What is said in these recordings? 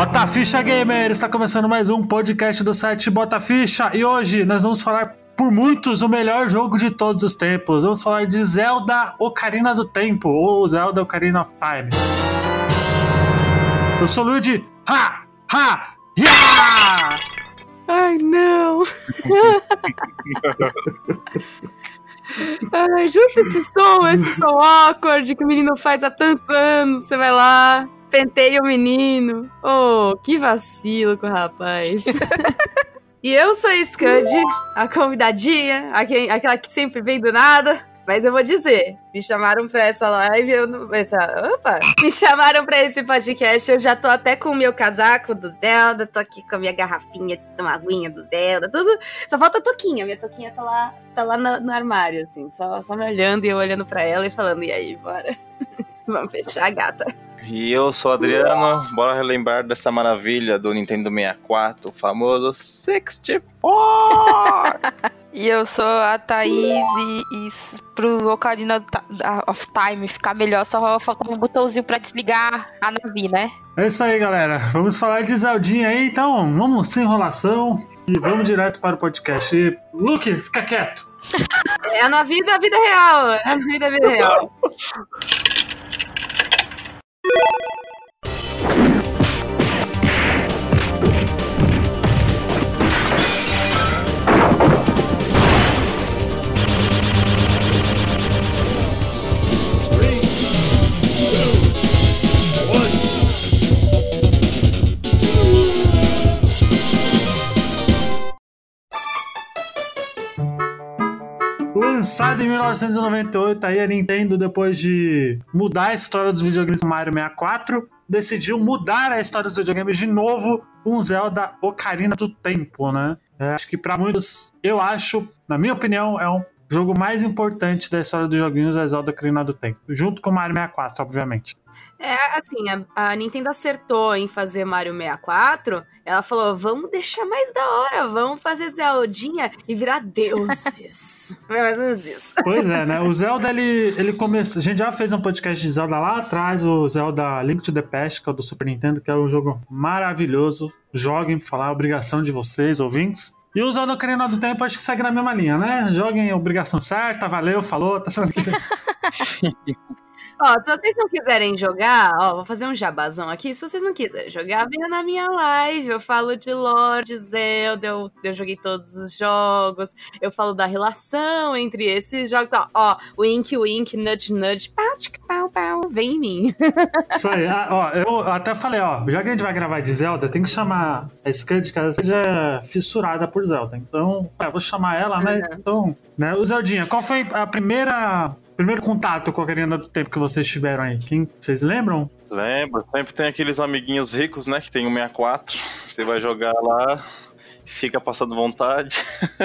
Bota Ficha Gamer! Está começando mais um podcast do site Bota Ficha e hoje nós vamos falar por muitos o melhor jogo de todos os tempos. Vamos falar de Zelda Ocarina do Tempo ou Zelda Ocarina of Time. Eu sou o Luigi. Ha! Ha! Ya! Ai, não! Ai, justo esse som, esse som awkward que o menino faz há tantos anos. Você vai lá, penteia o menino. Oh, que vacilo com o rapaz. e eu sou a Scud, a convidadinha, aquela que sempre vem do nada. Mas eu vou dizer, me chamaram pra essa live, eu não. Essa, opa! Me chamaram pra esse podcast, eu já tô até com o meu casaco do Zelda, tô aqui com a minha garrafinha, uma aguinha do Zelda, tudo. Só falta a toquinha, minha toquinha tá lá, tá lá no, no armário, assim, só, só me olhando e eu olhando pra ela e falando, e aí, bora? Vamos fechar a gata. E eu sou o Adriano, bora relembrar dessa maravilha do Nintendo 64, o famoso 64! e eu sou a Thaís e, e pro Ocarina of Time ficar melhor, só faltava um botãozinho pra desligar a nave, né? É isso aí, galera. Vamos falar de Zeldinha aí, então vamos sem enrolação e vamos direto para o podcast. E, Luke, fica quieto. É na vida, a vida real. É na vida, a vida real. Thank you. Lançado em 1998, aí a Nintendo, depois de mudar a história dos videogames do Mario 64, decidiu mudar a história dos videogames de novo com Zelda Ocarina do Tempo, né? É, acho que para muitos, eu acho, na minha opinião, é um jogo mais importante da história dos joguinhos é Zelda Ocarina do Tempo, junto com Mario 64, obviamente. É, assim, a, a, Nintendo acertou em fazer Mario 64. Ela falou: vamos deixar mais da hora, vamos fazer Zeldinha e virar deuses. é mais ou menos isso. Pois é, né? O Zelda, ele, ele começou. A gente já fez um podcast de Zelda lá atrás, o Zelda Link to the Past, que é o do Super Nintendo, que é um jogo maravilhoso. Joguem, falar a obrigação de vocês, ouvintes. E o Zelda Ocarina do Tempo acho que segue na mesma linha, né? Joguem a obrigação certa, valeu, falou, tá sendo Ó, se vocês não quiserem jogar, ó, vou fazer um jabazão aqui. Se vocês não quiserem jogar, venha na minha live. Eu falo de Lord Zelda, eu, eu joguei todos os jogos. Eu falo da relação entre esses jogos. Ó, ó wink, wink, nudge, nudge, pau, pau, pau, vem em mim. Isso aí, ah, ó, eu até falei, ó, já que a gente vai gravar de Zelda, tem que chamar a Scud, que ela seja fissurada por Zelda. Então, é, vou chamar ela, né? Uhum. Então, né, o Zeldinha, qual foi a primeira primeiro contato com a Ocarina do Tempo que vocês tiveram aí? Quem, vocês lembram? Lembro, sempre tem aqueles amiguinhos ricos, né, que tem o 64. Você vai jogar lá, fica passando vontade.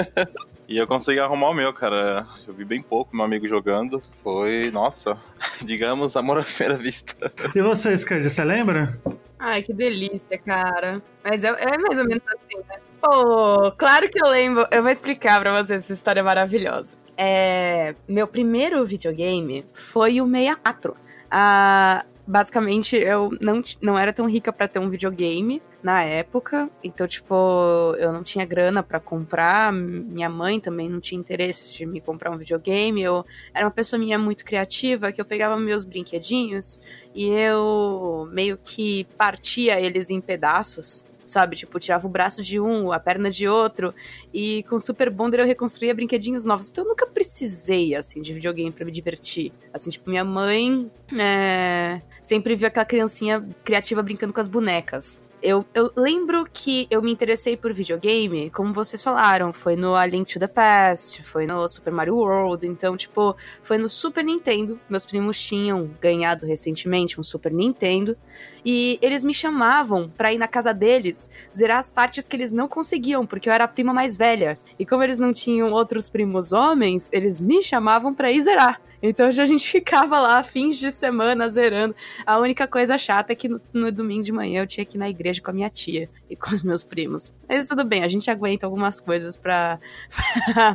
e eu consegui arrumar o meu, cara. Eu vi bem pouco meu amigo jogando. Foi, nossa, digamos, amor à primeira vista. E vocês, Cândido, você lembra? Ai, que delícia, cara. Mas é, é, mais ou menos assim, né? Pô, claro que eu lembro. Eu vou explicar pra vocês essa história maravilhosa. É, meu primeiro videogame foi o 64. Ah, basicamente, eu não, não era tão rica para ter um videogame na época. Então, tipo, eu não tinha grana para comprar. Minha mãe também não tinha interesse de me comprar um videogame. Eu era uma pessoa minha muito criativa que eu pegava meus brinquedinhos e eu meio que partia eles em pedaços sabe? Tipo, tirava o braço de um, a perna de outro, e com Super Bonder eu reconstruía brinquedinhos novos. Então eu nunca precisei, assim, de videogame para me divertir. Assim, tipo, minha mãe é, sempre viu aquela criancinha criativa brincando com as bonecas. Eu, eu lembro que eu me interessei por videogame, como vocês falaram, foi no A Link to the Past, foi no Super Mario World, então, tipo, foi no Super Nintendo. Meus primos tinham ganhado recentemente um Super Nintendo, e eles me chamavam pra ir na casa deles zerar as partes que eles não conseguiam, porque eu era a prima mais velha. E como eles não tinham outros primos homens, eles me chamavam pra ir zerar. Então a gente ficava lá fins de semana zerando. A única coisa chata é que no, no, domingo de manhã eu tinha que ir na igreja com a minha tia e com os meus primos. Mas tudo bem, a gente aguenta algumas coisas pra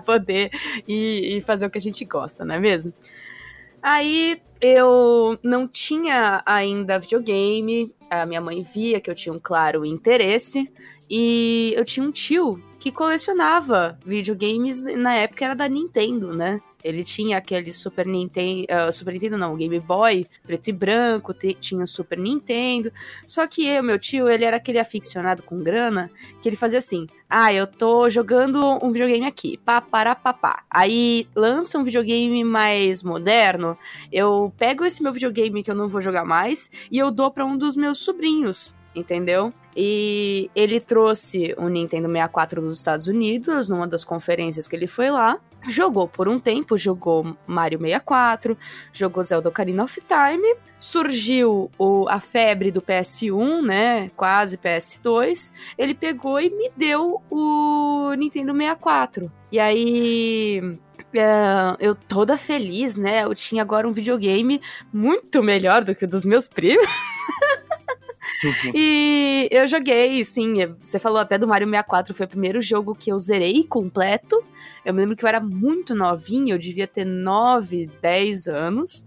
poder ir, ir fazer o que a gente gosta, não é mesmo? Aí eu não tinha ainda videogame, a minha mãe via que eu tinha um claro interesse, e eu tinha um tio que colecionava videogames, na época era da Nintendo, né? Ele tinha aquele Super Nintendo, uh, Super Nintendo não, Game Boy, preto e branco, tinha Super Nintendo. Só que eu, meu tio, ele era aquele aficionado com grana, que ele fazia assim: "Ah, eu tô jogando um videogame aqui, pá, para, papá. Aí lança um videogame mais moderno, eu pego esse meu videogame que eu não vou jogar mais e eu dou para um dos meus sobrinhos entendeu? E ele trouxe o Nintendo 64 dos Estados Unidos, numa das conferências que ele foi lá. Jogou por um tempo, jogou Mario 64, jogou Zelda Ocarina of Time. Surgiu o, a febre do PS1, né? Quase PS2. Ele pegou e me deu o Nintendo 64. E aí Uh, eu toda feliz, né? Eu tinha agora um videogame muito melhor do que o dos meus primos. Uhum. e eu joguei, sim. Você falou até do Mario 64, foi o primeiro jogo que eu zerei completo. Eu me lembro que eu era muito novinha, eu devia ter 9, 10 anos.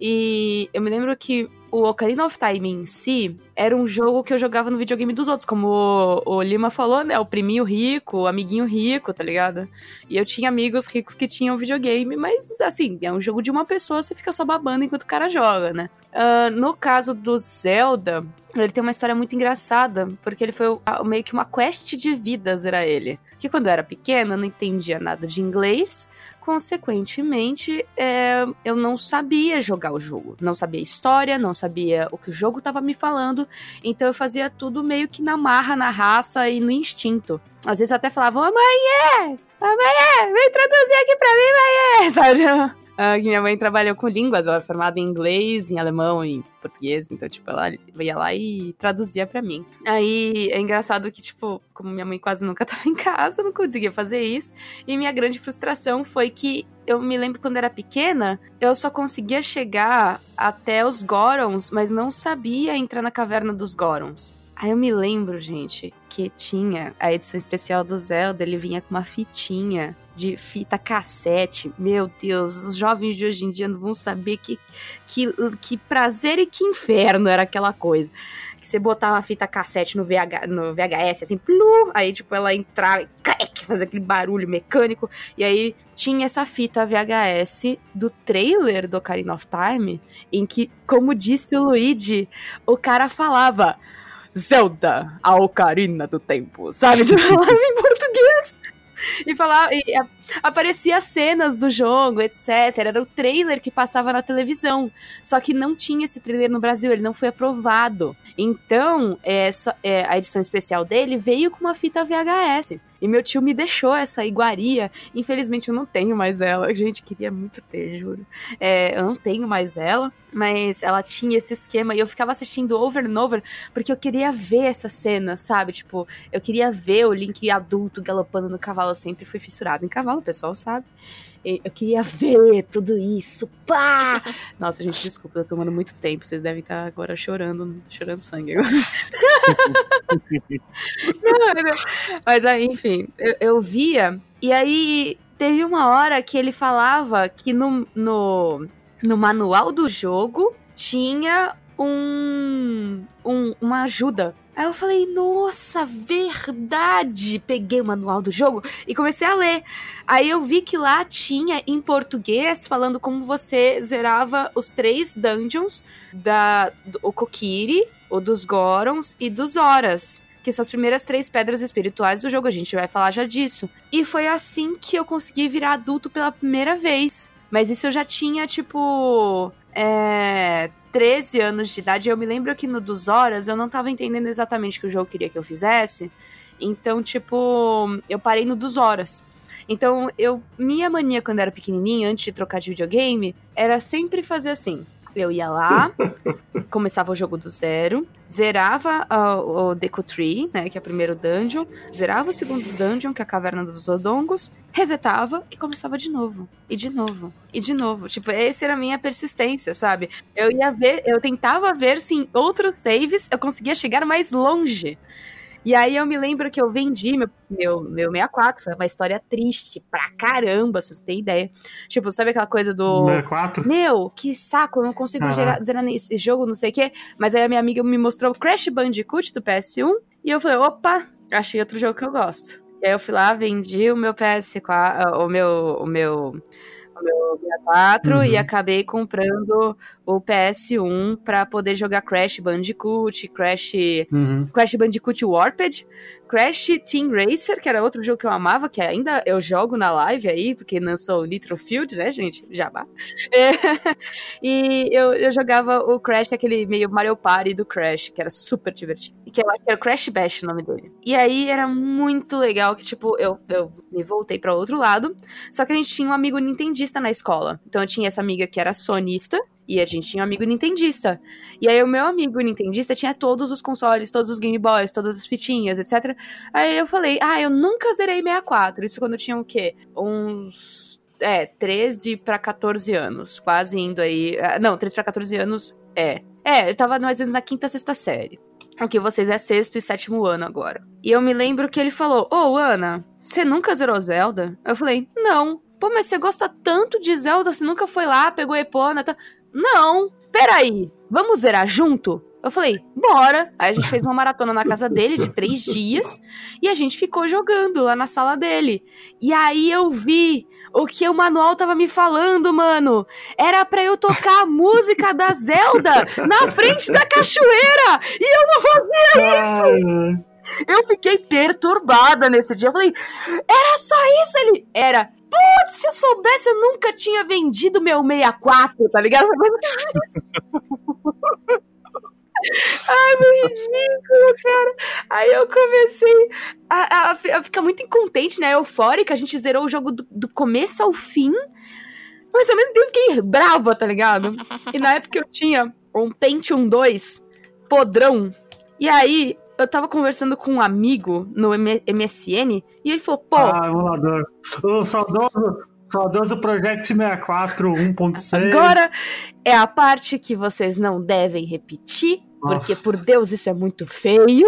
E eu me lembro que o Ocarina of Time em si era um jogo que eu jogava no videogame dos outros, como o, o, Lima falou, né? O priminho rico, o amiguinho rico, tá ligado? E eu tinha amigos ricos que tinham videogame, mas assim, é um jogo de uma pessoa, você fica só babando enquanto o cara joga, né? Uh, no caso do Zelda, ele tem uma história muito engraçada, porque ele foi meio que uma quest de vidas, era ele. Que quando eu era pequena, eu não entendia nada de inglês consequentemente, é, eu não sabia jogar o jogo. Não sabia história, não sabia o que o jogo estava me falando. Então eu fazia tudo meio que na marra, na raça e no instinto. Às vezes até falava, ô mãe, é! Mãe, vem traduzir aqui pra mim, mãe! Sabe? Uh, minha mãe trabalhou com línguas, ela é formada em inglês, em alemão, em português, então, tipo, ela ia lá e traduzia para mim. Aí é engraçado que, tipo, como minha mãe quase nunca tava em casa, eu não conseguia fazer isso. E minha grande frustração foi que eu me lembro quando era pequena, eu só conseguia chegar até os Gorons, mas não sabia entrar na caverna dos Gorons. Aí eu me lembro, gente, que tinha a edição especial do Zelda, ele vinha com uma fitinha de fita cassete. Meu Deus, os jovens de hoje em dia não vão saber que, que, que prazer e que inferno era aquela coisa. Que você botava a fita cassete no, VH, no VHS, assim, plu, aí tipo ela entrava e fazia aquele barulho mecânico. E aí tinha essa fita VHS do trailer do Ocarina of Time, em que, como disse o Luigi, o cara falava. Zelda, a Ocarina do Tempo, sabe? Tipo, falava em português e falava. E aparecia cenas do jogo, etc. Era o trailer que passava na televisão. Só que não tinha esse trailer no Brasil, ele não foi aprovado. Então, essa, é, a edição especial dele veio com uma fita VHS. E meu tio me deixou essa iguaria. Infelizmente eu não tenho mais ela. Gente, queria muito ter, juro. É, eu não tenho mais ela. Mas ela tinha esse esquema e eu ficava assistindo over and over porque eu queria ver essa cena, sabe? Tipo, eu queria ver o Link adulto galopando no cavalo. Eu sempre fui fissurado em cavalo, o pessoal sabe. Eu queria ver tudo isso. Pá! Nossa, gente, desculpa, eu tô tomando muito tempo. Vocês devem estar agora chorando, chorando sangue agora. não, não. Mas aí, enfim, eu, eu via. E aí teve uma hora que ele falava que no, no, no manual do jogo tinha um, um, uma ajuda Aí eu falei, nossa, verdade! Peguei o manual do jogo e comecei a ler. Aí eu vi que lá tinha em português falando como você zerava os três dungeons da o Kokiri, o dos Gorons e dos Horas. Que são as primeiras três pedras espirituais do jogo, a gente vai falar já disso. E foi assim que eu consegui virar adulto pela primeira vez. Mas isso eu já tinha, tipo. É, 13 anos de idade. Eu me lembro que no dos Horas eu não tava entendendo exatamente o que o jogo queria que eu fizesse. Então, tipo, eu parei no dos Horas. Então, eu minha mania quando era pequenininha, antes de trocar de videogame, era sempre fazer assim. Eu ia lá, começava o jogo do zero, zerava uh, o Deku Tree, né, que é o primeiro dungeon, zerava o segundo dungeon, que é a Caverna dos Dodongos, resetava e começava de novo, e de novo, e de novo. Tipo, essa era a minha persistência, sabe? Eu ia ver, eu tentava ver se em outros saves eu conseguia chegar mais longe. E aí eu me lembro que eu vendi meu, meu, meu 64, foi uma história triste pra caramba, vocês têm ideia. Tipo, sabe aquela coisa do. 64? Meu, que saco, eu não consigo gerar, zerar esse jogo, não sei o quê. Mas aí a minha amiga me mostrou o Crash Bandicoot do PS1 e eu falei, opa, achei outro jogo que eu gosto. E aí eu fui lá, vendi o meu PS4, o meu, o meu, o meu 64 Uhum. e acabei comprando o PS1 pra poder jogar Crash Bandicoot, Crash Uhum. Crash Bandicoot Warped, Crash Team Racer, que era outro jogo que eu amava, que ainda eu jogo na live aí, porque lançou o Nitro Field, né, gente? Jabá. É. E eu, eu jogava o Crash, aquele meio Mario Party do Crash, que era super divertido. Que eu acho que era Crash Bash o nome dele. E aí era muito legal que, tipo, eu, eu me voltei pra outro lado. Só que a gente tinha um amigo nintendista na escola. Então eu tinha essa amiga que era sonista. E a gente tinha um amigo nintendista. E aí o meu amigo nintendista tinha todos os consoles, todos os Game Boys, todas as fitinhas, etc. Aí eu falei, ah, eu nunca zerei 64. Isso quando eu tinha o quê? Uns. É, 13 pra 14 anos. Quase indo aí. ah, Não, 13 pra 14 anos é. É, eu tava mais ou menos na quinta, sexta série. O que vocês é sexto e sétimo ano agora. E eu me lembro que ele falou: Ô, Ana, você nunca zerou Zelda? Eu falei: Não. Pô, mas você gosta tanto de Zelda, você nunca foi lá, pegou Epona, tá. Não, peraí, vamos zerar junto? Eu falei, bora. Aí a gente fez uma maratona na casa dele de três dias e a gente ficou jogando lá na sala dele. E aí eu vi o que o manual tava me falando, mano. Era pra eu tocar a música da Zelda na frente da cachoeira e eu não fazia eu fiquei perturbada nesse dia. Eu falei, era só isso? Ele, era. Putz, se eu soubesse, eu nunca tinha vendido meu 64, tá ligado? Ai, meu ridículo, cara. Aí eu comecei a, a, a ficar muito incontente, né? Eufórica. A gente zerou o jogo do, do começo ao fim. Mas ao mesmo tempo fiquei brava, tá ligado? E na época eu tinha um Pentium 2 podrão. E aí, eu tava conversando com um amigo no M- MSN e ele falou, pô, Ah, emulador. O saudoso, saudoso Project 64 1.6. agora é a parte que vocês não devem repetir, porque Nossa. por Deus isso é muito feio.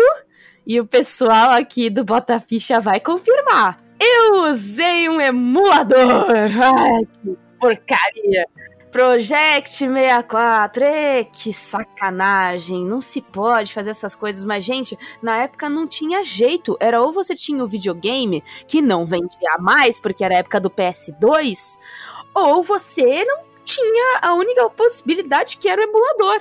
E o pessoal aqui do Bota Ficha vai confirmar. Eu usei um emulador. Ai, que porcaria. Project 64, ê, que sacanagem, não se pode fazer essas coisas, mas gente, na época não tinha jeito, era ou você tinha o videogame, que não vendia mais, porque era a época do PS2, ou você não tinha a única possibilidade que era o emulador.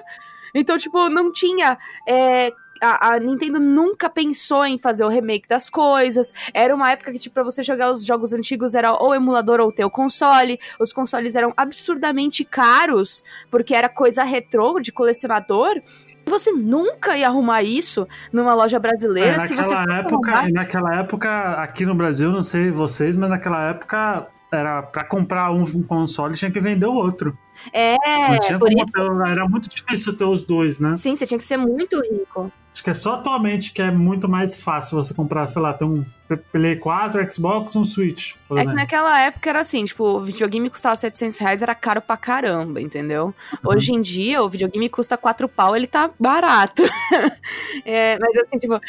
Então, tipo, não tinha. é, a, a Nintendo nunca pensou em fazer o remake das coisas. Era uma época que, tipo, pra você jogar os jogos antigos era ou emulador ou ter o console. Os consoles eram absurdamente caros, porque era coisa retrô de colecionador. Você nunca ia arrumar isso numa loja brasileira É, se você época, arrumar. naquela época, aqui no Brasil, não sei vocês, mas naquela época era pra comprar um, um console tinha que vender o outro. É, não tinha por como isso. ter- era muito difícil ter os dois, né? Sim, você tinha que ser muito rico. Acho que é só atualmente que é muito mais fácil você comprar, sei lá, ter um Play 4, Xbox, um Switch, É que naquela época era assim, tipo, o videogame custava 700 reais, era caro pra caramba, entendeu? Uhum. Hoje em dia, o videogame custa 4 pau, ele tá barato. É, mas assim, tipo...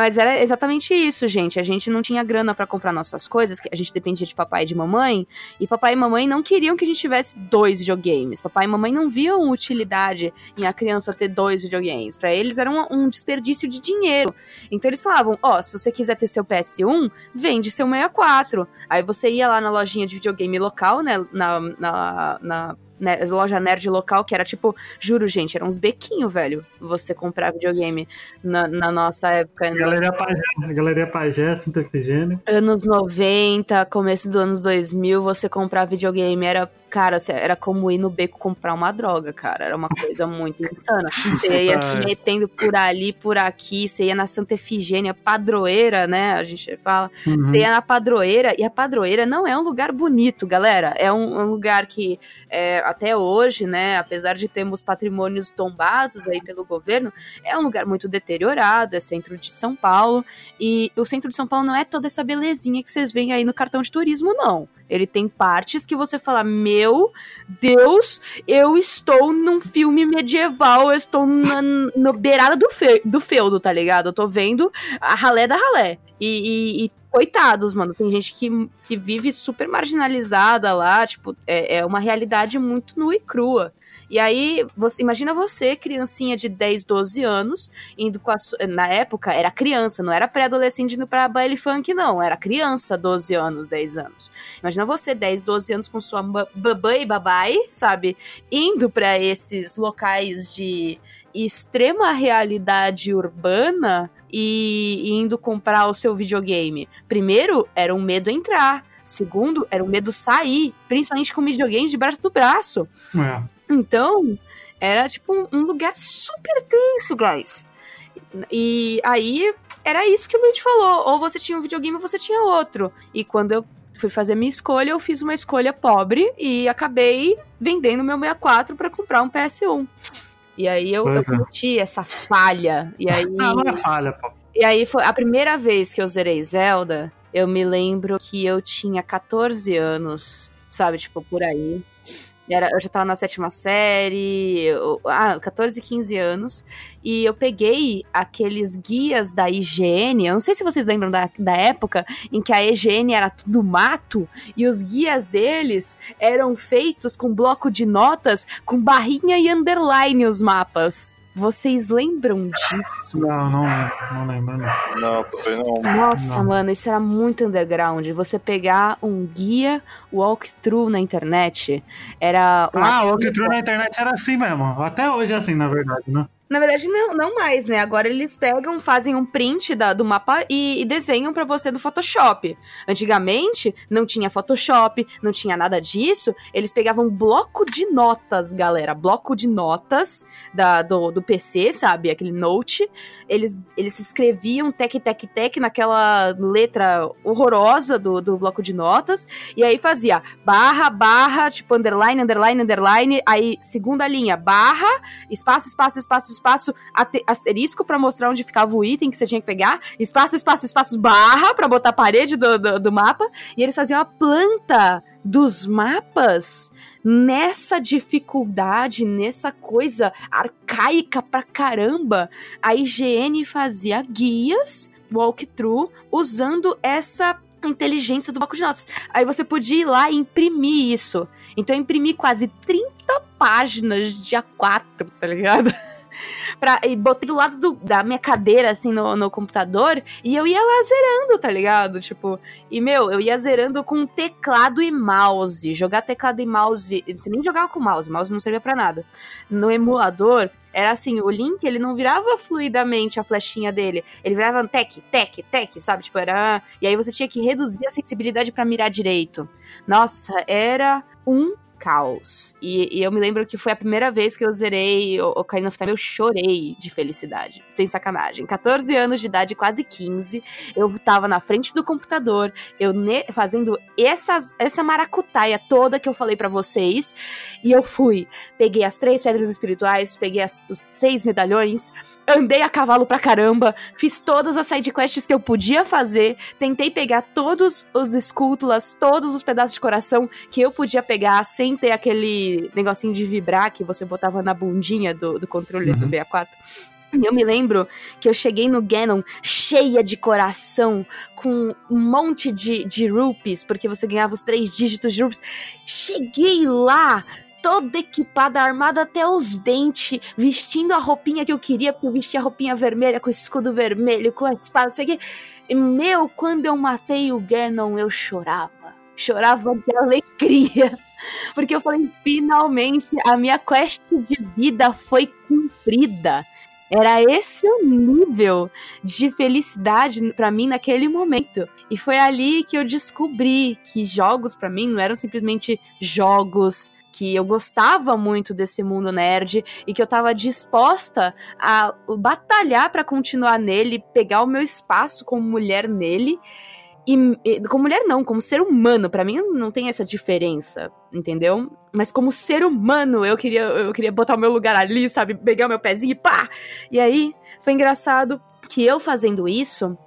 Mas era exatamente isso, gente. A gente não tinha grana pra comprar nossas coisas, a gente dependia de papai e de mamãe, e papai e mamãe não queriam que a gente tivesse dois videogames. Papai e mamãe não viam utilidade em a criança ter dois videogames. Pra eles era um, um desperdício de dinheiro. Então eles falavam: ó, se você quiser ter seu PS1, vende seu 64. Aí você ia lá na lojinha de videogame local, né? Na, na, na né, loja nerd local, que era tipo, juro, gente, era uns bequinhos, velho. Você comprar videogame na, na nossa época. Galeria Pajé, Galeria Pajé, Santa Efigênia. Anos 90, começo dos anos 2000, você comprar videogame era, cara, cê- era como ir no beco comprar uma droga, cara. Era uma coisa muito insana. Você ia se metendo por ali, por aqui, você ia na Santa Efigênia, padroeira, né? A gente fala. Uhum. Você ia na padroeira, e a padroeira não é um lugar bonito, galera. É um, um lugar que, é, até hoje, né, apesar de termos patrimônios tombados aí pelo governo, é um lugar muito deteriorado, é centro de São Paulo. E o centro de São Paulo não é toda essa belezinha que vocês veem aí no cartão de turismo, não. Ele tem partes que você fala: Meu Deus, eu estou num filme medieval, eu estou na, na beirada do, fe, do feudo, tá ligado? Eu tô vendo a ralé da ralé. E, e, e, coitados, mano. Tem gente que, que vive super marginalizada lá, tipo, é, é uma realidade muito nua e crua. E aí, você, imagina você, criancinha de 10, 12 anos, indo com a, Na época, era criança, não era pré-adolescente indo pra baile funk, não. Era criança, 12 anos, 10 anos. Imagina você, 10, 12 anos, com sua babã e babai, sabe? Indo para esses locais de extrema realidade urbana e, indo comprar o seu videogame. Primeiro, era um medo entrar. Segundo, era um medo sair, principalmente com videogame de braço do braço. É. Então, era tipo um lugar super tenso, guys. E aí, era isso que o Luigi falou. Ou você tinha um videogame ou você tinha outro. E quando eu fui fazer minha escolha, eu fiz uma escolha pobre e acabei vendendo meu 64 para comprar um PS1. E aí eu, eu é. curti essa falha. E aí. Não, não é falha, pô. E aí foi a primeira vez que eu zerei Zelda. Eu me lembro que eu tinha 14 anos, sabe? Tipo, por aí. Era, eu já tava na sétima série, eu, ah, 14, 15 anos. E eu peguei aqueles guias da IGN. Eu não sei se vocês lembram da, da época em que a IGN era tudo mato e os guias deles eram feitos com bloco de notas, com barrinha e underline os mapas. Vocês lembram disso? Não, não lembro, não lembro, não. Não, também não. Nossa, não. mano, isso era muito underground. Você pegar um guia walkthrough na internet, era... Ah, walkthrough na internet era assim mesmo. Até hoje é assim, na verdade, né? Na verdade, não, não mais, né? Agora eles pegam, fazem um print da, do mapa e, e desenham para você no Photoshop. Antigamente, não tinha Photoshop, não tinha nada disso. Eles pegavam bloco de notas, galera. Bloco de notas da, do, do PC, sabe? Aquele note. Eles, eles escreviam tec, tec, tec naquela letra horrorosa do, do bloco de notas. E aí fazia barra, barra, tipo underline, underline, underline. Aí, segunda linha, barra, espaço, espaço, espaço, espaço asterisco para mostrar onde ficava o item que você tinha que pegar, espaço, espaço, espaço, barra para botar a parede do, do, do mapa, e eles faziam a planta dos mapas nessa dificuldade, nessa coisa arcaica pra caramba. A IGN fazia guias, walkthrough, usando essa inteligência do banco de notas. Aí você podia ir lá e imprimir isso. Então eu imprimi quase 30 páginas de A4, tá ligado? Pra, e botei do lado do, da minha cadeira, assim, no, no computador, e eu ia lá zerando, tá ligado? Tipo, e meu, eu ia zerando com teclado e mouse. Jogar teclado e mouse, você nem jogava com mouse, mouse não servia para nada. No emulador, era assim, o Link, ele não virava fluidamente a flechinha dele, ele virava tec, tec, tec, sabe? Tipo, era... E aí você tinha que reduzir a sensibilidade para mirar direito. Nossa, era um caos. E, e, eu me lembro que foi a primeira vez que eu zerei o Ocarina of Time, eu chorei de felicidade. Sem sacanagem. 14 anos de idade, quase 15. Eu tava na frente do computador, eu fazendo essas, essa maracutaia toda que eu falei para vocês. E eu fui. Peguei as três pedras espirituais, peguei as, os seis medalhões, andei a cavalo pra caramba, fiz todas as sidequests que eu podia fazer, tentei pegar todos os escútulas, todos os pedaços de coração que eu podia pegar sem ter aquele negocinho de vibrar que você botava na bundinha do, do controle uhum. do 64. Eu me lembro que eu cheguei no Ganon cheia de coração, com um monte de, de rupees, porque você ganhava os três dígitos de rupees. Cheguei lá, toda equipada, armada até os dentes, vestindo a roupinha que eu queria, porque eu vestia a roupinha vermelha, com o escudo vermelho, com a espada, não sei o quê. Meu, quando eu matei o Ganon, eu chorava. Chorava de alegria. Porque eu falei, finalmente, a minha quest de vida foi cumprida. Era esse o nível de felicidade para mim naquele momento. E foi ali que eu descobri que jogos para mim não eram simplesmente jogos que eu gostava muito desse mundo nerd e que eu tava disposta a batalhar para continuar nele, pegar o meu espaço como mulher nele. E, e como mulher não, como ser humano, para mim não tem essa diferença, entendeu? Mas como ser humano, eu queria eu queria botar o meu lugar ali, sabe, pegar o meu pezinho e pá. E aí foi engraçado que eu fazendo isso,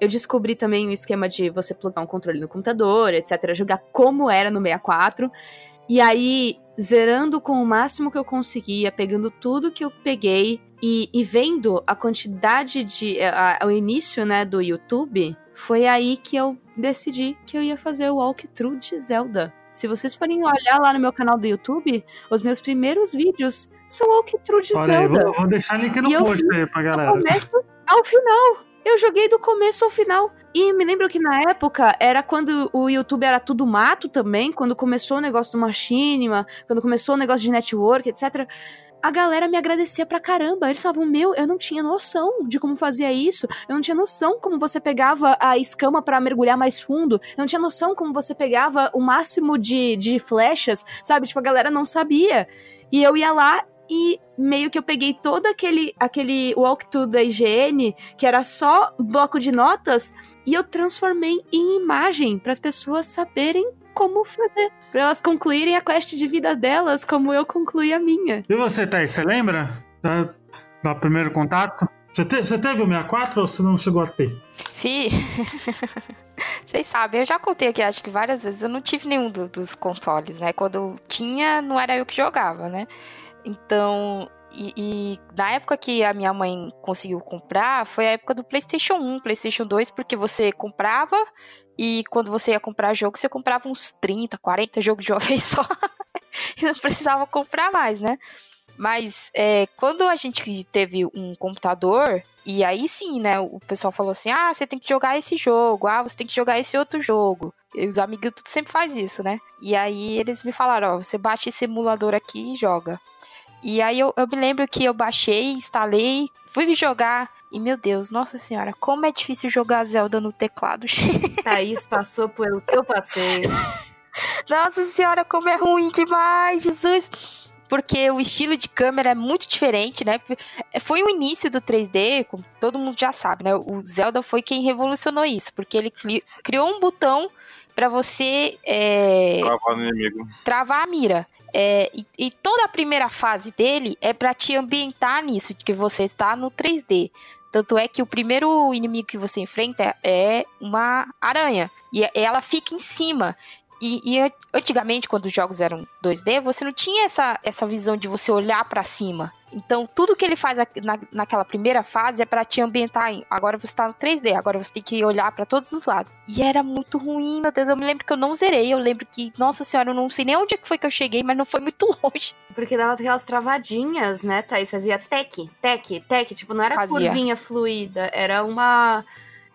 eu descobri também o esquema de você plugar um controle no computador, etc. Jogar como era no 64. E aí, zerando com o máximo que eu conseguia, pegando tudo que eu peguei e, e vendo a quantidade de. A, a, o início, né, do YouTube, foi aí que eu decidi que eu ia fazer o walkthrough de Zelda. Se vocês forem olhar lá no meu canal do YouTube, os meus primeiros vídeos são walkthrough de Olha aí, Zelda. vou, vou deixar link no E post aí pra Do galera. começo ao final. Eu joguei do começo ao final. E me lembro que na época era quando o YouTube era tudo mato também, quando começou o negócio do machinima, quando começou o negócio de network, etc. A galera me agradecia pra caramba. Eles falavam, meu, eu não tinha noção de como fazia isso. Eu não tinha noção como você pegava a escama pra mergulhar mais fundo. Eu não tinha noção como você pegava o máximo de, de flechas, sabe? Tipo, a galera não sabia. E eu ia lá e meio que eu peguei todo aquele, aquele walkthrough da IGN, que era só bloco de notas, e eu transformei em imagem para as pessoas saberem como fazer. Pra elas concluírem a quest de vida delas como eu concluí a minha. E você, Thaís, você lembra da, do primeiro contato? Você, te- você teve o 64 ou você não chegou a ter? Fi. Vocês sabem, eu já contei aqui, acho que várias vezes, eu não tive nenhum do- dos consoles, né? Quando eu tinha, não era eu que jogava, né? Então, e, e na época que a minha mãe conseguiu comprar, foi a época do PlayStation 1, PlayStation 2, porque você comprava e quando você ia comprar jogo, você comprava uns 30, 40 jogos de uma vez só. e não precisava comprar mais, né? Mas é, quando a gente teve um computador, e aí sim, né? O pessoal falou assim: ah, você tem que jogar esse jogo, ah, você tem que jogar esse outro jogo. E os amigos tudo sempre faz isso, né? E aí eles me falaram: ó, você bate esse emulador aqui e joga. E aí eu, eu me lembro que eu baixei, instalei, fui jogar. E meu Deus, nossa senhora, como é difícil jogar Zelda no teclado. Thaís passou pelo que eu passei. Nossa senhora, como é ruim demais, Jesus! Porque o estilo de câmera é muito diferente, né? Foi o início do 3D, como todo mundo já sabe, né? O Zelda foi quem revolucionou isso, porque ele cri- criou um botão para você é, Travar no inimigo. travar a mira. É, e, e toda a primeira fase dele é para te ambientar nisso, de que você tá no 3D. Tanto é que o primeiro inimigo que você enfrenta é uma aranha. E ela fica em cima. E, e an- antigamente, quando os jogos eram 2D, você não tinha essa, essa visão de você olhar pra cima. Então, tudo que ele faz na, naquela primeira fase é pra te ambientar em. Agora você tá no 3D, agora você tem que olhar pra todos os lados. E era muito ruim, meu Deus. Eu me lembro que eu não zerei. Eu lembro que, nossa senhora, eu não sei nem onde é que foi que eu cheguei, mas não foi muito longe. Porque dava aquelas travadinhas, né, Thaís? Fazia tec, tec, tec. Tipo, não era Fazia. curvinha fluida, era uma.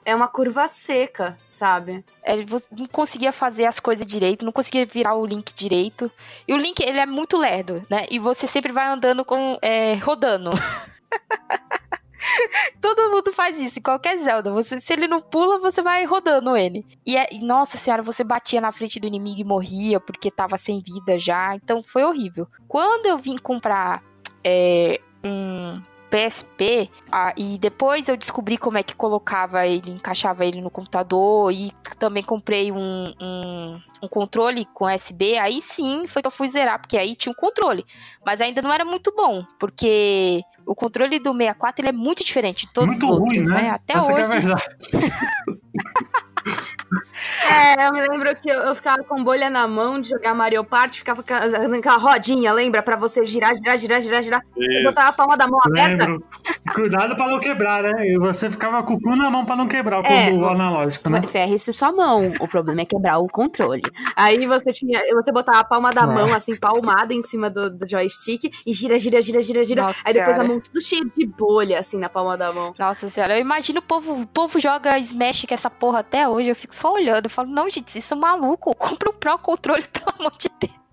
É uma curva seca, sabe? Ele vo- não conseguia fazer as coisas direito, não conseguia virar o link direito. E o link, ele é muito lerdo, né? E você sempre vai andando com. é, rodando. Todo mundo faz isso, qualquer Zelda. Você, se ele não pula, você vai rodando ele. E, é- nossa senhora, você batia na frente do inimigo e morria porque tava sem vida já. Então foi horrível. Quando eu vim comprar é, um PSP, ah, e depois eu descobri como é que colocava ele, encaixava ele no computador, e também comprei um, um, um controle com USB, aí sim foi que eu fui zerar, porque aí tinha um controle. Mas ainda não era muito bom, porque o controle do 64 ele é muito diferente de todos Muito os outros, ruim, né? Até Essa é a hoje. verdade. É, eu me lembro que eu, eu ficava com bolha na mão de jogar Mario Party, ficava ca- naquela rodinha, lembra? Pra você girar, girar, girar, girar, girar. Eu Isso. botava a palma da mão aberta. Lembro. Cuidado pra não quebrar, né? E você ficava com o cu na mão pra não quebrar o É, combo analógico, né? Ferre-se sua mão. O problema é quebrar o controle. Aí você tinha. Você botava a palma da mão, assim, palmada em cima do, do joystick e gira, gira, gira, gira, gira. Nossa Aí depois Senhora. a mão tudo cheia de bolha, assim, na palma da mão. Nossa senhora, eu imagino o povo, o povo joga Smash com essa porra até hoje, eu fico só olhando, eu falo, não, gente, isso é maluco, compra um Pro Controle, pelo amor de Deus.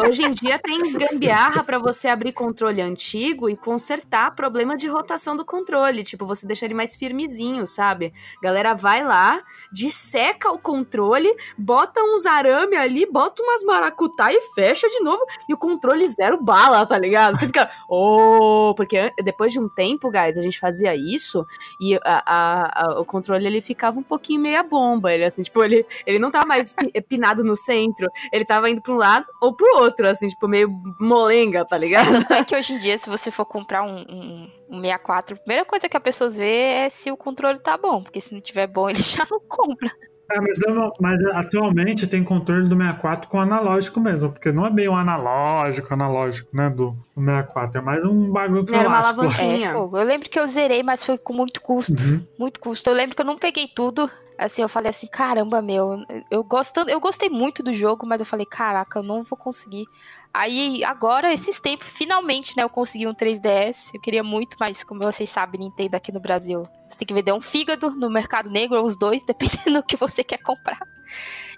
Hoje em dia tem gambiarra pra você abrir controle antigo e consertar problema de rotação do controle. Tipo, você deixa ele mais firmezinho, sabe? Galera vai lá, disseca o controle, bota uns arame ali, bota umas maracutá e fecha de novo. E o controle zero bala, tá ligado? Você fica, oh, porque depois de um tempo, guys, a gente fazia isso e a- a- a- o controle ele ficava um pouquinho meia bomba. Ele, assim, tipo, ele, ele não tava mais pi- pinado no centro, ele tava indo pra um lado, ou pro outro, assim, tipo, meio molenga, tá ligado? É que hoje em dia, se você for comprar um, um, um 64, a primeira coisa que a pessoa vê é se o controle tá bom, porque se não tiver bom, ele já não compra. É, mas, eu não- mas atualmente tem controle do 64 com analógico mesmo, porque não é bem um analógico, analógico, né, do, do 64, é mais um bagulho que Era eu uma alavanca. É. Eu lembro que eu zerei, mas foi com muito custo. Uhum. Muito custo. Eu lembro que eu não peguei tudo. Assim, eu falei assim, caramba, meu, eu, gosto, eu gostei muito do jogo, mas eu falei, caraca, eu não vou conseguir. Aí, agora, esses tempos, finalmente, né, eu consegui um 3DS. Eu queria muito, mas como vocês sabem, Nintendo aqui no Brasil, você tem que vender um fígado no mercado negro, ou os dois, dependendo do que você quer comprar.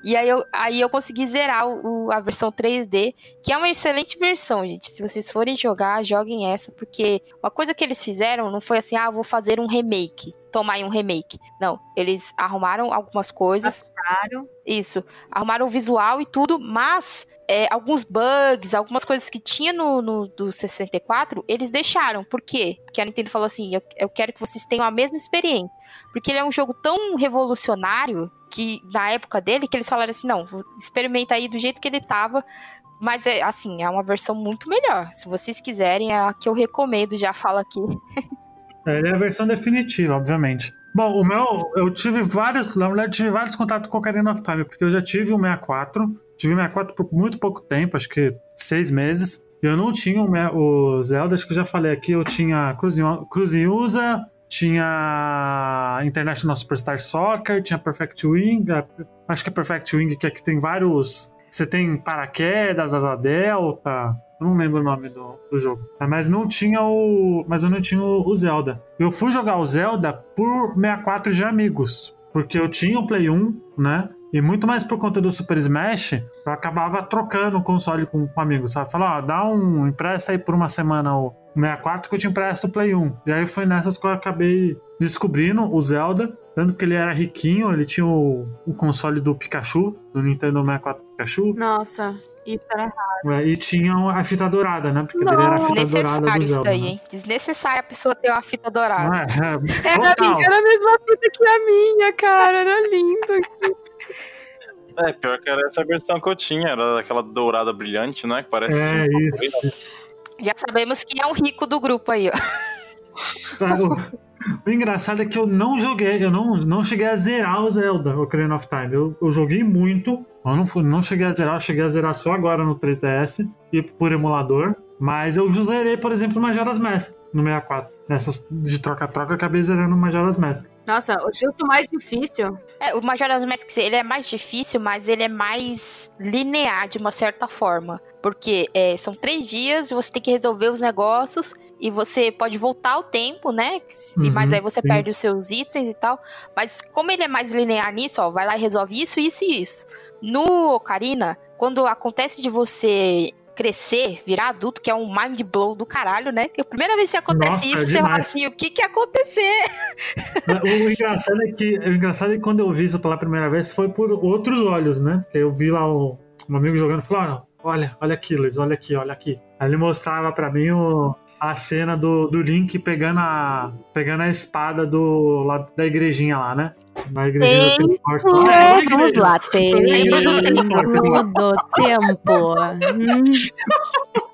E aí eu, aí eu consegui zerar o, a versão 3D, que é uma excelente versão, gente. Se vocês forem jogar, joguem essa, porque uma coisa que eles fizeram não foi assim, ah, vou fazer um remake. Tomar aí um remake. Não, eles arrumaram algumas coisas. Isso. Arrumaram o visual e tudo, mas é, alguns bugs, algumas coisas que tinha no, no do 64, eles deixaram. Por quê? Porque a Nintendo falou assim: eu, eu quero que vocês tenham a mesma experiência. Porque ele é um jogo tão revolucionário que, na época dele, que eles falaram assim: não, experimenta aí do jeito que ele tava. Mas é assim, é uma versão muito melhor. Se vocês quiserem, é a que eu recomendo, já falo aqui. É, é a versão definitiva, obviamente. Bom, o meu, eu tive vários, na verdade, tive vários contatos com o Ocarina of Time, porque eu já tive o 64, tive o 64 por muito pouco tempo, acho que seis meses. Eu não tinha o, o Zelda, acho que eu já falei aqui, eu tinha Cruise- Cruise Usa, tinha International Superstar Soccer, tinha Perfect Wing, é, acho que é Perfect Wing, que aqui tem vários. Você tem paraquedas, asa delta. Não lembro o nome do, do jogo. É, Mas não tinha o. Mas eu não tinha o Zelda. Eu fui jogar o Zelda por 64 de amigos. Porque eu tinha o Play 1, né? E muito mais por conta do Super Smash, eu acabava trocando o console com, com amigos, sabe? Falar, ó, dá um. Empresta aí por uma semana o 64 que eu te empresto o Play 1. E aí foi nessas que eu acabei descobrindo o Zelda. Tanto que ele era riquinho, ele tinha o, o console do Pikachu, do Nintendo 64 Pikachu. Nossa, isso era É, E tinha a fita dourada, né? Porque ele era a fita dourada do Desnecessário isso Zelda. daí, né? hein? Desnecessário a pessoa ter uma fita dourada. Não é? É, Era, total. era a mesma fita que a minha, cara. Era lindo. É, pior que era essa versão que eu tinha, era aquela dourada brilhante, né? Que parece. É, um isso. Já sabemos quem é o rico do grupo aí, ó. Ah, O, engraçado é que eu não joguei, eu não, não cheguei a zerar o Zelda, o Ocarina of Time. Eu, eu joguei muito, eu não, fui- não cheguei a zerar, eu cheguei a zerar só agora no 3DS e por emulador. Mas eu zerei, por exemplo, Majora's Mask no 64. Nessas de troca-troca, acabei zerando Majora's Mask. Nossa, o justo mais difícil. É, o Majora's Mask, ele é mais difícil, mas ele é mais linear, de uma certa forma. Porque é, são três dias, você tem que resolver os negócios, e você pode voltar ao tempo, né? E, Uhum, mas aí você sim. perde os seus itens e tal. Mas como ele é mais linear nisso, ó, vai lá e resolve isso, isso e isso. No Ocarina, quando acontece de você crescer, virar adulto, que é um mind blow do caralho, né? Que a primeira vez que acontece Nossa, isso, é você fala assim, o que que ia acontecer? O engraçado é que, o engraçado é que quando eu vi isso pela primeira vez foi por outros olhos, né? Eu vi lá o, um amigo jogando e falou: olha, olha, olha aqui, Luiz, olha aqui, olha aqui. Aí ele mostrava pra mim o, a cena do, do Link pegando a, pegando a espada do lado da igrejinha lá, né? Da Triforce. lá. É, Vamos igreja. lá, tem Tempo do tempo. Hum,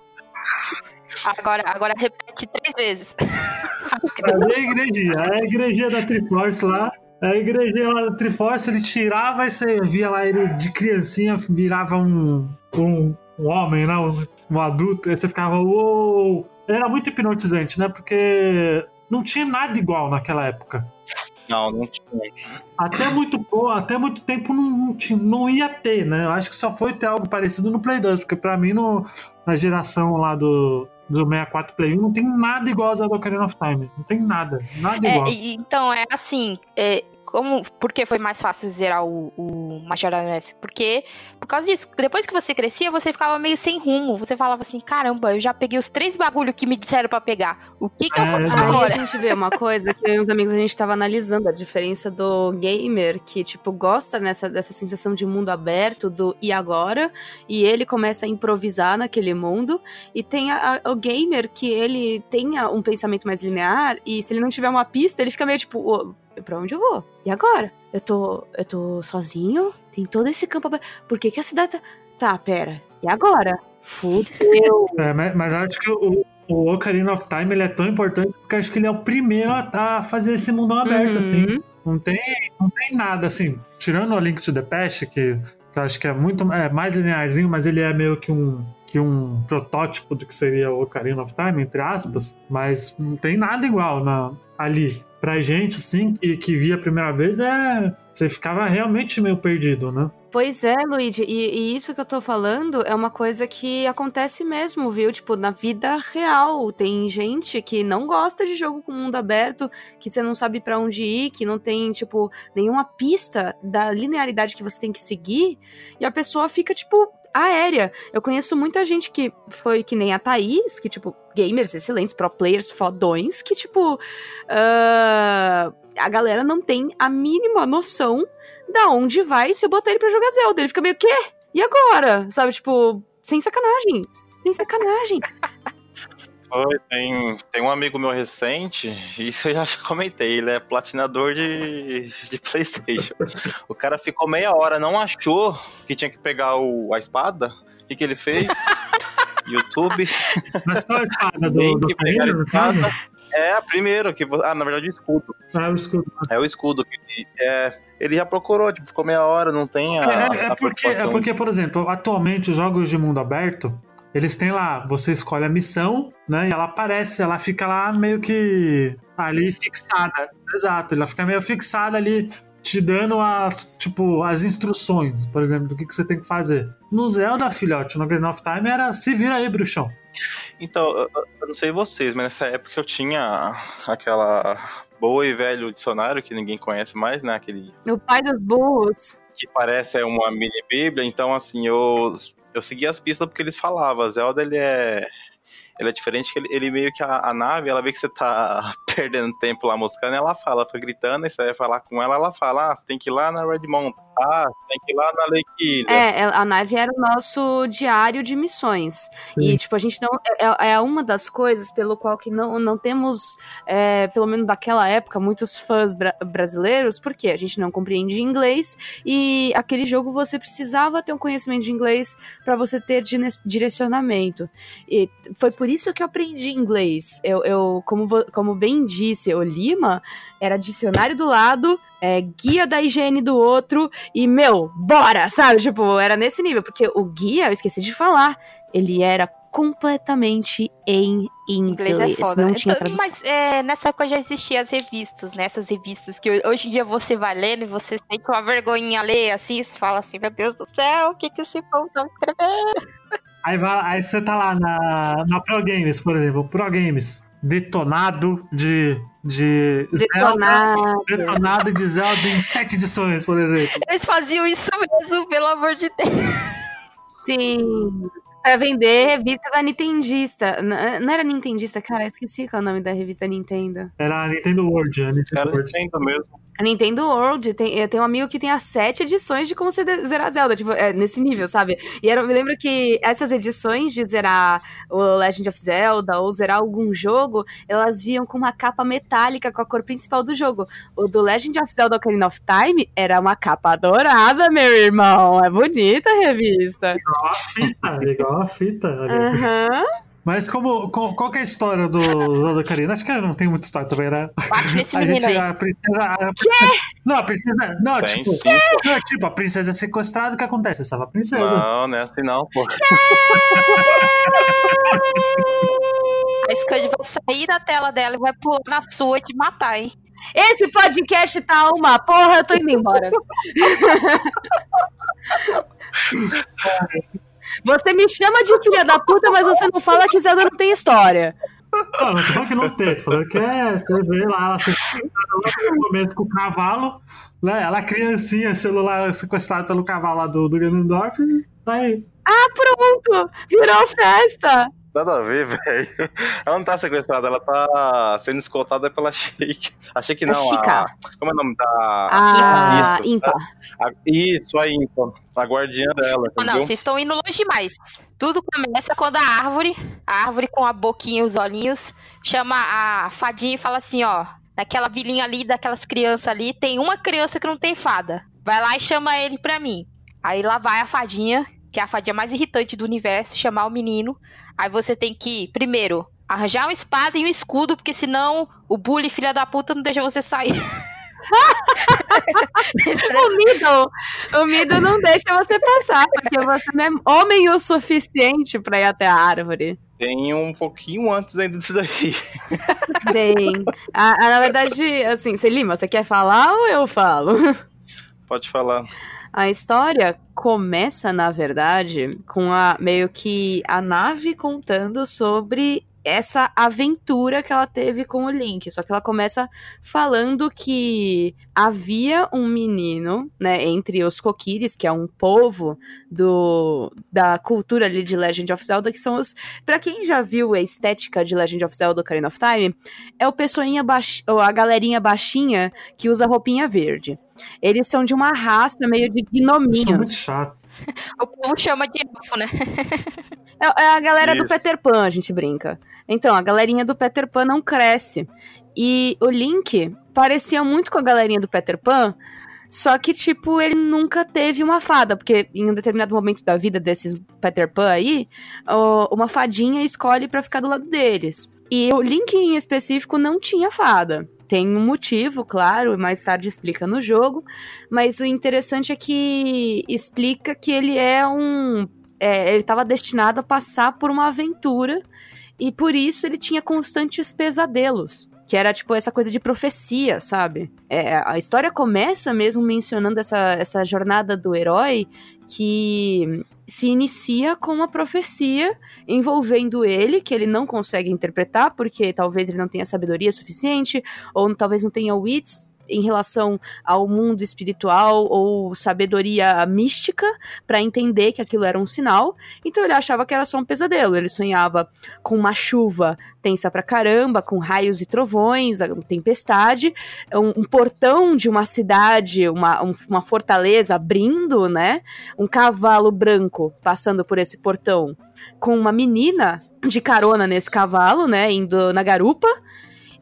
Agora, agora repete três vezes. Cadê a igrejinha? É a igrejinha da Triforce lá. A igrejinha lá da Triforce, ele tirava e você via lá ele de criancinha, virava um, um, um homem, né? Um, um adulto. Aí você ficava, uou! Era muito hipnotizante, né? Porque não tinha nada igual naquela época. Não, não tinha. Até muito, até muito tempo não, não, tinha- não ia ter, né? Eu acho que só foi ter algo parecido no Play 2, porque pra mim, no, na geração lá do, do 64 Play 1, não tem nada igual a Zelda Ocarina of Time. Não tem nada. Nada É, igual. e- então, é assim, é, como, por que foi mais fácil zerar o, o Majora's Mask? Porque, por causa disso, depois que você crescia, você ficava meio sem rumo. Você falava assim, caramba, eu já peguei os três bagulho que me disseram pra pegar. O que que eu É, faço exato. Aí agora? a gente vê uma coisa que uns amigos a gente tava analisando, a diferença do gamer que, tipo, gosta nessa, dessa sensação de mundo aberto, do e agora, e ele começa a improvisar naquele mundo, e tem a- a- o gamer que ele tem um pensamento mais linear, e se ele não tiver uma pista, ele fica meio tipo, "Ô, pra onde eu vou? E agora? Eu tô, eu tô sozinho? Tem todo esse campo aberto. Por que que a cidade tá... Tá, pera. E agora? Fudeu. É, mas, acho que o, o Ocarina of Time ele é tão importante porque acho que ele é o primeiro a, a fazer esse mundão aberto, Uhum. assim. Não tem, não tem nada, assim. Tirando o Link to the Past, que, que eu acho que é muito é, mais linearzinho, mas ele é meio que um, que um protótipo do que seria o Ocarina of Time, entre aspas. Mas não tem nada igual na, ali. Pra gente, assim, que, que via a primeira vez, é. Você ficava realmente meio perdido, né? Pois é, Luigi, e, e isso que eu tô falando é uma coisa que acontece mesmo, viu? Tipo, na vida real. Tem gente que não gosta de jogo com mundo aberto, que você não sabe pra onde ir, que não tem, tipo, nenhuma pista da linearidade que você tem que seguir, e a pessoa fica, tipo, aérea. Eu conheço muita gente que foi que nem a Thaís, que, tipo, gamers excelentes, pro players fodões, que, tipo, ah, a galera não tem a mínima noção da onde vai se eu botar ele pra jogar Zelda. Ele fica meio, quê? E agora? Sabe, tipo, sem sacanagem. Sem sacanagem. Foi, tem, tem um amigo meu recente, isso eu já comentei, ele é platinador de, de Playstation. O cara ficou meia hora, não achou que tinha que pegar o, a espada. O que, que ele fez? YouTube. Mas qual a espada do, do no caso? É a primeira que Ah, na verdade o escudo. Ah, o escudo. É o escudo que ele- é, ele já procurou, tipo, ficou meia hora, não tem a. É, é a porque, é porque, por exemplo, atualmente os jogos de mundo aberto, eles têm lá, você escolhe a missão, né? E ela aparece, ela fica lá meio que ali fixada. Exato, ela fica meio fixada ali, te dando as, tipo, as instruções, por exemplo, do que, que você tem que fazer. No Zelda, filhote, no Green of Time era se vira aí, bruxão. Então, eu, não sei vocês, mas nessa época eu tinha aquela boa e velho dicionário que ninguém conhece mais, né? Aquele O pai dos burros. que parece é uma mini bíblia, então assim, eu eu segui as pistas porque eles falavam, Zelda ele é ele é diferente que ele, ele meio que a, a nave, ela vê que você tá perdendo tempo lá moscando, ela fala, fica gritando, e você vai falar com ela, ela fala, ah, você tem que ir lá na Red Mountain, ah, você tem que ir lá na Lake Ilha. É, a nave era o nosso diário de missões. E, tipo, a gente não. É, é uma das coisas pelo qual que não, não temos, é, pelo menos daquela época, muitos fãs bra- brasileiros, porque a gente não compreende inglês e aquele jogo você precisava ter um conhecimento de inglês para você ter dire- direcionamento. E foi por isso que eu aprendi inglês. Eu, eu como, como bem disse, o Lima era dicionário do lado, é, guia da higiene do outro, e, meu, bora, sabe? Tipo, era nesse nível, porque o guia, eu esqueci de falar, ele era completamente em inglês. Inglês é foda. Não tinha Então, tradução. mas é, nessa época já existiam as revistas, né? Essas revistas que hoje em dia você vai lendo e você sente uma vergonhinha ler assim, você fala assim, meu Deus do céu, o que que esse povo tá escrevendo? Aí, vai, aí você tá lá na, na Pro Games, por exemplo, Pro Games, detonado de, de Zelda, Detonado. detonado de Zelda em sete edições, por exemplo. Eles faziam isso mesmo, pelo amor de Deus. Sim. Pra vender revista da Nintendista. Não era Nintendista, cara, esqueci qual é o nome da revista Nintendo. Era a Nintendo World, a Nintendo Cara, World. Nintendo mesmo. A Nintendo World, tem, eu tenho um amigo que tem as sete edições de como você zerar Zelda, tipo, é, nesse nível, sabe? E era, eu me lembro que essas edições de zerar o Legend of Zelda ou zerar algum jogo, elas vinham com uma capa metálica com a cor principal do jogo. O do Legend of Zelda Ocarina of Time era uma capa dourada, meu irmão. É bonita a revista. Fita, igual a fita. Aham. Mas como, qual, qual que é a história do Zelda Ocarina? Acho que não tem muita história também, né? Bate nesse A menino gente, aí. a princesa... A princesa não, a princesa... Não, Tem tipo, sim, não, tipo, a princesa é sequestrada, o que acontece? Você salva a princesa. Não, não é assim não, pô. A Scud vai sair da tela dela e vai pular na sua e te matar, hein? Esse podcast tá uma porra, eu tô indo embora. Você me chama de filha da puta, mas você não fala que Zelda não tem história. Não, não tô falando que não tem, falando que é, você vê lá, ela lá no momento com o cavalo, né? Ela criancinha, celular sequestrada pelo cavalo lá do, do Ganondorf, e tá aí. Pronto, virou festa. Nada a ver, velho. Ela não tá sequestrada, ela tá sendo escoltada pela Sheik. A Sheik não, A Chica. a... Como é o nome da... Ah, Isso, ímpar. a- Isso, aí, então. A guardiã dela, Ah, não, entendeu? vocês estão indo longe demais. Tudo começa quando a árvore, a árvore com a boquinha e os olhinhos, chama a fadinha e fala assim, ó, naquela vilinha ali, daquelas crianças ali, tem uma criança que não tem fada. Vai lá e chama ele pra mim. Aí lá vai a fadinha, que é a fadinha mais irritante do universo, chamar o menino. Aí você tem que, primeiro, arranjar uma espada e um escudo, porque senão o bully, filha da puta, não deixa você sair. o Middle, o Middle não deixa você passar, porque você não é homem o suficiente pra ir até a árvore. Tem um pouquinho antes ainda disso daí. Tem. A, a, na verdade, assim, Celima, você quer falar ou eu falo? Pode falar. A história começa, na verdade, com a meio que a nave contando sobre essa aventura que ela teve com o Link. Só que ela começa falando que havia um menino, né, entre os Kokiris, que é um povo do da cultura ali de Legend of Zelda, que são os, para quem já viu a estética de Legend of Zelda Ocarina of Time, é o pessoinha baix, a galerinha baixinha que usa roupinha verde. Eles são de uma raça meio de gnominhos. Isso é muito chato. o povo chama de elfo, né? É, é a galera Isso. do Peter Pan, a gente brinca. Então, a galerinha do Peter Pan não cresce. E o Link parecia muito com a galerinha do Peter Pan, só que, tipo, ele nunca teve uma fada, porque em um determinado momento da vida desses Peter Pan aí, uma fadinha escolhe para ficar do lado deles. E o Link em específico não tinha fada. Tem um motivo, claro, mais tarde explica no jogo, mas o interessante é que explica que ele é um é, ele estava destinado a passar por uma aventura e por isso ele tinha constantes pesadelos. Que era tipo essa coisa de profecia, sabe? É, a história começa mesmo mencionando essa, essa jornada do herói que se inicia com uma profecia envolvendo ele, que ele não consegue interpretar, porque talvez ele não tenha sabedoria suficiente, ou talvez não tenha wits em relação ao mundo espiritual ou sabedoria mística para entender que aquilo era um sinal. Então ele achava que era só um pesadelo. Ele sonhava com uma chuva tensa pra caramba, com raios e trovões, tempestade, um, um portão de uma cidade, uma, um, uma fortaleza abrindo, né? Um cavalo branco passando por esse portão com uma menina de carona nesse cavalo, né, indo na garupa,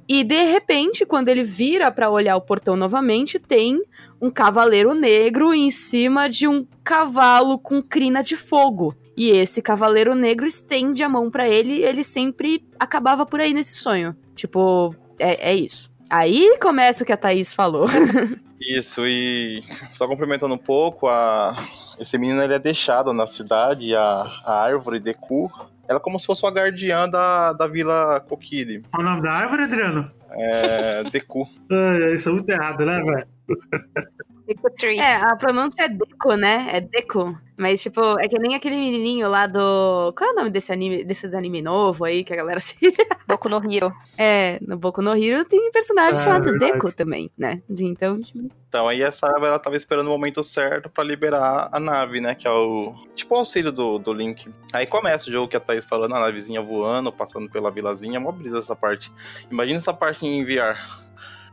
e de repente, quando ele vira para olhar o portão novamente, tem um cavaleiro negro em cima de um cavalo com crina de fogo. E esse cavaleiro negro estende a mão para ele e ele sempre acabava por aí nesse sonho. Tipo, é, é isso. Aí começa o que a Thaís falou. Isso, e só complementando um pouco, a... esse menino ele é deixado na cidade, a, a árvore Deku, ela é como se fosse a guardiã da, da Vila Kokiri. Qual o nome da árvore, Adriano? É. Deku. isso é muito errado, né, velho? É, a pronúncia é Deco, né? É Deco. Mas, tipo, é que nem aquele menininho lá do. Qual é o nome desse anime, desses anime novo aí que a galera se. Boku no Hiro. É, no Boku no Hiro tem um personagem é, chamado verdade. Deco também, né? Então, tipo... Então, aí essa ela tava esperando o momento certo para liberar a nave, né? Que é o. Tipo o auxílio do, do Link. Aí começa o jogo que a Thaís falando, a navezinha voando, passando pela vilazinha. Mó brisa essa parte. Imagina essa parte em VR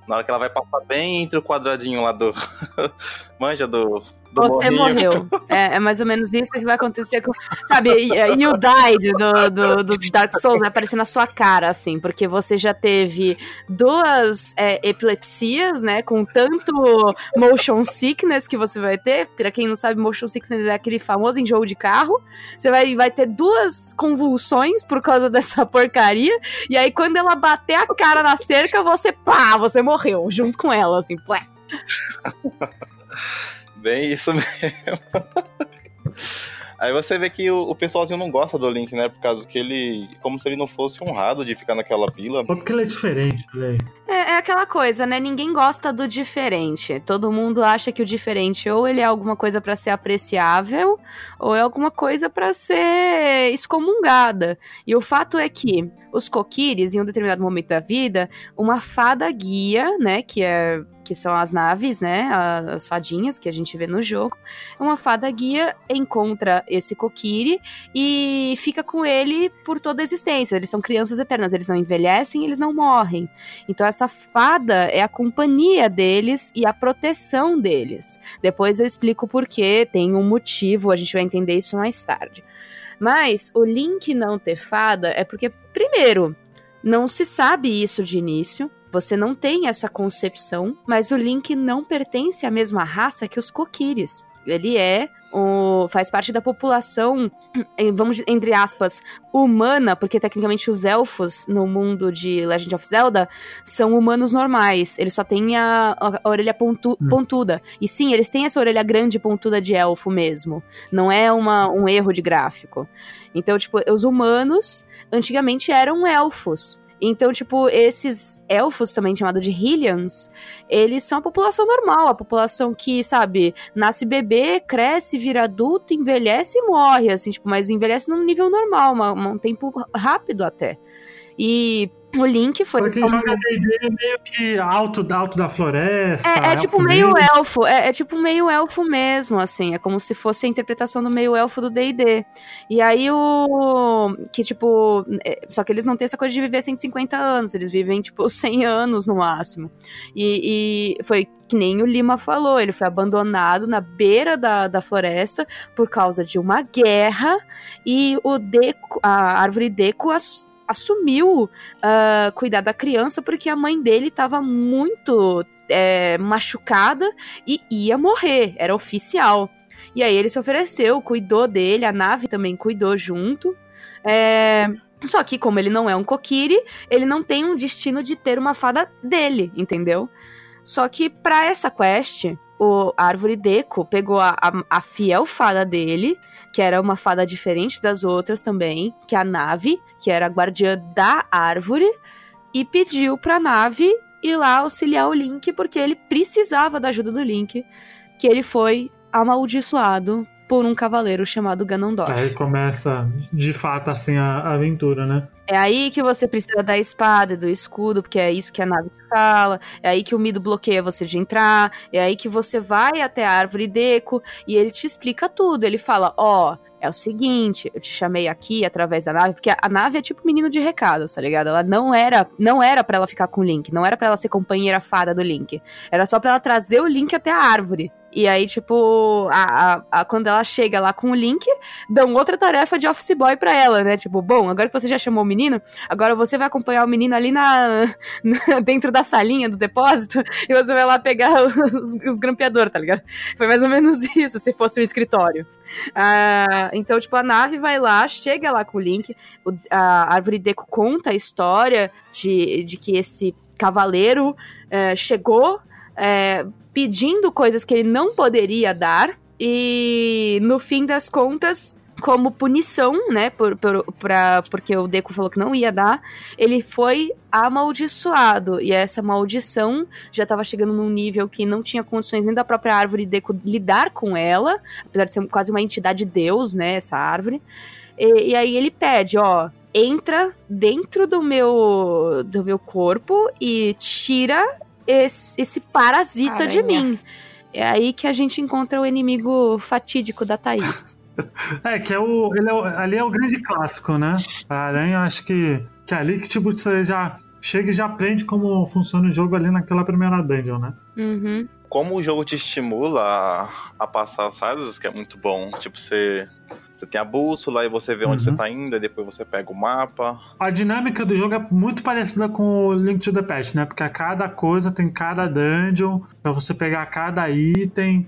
na hora que ela vai passar bem entre o quadradinho lá do. Manja do. Você morreu. É, é, mais ou menos isso que vai acontecer com. Sabe, You Died do, do, do, Dark Souls vai aparecer na sua cara, assim, porque você já teve duas é, epilepsias, né? Com tanto motion sickness que você vai ter. Pra quem não sabe, motion sickness é aquele famoso enjoo de carro. Você vai, vai ter duas convulsões por causa dessa porcaria. E aí, quando ela bater a cara na cerca, você pá, você morreu morreu junto com ela, assim, plé. Bem isso mesmo. Aí você vê que o, o, pessoalzinho não gosta do Link, né? Por causa que ele. Como se ele não fosse honrado de ficar naquela vila. Porque ele é diferente, né? É, é aquela coisa, né? Ninguém gosta do diferente. Todo mundo acha que o diferente ou ele é alguma coisa para ser apreciável, ou é alguma coisa para ser excomungada. E o fato é que os Kokiris, em um determinado momento da vida, uma fada guia, né, que é que são as naves, né, as fadinhas que a gente vê no jogo, uma fada guia encontra esse Kokiri e fica com ele por toda a existência. Eles são crianças eternas, eles não envelhecem, eles não morrem. Então essa fada é a companhia deles e a proteção deles. Depois eu explico por quê, tem um motivo, a gente vai entender isso mais tarde. Mas o link não ter fada é porque, primeiro, não se sabe isso de início. Você não tem essa concepção, mas o Link não pertence à mesma raça que os Kokiris. Ele é o, faz parte da população, vamos entre aspas, humana, porque tecnicamente os elfos no mundo de Legend of Zelda são humanos normais. Eles só têm a, a, a orelha pontu, hum. pontuda. E sim, eles têm essa orelha grande pontuda de elfo mesmo. Não é uma, um erro de gráfico. Então, tipo, os humanos antigamente eram elfos. Então, tipo, esses elfos também chamados de Hylians, eles são a população normal, a população que, sabe, nasce bebê, cresce, vira adulto, envelhece e morre, assim, tipo, mas envelhece num nível normal, uma, um tempo rápido até. E o Link foi. Porque como... joga D&D meio que alto, alto da floresta. É, é tipo meio elfo. É, é, tipo meio elfo mesmo, assim. É como se fosse a interpretação do meio elfo do D&D. E aí o... Que, tipo... É, só que eles não têm essa coisa de viver 150 anos. Eles vivem, tipo, 100 anos no máximo. E, e foi que nem o Lima falou. Ele foi abandonado na beira da, da floresta por causa de uma guerra. E o Deco... A árvore Deco assumiu uh, cuidar da criança porque a mãe dele estava muito é, machucada e ia morrer, era oficial. E aí ele se ofereceu, cuidou dele, a nave também cuidou junto. É, só que, como ele não é um Kokiri, ele não tem um destino de ter uma fada dele, entendeu? Só que para essa quest, o Árvore Deco pegou a, a, a fiel fada dele que era uma fada diferente das outras também, que é a Nave, que era a guardiã da árvore, e pediu pra Nave ir lá auxiliar o Link, porque ele precisava da ajuda do Link, que ele foi amaldiçoado por um cavaleiro chamado Ganondorf. Aí começa, de fato, assim, a aventura, né? É aí que você precisa da espada e do escudo, porque é isso que a nave fala. É aí que o Mido bloqueia você de entrar. É aí que você vai até a árvore Deco e ele te explica tudo. Ele fala: Ó, oh, é o seguinte, eu te chamei aqui através da nave, porque a, nave é tipo menino de recado, tá ligado? Ela não era, não era para ela ficar com o Link, não era para ela ser companheira fada do Link. Era só para ela trazer o Link até a árvore. E aí, tipo, a, a, a, quando ela chega lá com o Link, dão outra tarefa de office boy pra ela, né? Tipo, bom, agora que você já chamou o menino, agora você vai acompanhar o menino ali na, na dentro da salinha do depósito e você vai lá pegar os, os grampeadores, tá ligado? Foi mais ou menos isso, se fosse um escritório. Ah, então, tipo, a nave vai lá, chega lá com o Link, o, a Árvore Deco conta a história de, de que esse cavaleiro é, chegou é, pedindo coisas que ele não poderia dar, e no fim das contas como punição, né, por, por, pra, porque o Deco falou que não ia dar, ele foi amaldiçoado. E essa maldição já estava chegando num nível que não tinha condições nem da própria árvore Deco lidar com ela, apesar de ser quase uma entidade deus, né, essa árvore. E, e aí ele pede, ó, entra dentro do meu, do meu corpo e tira esse, esse parasita Aranha. de mim. É aí que a gente encontra o inimigo fatídico da Thaís. É, que é o, ele é Ali é o grande clássico, né? A aranha, acho que, que é ali que tipo, você já chega e já aprende como funciona o jogo ali naquela primeira dungeon, né? Uhum. Como o jogo te estimula a, a passar as fases, que é muito bom. Tipo, você você tem a bússola e você vê onde uhum. você tá indo, e depois você pega o mapa. A dinâmica do jogo é muito parecida com o Link to the Past, né? Porque a cada coisa tem cada dungeon, pra você pegar cada item.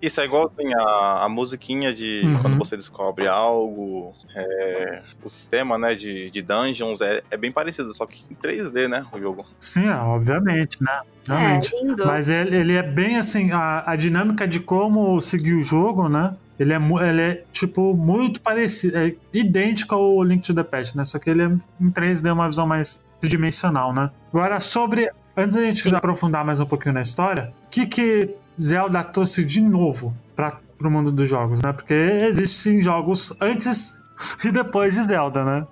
Isso é igualzinho a, a musiquinha de uhum. quando você descobre algo. É, o sistema né, de, de dungeons é, é bem parecido, só que em 3D, né? O jogo. Sim, é, obviamente, né? Obviamente. É, lindo. Mas ele, ele é bem assim, a, a dinâmica de como seguir o jogo, né? Ele é, ele é, tipo, muito parecido, é idêntico ao Link to the Past, né? Só que ele é em 3D, uma visão mais tridimensional, né? Agora, sobre. Antes da gente aprofundar mais um pouquinho na história, o que, que Zelda trouxe de novo para o mundo dos jogos, né? Porque existem jogos antes e depois de Zelda, né?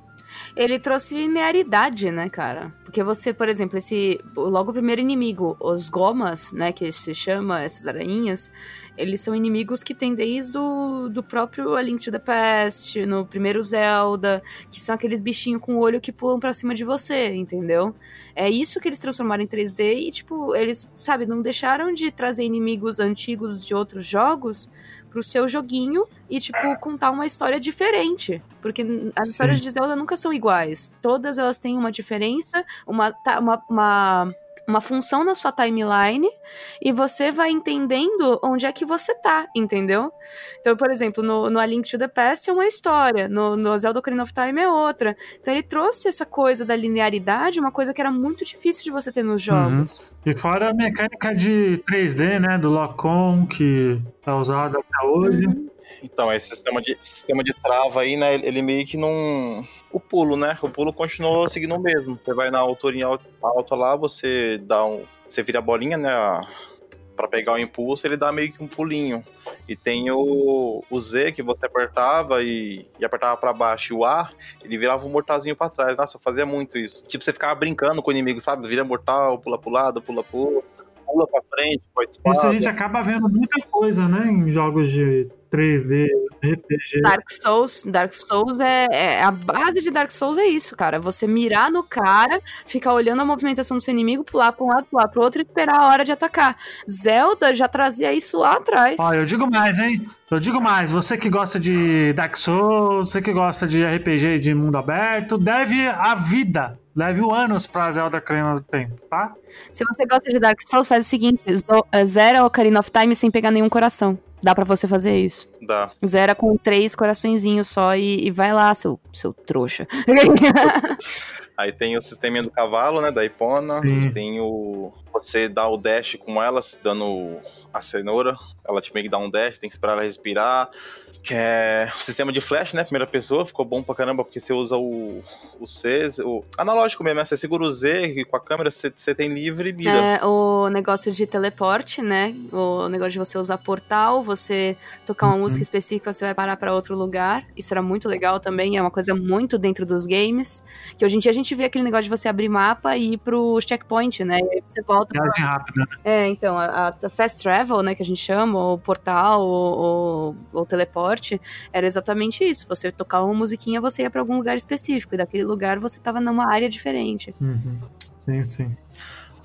Ele trouxe linearidade, né, cara? Porque você, por exemplo, esse. Logo o primeiro inimigo, os Gomas, né, que se chama, essas aranhas, eles são inimigos que tem desde o do próprio A Link to the Past, no primeiro Zelda, que são aqueles bichinhos com olho que pulam para cima de você, entendeu? É isso que eles transformaram em 3D e, tipo, eles, sabe, não deixaram de trazer inimigos antigos de outros jogos pro seu joguinho e, tipo, contar uma história diferente. Porque as Sim. histórias de Zelda nunca são iguais. Todas elas têm uma diferença, uma, uma, uma uma função na sua timeline e você vai entendendo onde é que você tá, entendeu? Então, por exemplo, no, no A Link to the Past é uma história, no, no Zelda Ocarina of Time é outra. Então ele trouxe essa coisa da linearidade, uma coisa que era muito difícil de você ter nos jogos. Uhum. E fora a mecânica de 3D, né, do Lock-on, que é usada até hoje. Uhum. Então, esse sistema de, sistema de trava aí, né, ele meio que não... O pulo, né? O pulo continuou seguindo o mesmo. Você vai na alturinha alta lá, você dá um... Você vira a bolinha, né, para pegar o impulso, ele dá meio que um pulinho. E tem o, o Z que você apertava e, e apertava para baixo e o A, ele virava um mortalzinho para trás. Nossa, eu fazia muito isso. Tipo, você ficava brincando com o inimigo, sabe? Vira mortal, pula pro lado, pula pro pula pra frente com a espada. Isso a gente acaba vendo muita coisa, né, em jogos de 3D, RPG. Dark Souls, Dark Souls é, é, a base de Dark Souls é isso, cara. Você mirar no cara, ficar olhando a movimentação do seu inimigo, pular para um lado, pular para outro e esperar a hora de atacar. Zelda já trazia isso lá atrás. Ó, eu digo mais, hein? Eu digo mais, você que gosta de Dark Souls, você que gosta de RPG de mundo aberto, deve a vida leve o anos pra Zelda Ocarina do Tempo, tá? Se você gosta de Dark Souls, faz o seguinte: zera Ocarina of Time sem pegar nenhum coração. Dá para você fazer isso. Dá. Zera com três coraçõezinhos só e, e vai lá, seu, seu trouxa. Aí tem o sisteminha do cavalo, né? Da Ipona. Sim. Tem o. Você dá o dash com ela, dando a cenoura. Ela te meio que dá um dash, tem que esperar ela respirar que é o sistema de flash, né? Primeira pessoa, ficou bom pra caramba, porque você usa o, o C, o analógico mesmo, né? Você segura o Z e com a câmera você, você tem livre e mira. É, o negócio de teleporte, né? O negócio de você usar portal, você tocar uma uhum. música específica, você vai parar para outro lugar. Isso era muito legal também, é uma coisa muito dentro dos games. Que hoje em dia a gente vê aquele negócio de você abrir mapa e ir pro checkpoint, né? E aí você volta. Pra... rápida. Né? É, então, a, a, fast travel, né, que a gente chama, o portal, o, o, o teleporte era exatamente isso. Você tocava uma musiquinha, você ia para algum lugar específico, e daquele lugar você tava numa área diferente. Uhum. Sim, sim.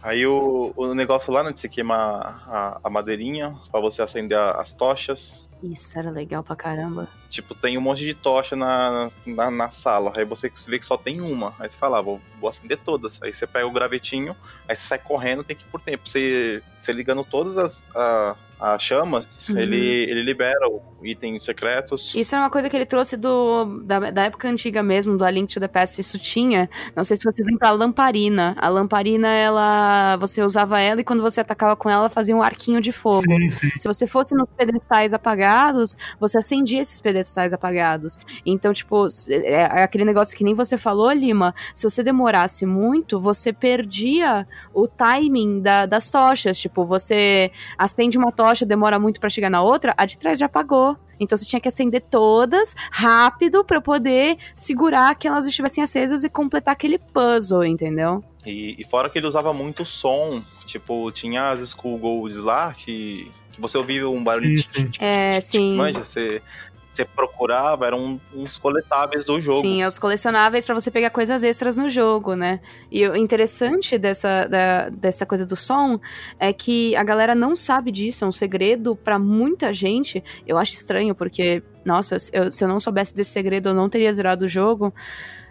Aí o, o negócio lá, né, de você queimar a, a madeirinha, para você acender as tochas. Isso era legal pra caramba. Tipo, tem um monte de tocha na, na, na, sala. Aí você vê que só tem uma. Aí você fala, ah, vou, vou acender todas. Aí você pega o gravetinho, aí você sai correndo, tem que ir por tempo. Você, você ligando todas as, a, a chamas, uhum. ele, ele libera itens secretos. Isso é uma coisa que ele trouxe do, da, da época antiga mesmo, do A Link to the Past, isso tinha. Não sei se vocês lembram, a lamparina. A lamparina, ela. Você usava ela e quando você atacava com ela, fazia um arquinho de fogo. Sim, sim. Se você fosse nos pedestais apagados, você acendia esses pedestais apagados. Então, tipo, é, é aquele negócio que nem você falou, Lima. Se você demorasse muito, você perdia o timing da, das tochas. Tipo, você acende uma tocha tocha demora muito para chegar na outra, a de trás já apagou. Então você tinha que acender todas rápido para poder segurar que elas estivessem acesas e completar aquele puzzle, entendeu? E, e, fora que ele usava muito som, tipo, tinha as Skull Golds lá que, que você ouvia um barulho. Sim, sim. É, sim. Manja, você você procurava eram uns coletáveis do jogo. Sim, os colecionáveis para você pegar coisas extras no jogo, né? E o interessante dessa, da, dessa coisa do som é que a galera não sabe disso, é um segredo para muita gente. Eu acho estranho, porque, nossa, eu, se eu não soubesse desse segredo, eu não teria zerado o jogo.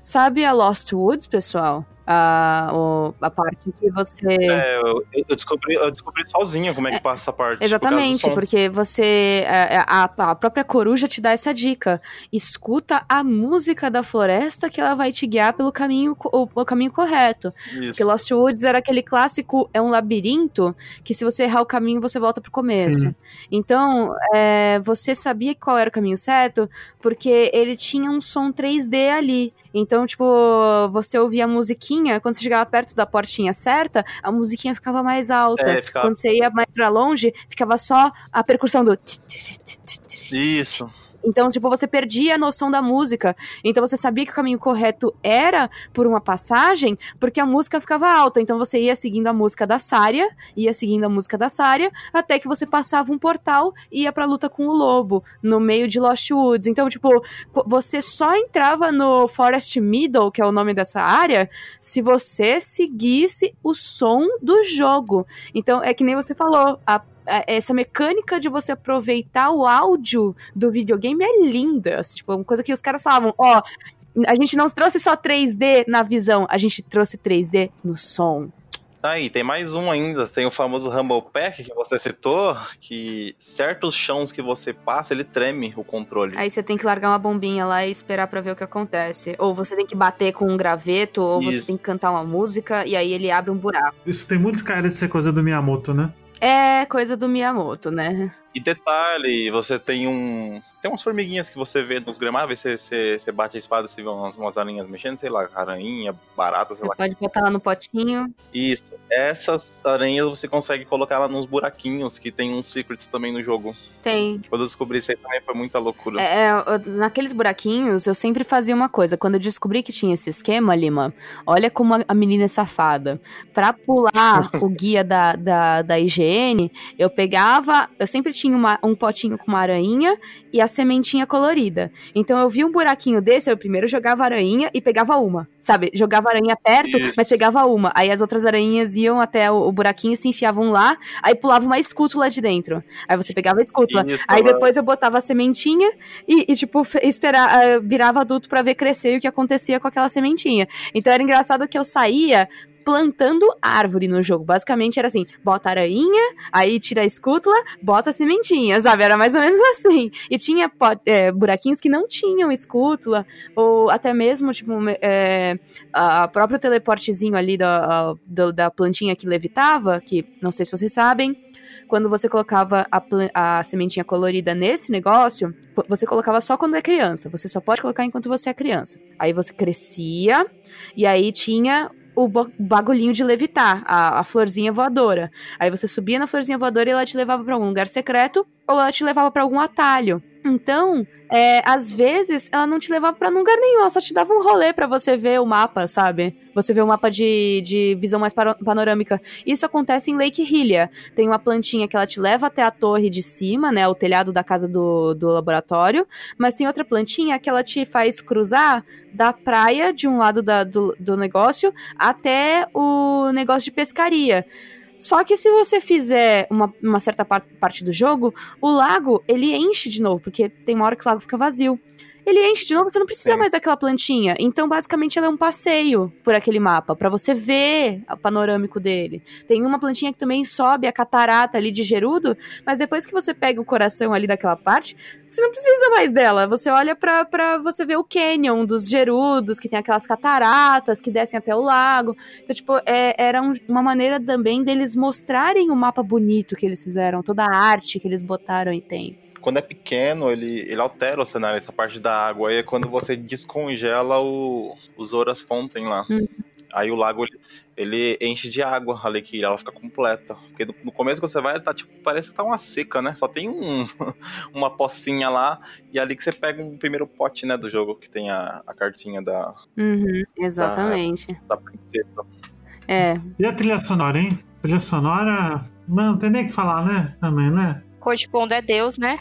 Sabe a Lost Woods, pessoal? A, o, a parte que você. É, eu, eu, descobri, eu descobri sozinho como é que é, passa essa parte. Exatamente, por porque você. É, é, a, a, própria coruja te dá essa dica. Escuta a música da floresta que ela vai te guiar pelo caminho, o, o caminho correto. Isso. Porque Lost Woods era aquele clássico, é um labirinto que se você errar o caminho, você volta pro começo. Sim. Então, é, você sabia qual era o caminho certo, porque ele tinha um som 3D ali. Então, tipo, você ouvia a musiquinha, quando você chegava perto da portinha certa, a musiquinha ficava mais alta. É, ficava... Quando você ia mais para longe, ficava só a percussão do. Isso. Então, tipo, você perdia a noção da música. Então, você sabia que o caminho correto era por uma passagem, porque a música ficava alta. Então, você ia seguindo a música da Sária, ia seguindo a música da Sária, até que você passava um portal e ia pra luta com o lobo, no meio de Lost Woods. Então, tipo, você só entrava no Forest Middle, que é o nome dessa área, se você seguisse o som do jogo. Então, é que nem você falou, a essa mecânica de você aproveitar o áudio do videogame é linda. Assim, tipo, uma coisa que os caras falavam, ó, oh, a gente não trouxe só 3D na visão, a gente trouxe 3D no som. Aí, tem mais um ainda. Tem o famoso Rumble Pack que você citou, que certos chãos que você passa, ele treme o controle. Aí você tem que largar uma bombinha lá e esperar para ver o que acontece. Ou você tem que bater com um graveto, ou Isso. você tem que cantar uma música, e aí ele abre um buraco. Isso tem muito cara de ser coisa do Miyamoto, né? É coisa do Miyamoto, né? E detalhe, você tem um tem umas formiguinhas que você vê nos gramáveis, você, você, você bate a espada, você vê umas, umas aranhas mexendo, sei lá, aranha, barata, sei você lá. Pode botar lá no potinho. Isso. Essas aranhas você consegue colocar lá nos buraquinhos, que tem uns secrets também no jogo. Tem. Quando eu descobri isso aí também foi muita loucura. É, é, naqueles buraquinhos, eu sempre fazia uma coisa. Quando eu descobri que tinha esse esquema, Lima, olha como a menina é safada. Pra pular o guia da, da, da IGN, eu pegava. Eu sempre tinha uma, um potinho com uma aranha e a sementinha colorida. Então eu vi um buraquinho desse, eu primeiro jogava aranha e pegava uma, sabe? Jogava aranha perto, Isso. mas pegava uma. Aí as outras aranhas iam até o, o, buraquinho, se enfiavam lá, aí pulava uma escútula de dentro. Aí você pegava a escútula. Isso, aí depois eu botava a sementinha e, e tipo, esperar, uh, virava adulto para ver crescer o que acontecia com aquela sementinha. Então era engraçado que eu saía plantando árvore no jogo. Basicamente era assim: bota aranha, aí tira a escútula, bota sementinha, sabe? Era mais ou menos assim. E tinha é, buraquinhos que não tinham escútula, ou até mesmo, tipo, é, a próprio teleportezinho ali da, da, da plantinha que levitava, que não sei se vocês sabem quando você colocava a, a, sementinha colorida nesse negócio, você colocava só quando é criança. Você só pode colocar enquanto você é criança. Aí você crescia, e aí tinha o bagulhinho de levitar, a, a, florzinha voadora. Aí você subia na florzinha voadora e ela te levava para algum lugar secreto ou ela te levava para algum atalho. Então, é, às vezes, ela não te levava para lugar nenhum, ela só te dava um rolê para você ver o mapa, sabe? Você vê o um mapa de, de visão mais panorâmica. Isso acontece em Lake Hylia. Tem uma plantinha que ela te leva até a torre de cima, né? O telhado da casa do, do laboratório. Mas tem outra plantinha que ela te faz cruzar da praia, de um lado da, do, do negócio, até o negócio de pescaria. Só que se você fizer uma, uma certa parte, parte do jogo, o lago ele enche de novo, porque tem uma hora que o lago fica vazio ele enche de novo, você não precisa Sim. mais daquela plantinha. Então, basicamente, ela é um passeio por aquele mapa, para você ver o panorâmico dele. Tem uma plantinha que também sobe a catarata ali de Gerudo, mas depois que você pega o coração ali daquela parte, você não precisa mais dela. Você olha pra, pra você ver o canyon dos Gerudos, que tem aquelas cataratas que descem até o lago. Então, tipo, é, era um, uma maneira também deles mostrarem o mapa bonito que eles fizeram, toda a arte que eles botaram e tem quando é pequeno, ele, ele altera o cenário, essa parte da água. Aí é quando você descongela o, os Horas Fountain lá. Uhum. Aí o lago ele, ele, enche de água, a Lequilha, ela fica completa. Porque no, no, começo que você vai, tá tipo, parece que tá uma seca, né? Só tem um, uma pocinha lá, e é ali que você pega um primeiro pote, né, do jogo, que tem a, a cartinha da. Uhum, exatamente. Da, da princesa. É. E a trilha sonora, hein? A trilha sonora. Não, não tem nem o que falar, né? Também, né? Kondo é Deus, né?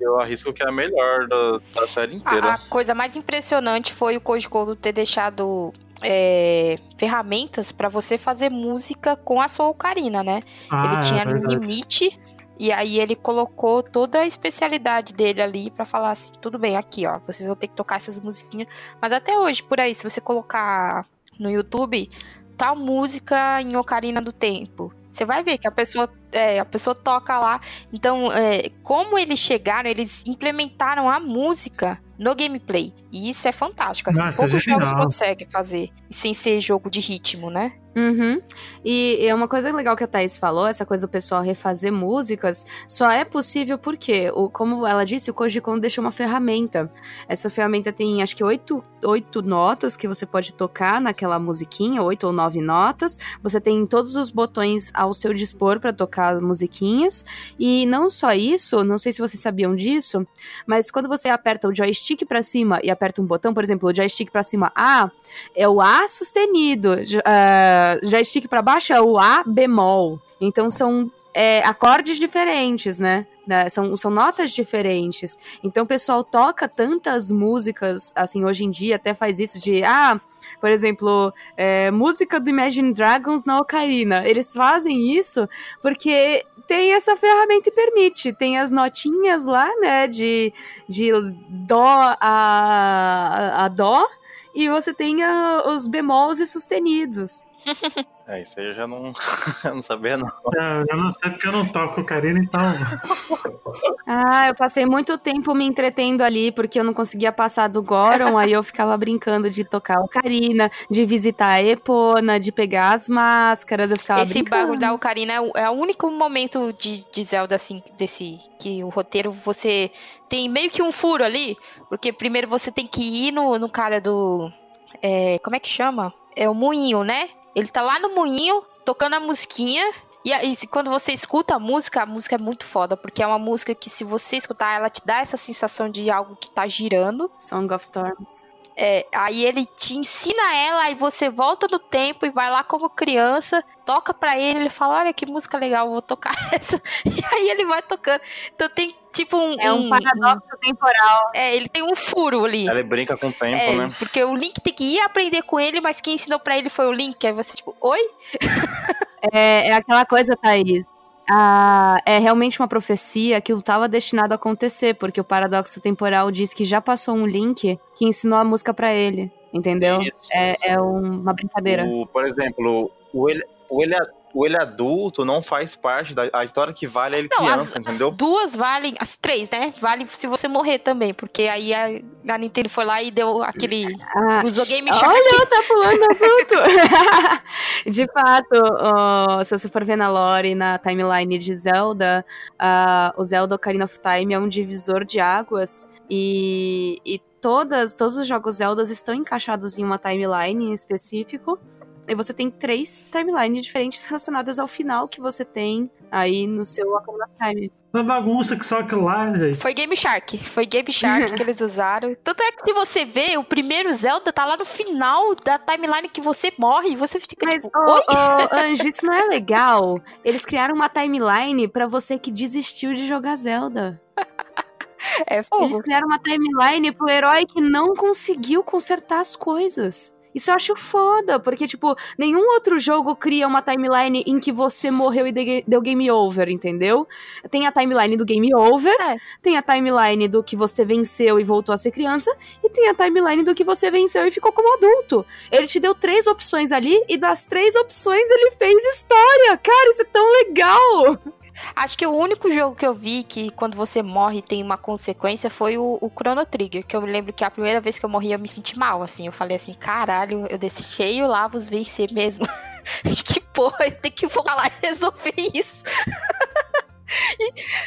Eu arrisco que é a melhor da, da série inteira. A, a, coisa mais impressionante foi o Koji Kondo ter deixado é, ferramentas para você fazer música com a sua ocarina, né? Ah, ele tinha é limite e aí ele colocou toda a especialidade dele ali para falar assim, tudo bem, aqui ó, vocês vão ter que tocar essas musiquinhas. Mas até hoje, por aí, se você colocar no YouTube, tal música em Ocarina do Tempo, você vai ver que a pessoa, é, a pessoa toca lá. Então, é, como eles chegaram, eles implementaram a música no gameplay. E isso é fantástico. Assim, Nossa, poucos jogos conseguem fazer sem ser jogo de ritmo, né? Uhum. E é uma coisa legal que a Thaís falou, essa coisa do pessoal refazer músicas, só é possível porque, o, como ela disse, o Koji Kondo deixou uma ferramenta. Essa ferramenta tem, acho que, oito, oito notas que você pode tocar naquela musiquinha, oito ou nove notas. Você tem todos os botões ao seu dispor para tocar musiquinhas. E não só isso, não sei se vocês sabiam disso, mas quando você aperta o joystick para cima e aperta um botão, por exemplo, o joystick para cima A, é o A sustenido. Uh, joystick para baixo é o A bemol. Então são é, acordes diferentes, né? né? São, são notas diferentes. Então o pessoal toca tantas músicas, assim, hoje em dia até faz isso de, ah, por exemplo, é, música do Imagine Dragons na ocarina. Eles fazem isso porque tem essa ferramenta e permite. Tem as notinhas lá, né, de, de dó a, a dó, e você tem a, os bemols e sustenidos. É, isso aí eu já não, não sabia, não. É, eu não sei porque eu não toco Karina, então. Ah, eu passei muito tempo me entretendo ali, porque eu não conseguia passar do Goron, aí eu ficava brincando de tocar Ocarina, de visitar a Epona, de pegar as máscaras, eu ficava Esse brincando. bagulho da Ocarina é o, é o único momento de, de Zelda, assim, desse. Que o roteiro você tem meio que um furo ali. Porque primeiro você tem que ir no, no cara do. é, como é que chama? É o moinho, né? Ele tá lá no moinho, tocando a musiquinha. E se- quando você escuta a música, a música é muito foda, porque é uma música que, se você escutar, ela te dá essa sensação de algo que tá girando. Song of Storms. É, aí ele te ensina ela, aí você volta no tempo e vai lá como criança, toca pra ele, ele fala, olha que música legal, vou tocar essa. E aí ele vai tocando. Então tem tipo um... É um paradoxo temporal. é, ele tem um furo ali. Ele brinca com o tempo, É, né? porque o Link tem que ir aprender com ele, mas quem ensinou pra ele foi o Link. Aí você, tipo, oi? É, é aquela coisa, Thaís. Ah, é realmente uma profecia, aquilo estava destinado a acontecer, porque o paradoxo temporal diz que já passou um link que ensinou a música pra ele, entendeu? É, é um- uma brincadeira. O, por exemplo, o ele, o, o ele adulto não faz parte da a história que vale é ele Não, as, criança, entendeu? as duas valem, as três, né? Vale se você morrer também, porque aí a, a Nintendo foi lá e deu aquele. Ah, Usou Game Shark. Olha, tá pulando assunto. de fato, ó, se você for ver na lore, na timeline de Zelda, ah, o Zelda Ocarina of Time é um divisor de águas e, e todas, todos os jogos Zeldas estão encaixados em uma timeline em específico. E você tem três timelines diferentes relacionadas ao final que você tem aí no seu of Time. Uma bagunça que só aquilo lá, gente. Foi Game Shark. Foi Game Shark que eles usaram. Tanto é que se você vê, o primeiro Zelda tá lá no final da timeline que você morre e você fica Mas, tipo, ô, oi? ô, Anjo, isso não é legal. Eles criaram uma timeline pra você que desistiu de jogar Zelda. É fogo. Eles criaram uma timeline pro herói que não conseguiu consertar as coisas. Isso eu acho foda, porque, tipo, nenhum outro jogo cria uma timeline em que você morreu e de- deu game over, entendeu? Tem a timeline do game over, É. tem a timeline do que você venceu e voltou a ser criança, e tem a timeline do que você venceu e ficou como adulto. Ele te deu três opções ali, e das três opções ele fez história. Cara, isso é tão legal! Acho que o único jogo que eu vi que quando você morre tem uma consequência foi o, o Chrono Trigger, que eu me lembro que a primeira vez que eu morri eu me senti mal, assim. Eu falei assim, caralho, eu deixei o Lavos vencer mesmo. que porra, eu tenho que voltar lá e resolver isso.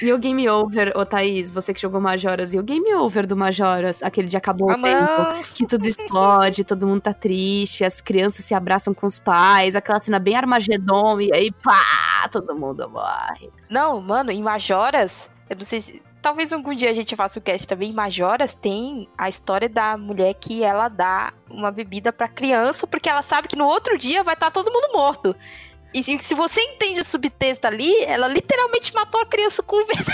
E o game over, ô Thaís, você que jogou Majoras, e o game over do Majoras, aquele de acabou Ah, o tempo, não. que tudo explode, todo mundo tá triste, as crianças se abraçam com os pais, aquela cena bem Armagedon, e aí pá, todo mundo morre. Não, mano, em Majoras, eu não sei se. Talvez algum dia a gente faça o cast também. Em Majoras tem a história da mulher que ela dá uma bebida pra criança, porque ela sabe que no outro dia vai estar todo mundo morto. E se, você entende o subtexto ali, ela literalmente matou a criança com veneno.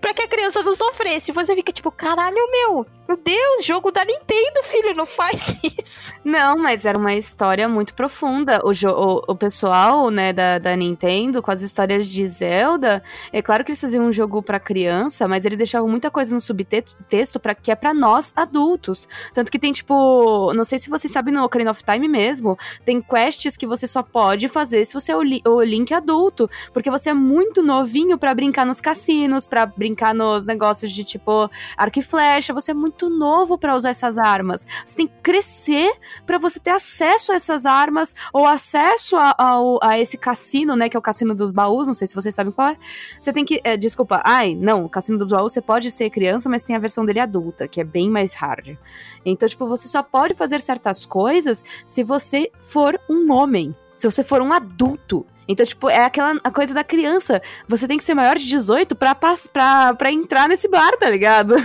pra que a criança não sofresse. E você fica tipo, caralho, meu, meu Deus, jogo da Nintendo, filho, não faz isso. Não, mas era uma história muito profunda. O, o, o pessoal, né, da, da Nintendo, com as histórias de Zelda, é claro que eles faziam um jogo pra criança, mas eles deixavam muita coisa no subtexto para que é pra nós adultos. Tanto que tem, tipo, não sei se vocês sabem no Ocarina of Time mesmo, tem quests que você só pode fazer se você é o, Li- o Link adulto, porque você é muito novinho pra brincar nos cassinos, pra brincar nos negócios de, tipo, arco e flecha, você é muito novo pra usar essas armas. Você tem que crescer pra você ter acesso a essas armas ou acesso a, ao- a esse cassino, né, que é o cassino dos baús, não sei se vocês sabem qual é. Você tem que, é, desculpa, ai, não, o cassino dos baús você pode ser criança, mas tem a versão dele adulta, que é bem mais hard. Então, tipo, você só pode fazer certas coisas se você for um homem, se você for um adulto. Então, tipo, é aquela a coisa da criança. Você tem que ser maior de 18 pra, pra, pra entrar nesse bar, tá ligado?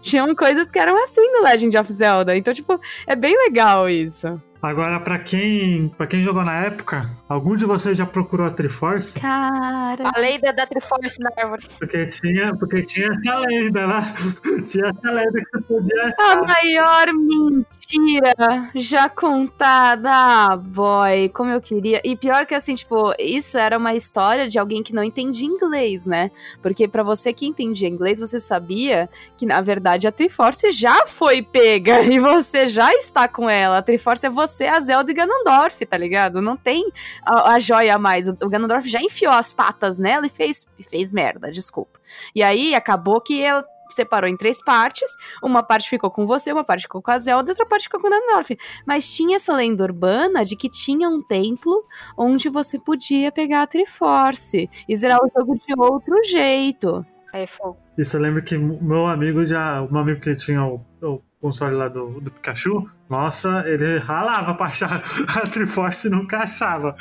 Tinham coisas que eram assim no Legend of Zelda. Então, tipo, é bem legal isso. Agora, pra quem, pra quem jogou na época, algum de vocês já procurou a Triforce? Cara. A lei da, da Triforce na árvore. Porque tinha, porque tinha essa lenda lá. tinha essa lenda que você podia A achar. maior mentira já contada, ah, boy, como eu queria. E pior que assim, tipo, isso era uma história de alguém que não entendia inglês, né? Porque pra você que entendia inglês, você sabia que na verdade a Triforce já foi pega e você já está com ela. A Triforce é você você a Zelda e Ganondorf, tá ligado? Não tem a, a joia a mais. O, o Ganondorf já enfiou as patas nela e fez, fez merda, desculpa. E aí acabou que ela separou em três partes. Uma parte ficou com você, uma parte ficou com a Zelda, outra parte ficou com o Ganondorf. Mas tinha essa lenda urbana de que tinha um templo onde você podia pegar a Triforce e zerar o jogo de outro jeito. É fogo. E você lembra que meu amigo já. Um amigo que tinha o, o console lá do, do Pikachu, nossa, ele ralava pra achar a Triforce e nunca achava.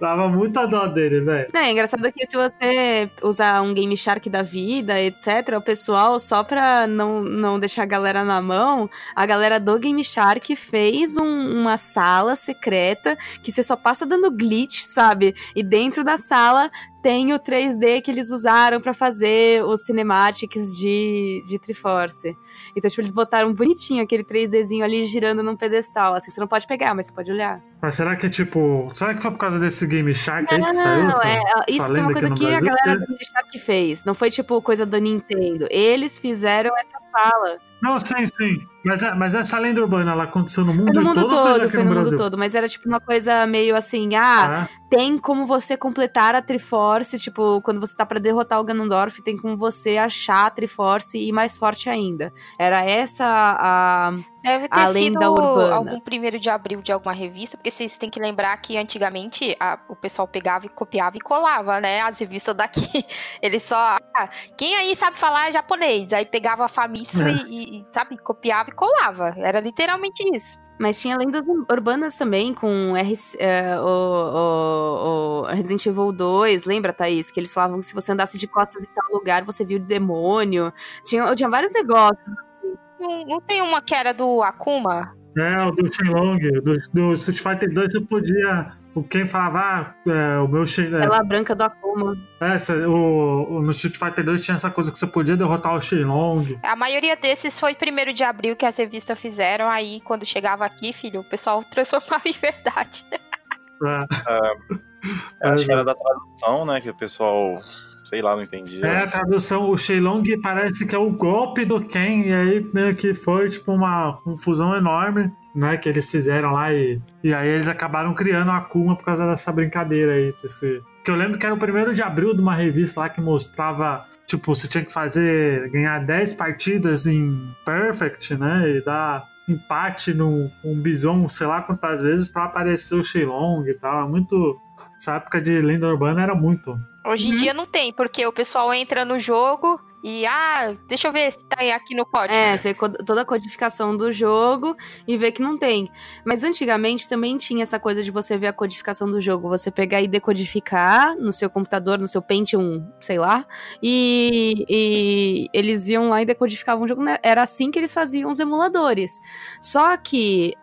Dava muita dó dele, velho. É engraçado que se você usar um Game Shark da vida, etc., o pessoal, só pra não, não deixar a galera na mão, a galera do Game Shark fez um- uma sala secreta que você só passa dando glitch, sabe? E dentro da sala tem o 3D que eles usaram pra fazer os cinematics de, de Triforce. Então, tipo, eles botaram bonitinho aquele 3Dzinho ali girando num pedestal. Assim, você não pode pegar, mas você pode olhar. Mas será que é tipo. Será que foi por causa desse Game Shark aí que Não, saiu? não, é, isso foi uma coisa que a galera do Game Shark fez. Não foi tipo coisa do Nintendo. Eles fizeram essa sala. Não, sim, sim. Mas, mas essa lenda urbana, ela aconteceu no mundo, Foi no mundo todo, foi todo, foi no, no mundo todo. Mas era tipo uma coisa meio assim, ah, Ah, tem como você completar a Triforce, tipo, quando você tá pra derrotar o Ganondorf, tem como você achar a Triforce e ir mais forte ainda. Era essa a... Deve ter A sido lenda urbana. algum primeiro de abril de alguma revista, porque vocês têm que lembrar que antigamente a- o pessoal pegava e copiava e colava, né? As revistas daqui. Eles só. ah, quem aí sabe falar japonês? Aí pegava a Famitsu É. e, e, sabe, copiava e colava. Era literalmente isso. Mas tinha lendas ur- urbanas também com R, é, o, o- o Resident Evil 2, lembra, Thaís? Que eles falavam que se você andasse de costas em tal lugar, você viu o demônio. Tinha, tinha vários negócios. Não, não tem uma que era do Akuma? é, o do Shenlong, do, do Street Fighter 2, você podia. O- Quem falava, ah, é, o meu Shen, é, Tela branca do Akuma. essa, o, o- no Street Fighter 2 tinha essa coisa que você podia derrotar o Shenlong. A maioria desses foi primeiro de abril que as revistas fizeram. Aí, quando chegava aqui, filho, o pessoal transformava em verdade. É, Eu acho que era da tradução, né? Que o pessoal, sei lá, não entendia. É, a tradução, o Shenlong parece que é o golpe do Ken, e aí meio que foi tipo uma confusão enorme, né, que eles fizeram lá, e, e aí eles acabaram criando a Akuma por causa dessa brincadeira aí, desse... Que eu lembro que era o primeiro de abril de uma revista lá que mostrava, tipo, você tinha que fazer, ganhar 10 partidas em Perfect, né, e dar empate num um bison, sei lá quantas vezes, pra aparecer o Shenlong e tal, é muito... Essa época de lenda urbana era muito. Hoje em Uhum. dia não tem, porque o pessoal entra no jogo e, ah, deixa eu ver se tá aqui no código. É, ver toda a codificação do jogo e ver que não tem. Mas antigamente também tinha essa coisa de você ver a codificação do jogo. Você pegar e decodificar no seu computador, no seu Pentium, sei lá. E, e eles iam lá e decodificavam o jogo. Era assim que eles faziam os emuladores. Só que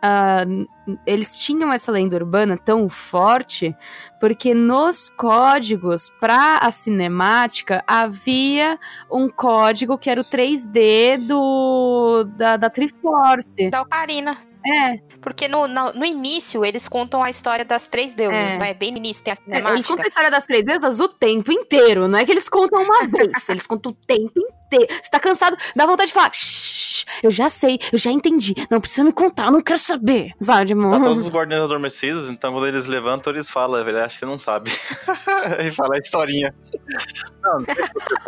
n- eles tinham essa lenda urbana tão forte porque nos códigos para a cinemática havia um código que era o 3D do da, da Triforce. Da Ocarina. É, Porque no, no, no início eles contam a história das três deusas, É. né? Bem no início tem a eles cinemática. contam a história das três deusas o tempo inteiro, não é que eles contam uma vez, eles contam o tempo inteiro. Você tá cansado, dá vontade de falar, "Shh, eu já sei, eu já entendi, não precisa me contar, eu não quero saber, sabe, Tá mano? todos os guardiões adormecidos, então quando eles levantam, eles falam, velho, acho que você não sabe. e fala a historinha. Não, não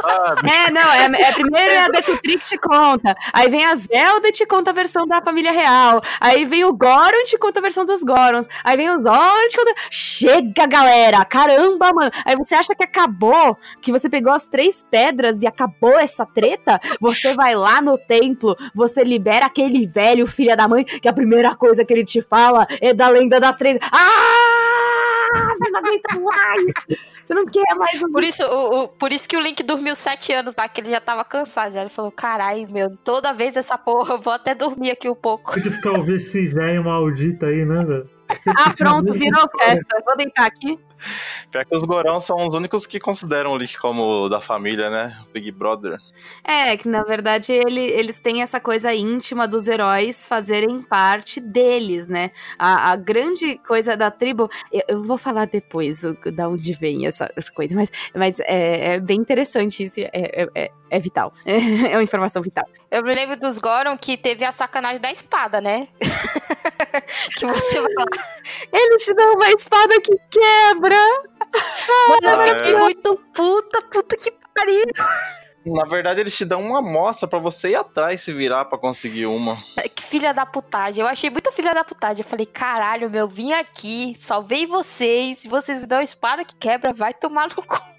sabe. É, não, é, é primeiro é a Decutrix te conta, aí vem a Zelda e te conta a versão da família real, aí vem o Goron e te conta a versão dos Gorons, aí vem o Zoro e te conta... Chega, galera, caramba, mano, aí você acha que acabou, que você pegou as três pedras e acabou essa treta, você vai lá no templo, você libera aquele velho filha da mãe, que a primeira coisa que ele te fala é da lenda das três... Ah! Você não aguenta mais! Você não quer mais Por isso, o, o- por isso que o Link dormiu sete anos lá, que ele já tava cansado. Já ele falou, carai, meu, toda vez essa porra, eu vou até dormir aqui um pouco. Tem que ficar ouvindo esse velho maldito aí, né, velho? Ah, pronto, virou festa. Vou deitar aqui. Pior que os Gorão são os únicos que consideram o Lick como da família, né? Big Brother. É, que na verdade ele- eles têm essa coisa íntima dos heróis fazerem parte deles, né? A, a grande coisa da tribo. Eu, eu vou falar depois o- da onde vem essa, essa coisa, mas, mas é, é bem interessante isso. É, é, é- é vital. É, uma informação vital. Eu me lembro dos Goron que teve a sacanagem da espada, né? que você vai lá. Eles te dão uma espada que quebra. Mano, eu fiquei é. muito puta, puta que pariu. Na verdade, eles te dão uma amostra pra você ir atrás se virar pra conseguir uma. Que filha da putagem. Eu achei muito filha da putagem. Eu falei, caralho, meu, vim aqui, salvei vocês. Se vocês me dão uma espada que quebra, vai tomar no cu.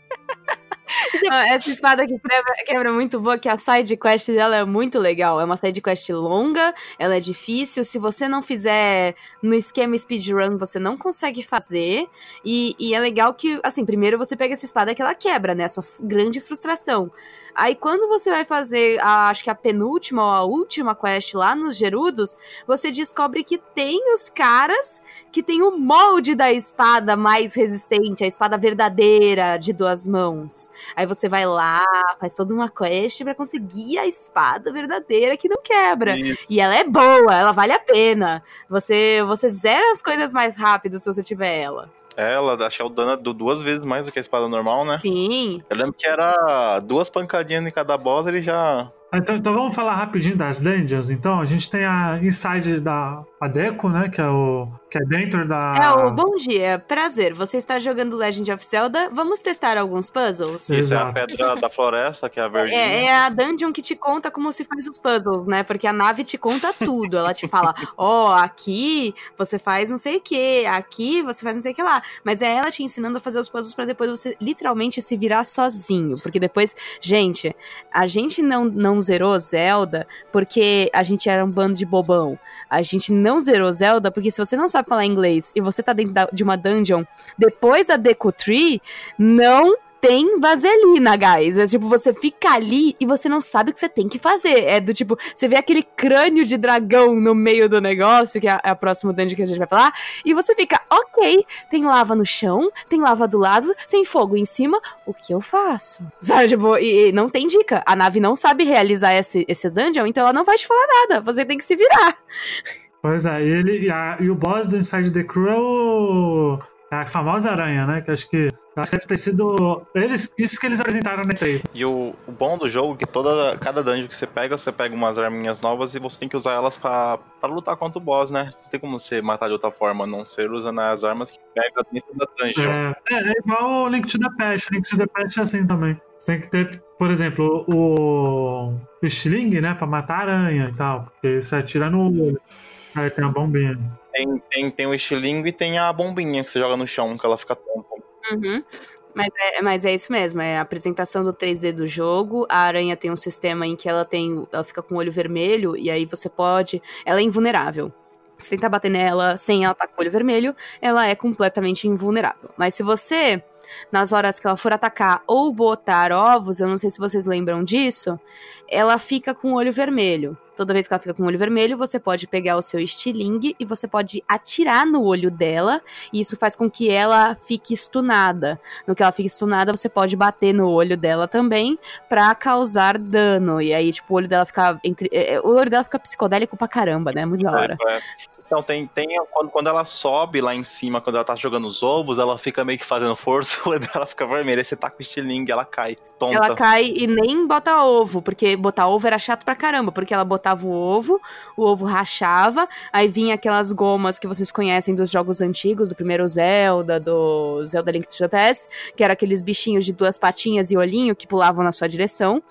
Ah, Essa espada que quebra, quebra muito boa, que a side quest dela é muito legal. É uma side quest longa, ela é difícil. Se você não fizer no esquema speedrun, você não consegue fazer. E, e é legal que, assim, primeiro você pega essa espada que ela quebra, né? Sua f- grande frustração. Aí quando você vai fazer, a, acho que a penúltima ou a última quest lá nos Gerudos, você descobre que tem os caras que tem o molde da espada mais resistente, a espada verdadeira de duas mãos. Aí você vai lá, faz toda uma quest pra conseguir a espada verdadeira que não quebra. Isso. E ela é boa, ela vale a pena. Você você zera as coisas mais rápido se você tiver ela. Ela, acho que o dano du- duas vezes mais do que a espada normal, né? Sim. Eu lembro que era duas pancadinhas em cada boss, ele já. Então, então vamos falar rapidinho das dungeons. Então, a gente tem a inside da a Deco, né? Que é o. Que é dentro da. É o bom dia, prazer. Você está jogando Legend of Zelda? Vamos testar alguns puzzles? Isso é a Exato. pedra da floresta, que é a verdinha. É, é a dungeon que te conta como se faz os puzzles, né? Porque a nave te conta tudo. Ela te fala, ó, aqui você faz não sei o que, aqui você faz não sei o que lá. Mas é ela te ensinando a fazer os puzzles pra depois você literalmente se virar sozinho. Porque depois, gente, a gente não, não zerou Zelda porque a gente era um bando de bobão. A gente não zerou Zelda porque se você não sabe falar inglês e você tá dentro da- de uma dungeon depois da Deku Tree, não tem vaselina, guys. É tipo, você fica ali e você não sabe o que você tem que fazer. É do tipo, você vê aquele crânio de dragão no meio do negócio, que é a, é a próxima dungeon que a gente vai falar, e você fica, ok, tem lava no chão, tem lava do lado, tem fogo em cima, o que eu faço? Sabe, tipo, e, e não tem dica. A nave não sabe realizar esse, esse dungeon, então ela não vai te falar nada. Você tem que se virar. Pois é, ele, e, a- e o boss do Inside the Crew é o. é a famosa aranha, né? Que acho que. Acho que deve ter sido. Eles, isso que eles apresentaram na E3. E o, o bom do jogo é que toda, cada dungeon que você pega, você pega umas arminhas novas e você tem que usar elas pra, pra lutar contra o boss, né? Não tem como você matar de outra forma, não ser usando as armas que pega dentro da dungeon. É, é, é igual o Link to the Past. O Link to the Past é assim também. Você tem que ter, por exemplo, o, o Sling, né? Pra matar a aranha e tal. Porque você atira no olho. Aí tem a bombinha. Tem, tem, tem o estilingue e tem a bombinha que você joga no chão, que ela fica tonta. Uhum. Mas é, mas é isso mesmo, é a apresentação do 3D do jogo. A aranha tem um sistema em que ela tem. Ela fica com o olho vermelho, e aí você pode. Ela é invulnerável. Se tentar bater nela sem ela estar com o olho vermelho, ela é completamente invulnerável. Mas se você, nas horas que ela for atacar ou botar ovos, eu não sei se vocês lembram disso, ela fica com o olho vermelho. Toda vez que ela fica com o olho vermelho, você pode pegar o seu estilingue e você pode atirar no olho dela, e isso faz com que ela fique stunada. No que ela fica stunada, você pode bater no olho dela também pra causar dano. E aí, tipo, o olho dela fica entre. é, é, O olho dela fica psicodélico pra caramba, né? Muito da hora. Então, tem, tem quando, quando ela sobe lá em cima, quando ela tá jogando os ovos, ela fica meio que fazendo força, o dela fica vermelho. Aí você tá com o estilingue, ela cai, tonta. Ela cai e nem bota ovo, porque botar ovo era chato pra caramba, porque ela botava o ovo, o ovo rachava, aí vinha aquelas gomas que vocês conhecem dos jogos antigos, do primeiro Zelda, do Zelda Link to the Past, que era aqueles bichinhos de duas patinhas e olhinho que pulavam na sua direção.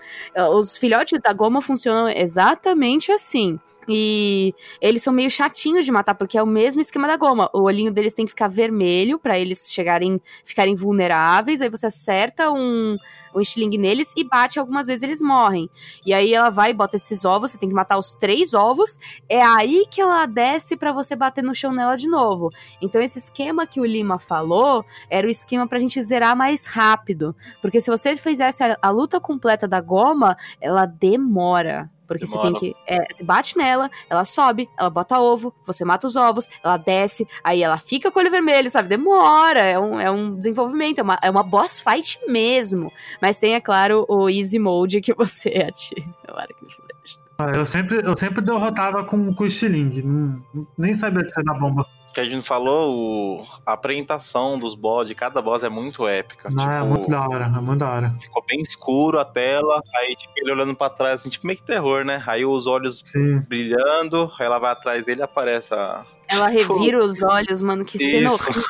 Os filhotes da goma funcionam exatamente assim. E eles são meio chatinhos de matar, porque é o mesmo esquema da goma. O olhinho deles tem que ficar vermelho pra eles chegarem, ficarem vulneráveis. Aí você acerta um, um estilingue neles e bate, algumas vezes eles morrem. E aí ela vai e bota esses ovos, você tem que matar os três ovos. É aí que ela desce pra você bater no chão nela de novo. Então esse esquema que o Lima falou era o esquema pra gente zerar mais rápido. Porque se você fizesse a, a luta completa da goma, ela demora. Porque você tem Demora. que. É, você bate nela, ela sobe, ela bota ovo, você mata os ovos, ela desce, aí ela fica com o olho vermelho, sabe? Demora, é um, é um desenvolvimento, é uma, é uma boss fight mesmo. Mas tem, é claro, o easy mode que você atira. É hora que me flecha. Ah, Eu sempre, eu sempre derrotava com, com o estilingue. Nem sabia de ser da bomba. Que a gente falou, o- a apresentação dos boss, de cada boss é muito épica. Não, é tipo, muito da hora, é muito da hora. ficou bem escuro a tela, aí tipo, ele olhando pra trás, assim, tipo meio que terror, né? Aí os olhos Sim. brilhando, aí ela vai atrás dele e aparece a, Ela revira os olhos, mano, que cena horrível.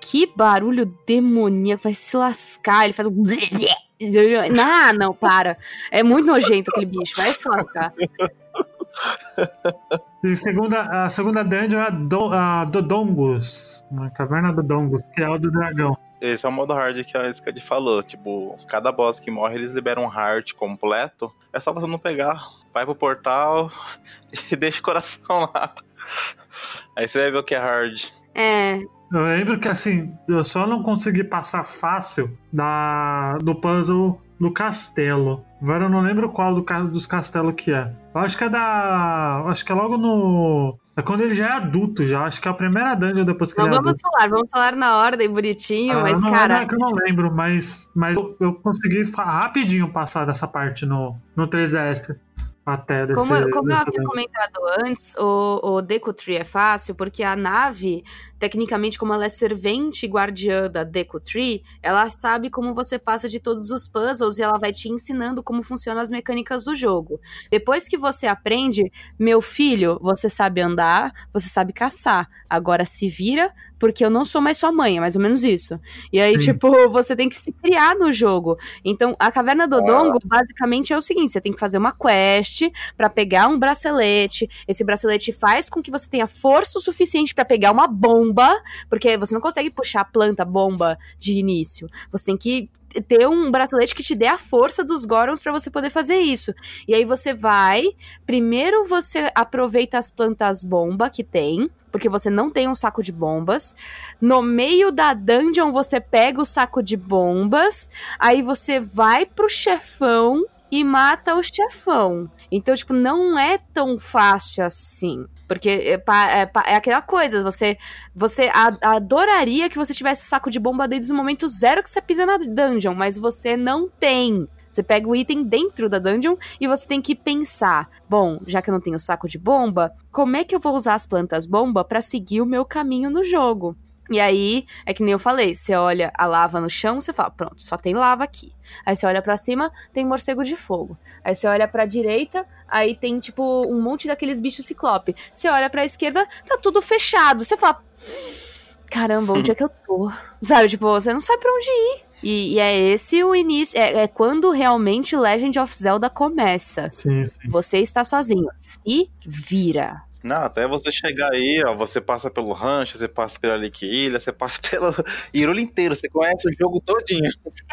Que barulho demoníaco, vai se lascar. Ele faz um. Não, não, para. É muito nojento aquele bicho, vai se lascar. E segunda, a segunda dungeon é a, do, a Dodongus. A caverna do Dongus, que é o do dragão. Esse é o modo hard que a Skad falou. Tipo, cada boss que morre, eles liberam um heart completo. É só você não pegar. Vai pro portal e deixa o coração lá. Aí você vai ver o que é hard. É, Eu lembro que assim, eu só não consegui passar fácil da, do puzzle do castelo. Agora eu não lembro qual do, dos castelos que é. Eu acho que é da. Acho que é logo no. É quando ele já é adulto, já. Acho que é a primeira dungeon depois que não ele é vamos adulto. falar, vamos falar na ordem bonitinho, Ah, mas, não, cara, Não é que eu não lembro, mas, mas eu, eu consegui rapidinho passar dessa parte no, no 3DS. Até desse, Como, como eu havia comentado antes, o, o Deku Tree é fácil porque a nave, tecnicamente, como ela é servente e guardiã da Deku Tree, ela sabe como você passa de todos os puzzles e ela vai te ensinando como funcionam as mecânicas do jogo. Depois que você aprende, meu filho, você sabe andar, você sabe caçar. Agora se vira, porque eu não sou mais sua mãe, é mais ou menos isso. E aí, Sim. tipo, você tem que se criar no jogo. Então, a Caverna do Dongo, basicamente, é o seguinte: você tem que fazer uma quest pra pegar um bracelete. Esse bracelete faz com que você tenha força o suficiente pra pegar uma bomba, porque você não consegue puxar a planta bomba de início. Você tem que ter um bracelete que te dê a força dos Gorons pra você poder fazer isso. E aí você vai, primeiro você aproveita as plantas bomba que tem, porque você não tem um saco de bombas. No meio da dungeon você pega o saco de bombas, aí você vai pro chefão e mata o chefão. Então, tipo, não é tão fácil assim. Porque é, é é aquela coisa, você você adoraria que você tivesse o saco de bomba desde o momento zero que você pisa na dungeon, mas você não tem. Você pega o item dentro da dungeon e você tem que pensar: bom, já que eu não tenho saco de bomba, como é que eu vou usar as plantas bomba pra seguir o meu caminho no jogo? E aí, é que nem eu falei, você olha a lava no chão, você fala, pronto, só tem lava aqui. Aí você olha pra cima, tem morcego de fogo. Aí você olha pra direita, aí tem tipo um monte daqueles bichos ciclope. Você olha pra esquerda, tá tudo fechado. Você fala, caramba, onde é que eu tô? Sabe, tipo, você não sabe pra onde ir. E, e é esse o início, é, é quando realmente Legend of Zelda começa. Sim, sim. Você está sozinho, se vira. Não, até você chegar aí, ó, você passa pelo rancho, você passa pela Lick Ilha, você passa pelo Hyrule inteiro, você conhece o jogo todinho.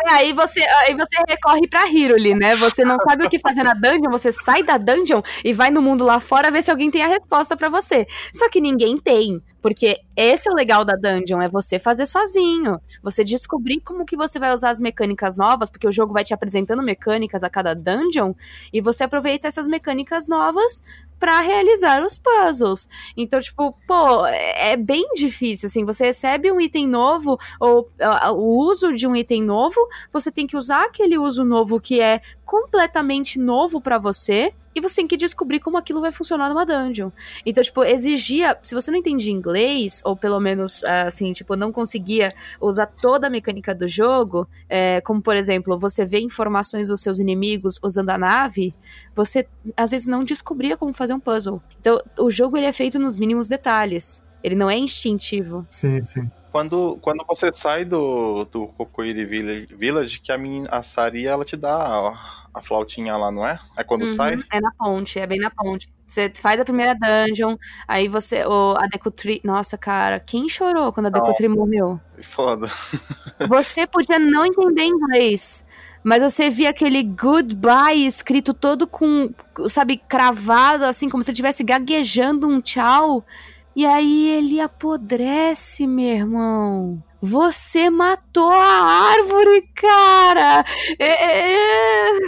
É, aí você, aí você recorre pra Hyrule, né? Você não sabe o que fazer na dungeon, você sai da dungeon e vai no mundo lá fora ver se alguém tem a resposta pra você. Só que ninguém tem. Porque esse é o legal da dungeon, é você fazer sozinho. Você descobrir como que você vai usar as mecânicas novas, porque o jogo vai te apresentando mecânicas a cada dungeon, e você aproveita essas mecânicas novas pra realizar os puzzles. Então, tipo, pô, é é bem difícil, assim, você recebe um item novo, ou ah, o uso de um item novo, você tem que usar aquele uso novo que é completamente novo pra você, e você tem que descobrir como aquilo vai funcionar numa dungeon. Então, tipo, exigia, se você não entendia inglês, ou pelo menos, ah, assim, tipo, não conseguia usar toda a mecânica do jogo, é, como, por exemplo, você vê informações dos seus inimigos usando a nave, você, às vezes, não descobria como fazer um puzzle. Então, o jogo, ele é feito nos mínimos detalhes. Ele não é instintivo. Sim, sim. Quando, quando você sai do, do Kokoiri Village, Village, que a, a Sari, ela te dá a, a flautinha lá, não é? Aí quando Uhum, sai, É na ponte, é bem na ponte. Você faz a primeira dungeon, aí você. O, a Decutri. Nossa, cara, quem chorou quando a Não. Decutri morreu? foda. Você podia não entender inglês, mas você via aquele goodbye escrito todo com, sabe, cravado, assim, como se estivesse gaguejando um tchau. E aí ele apodrece, meu irmão. Você matou a árvore, cara! É- é-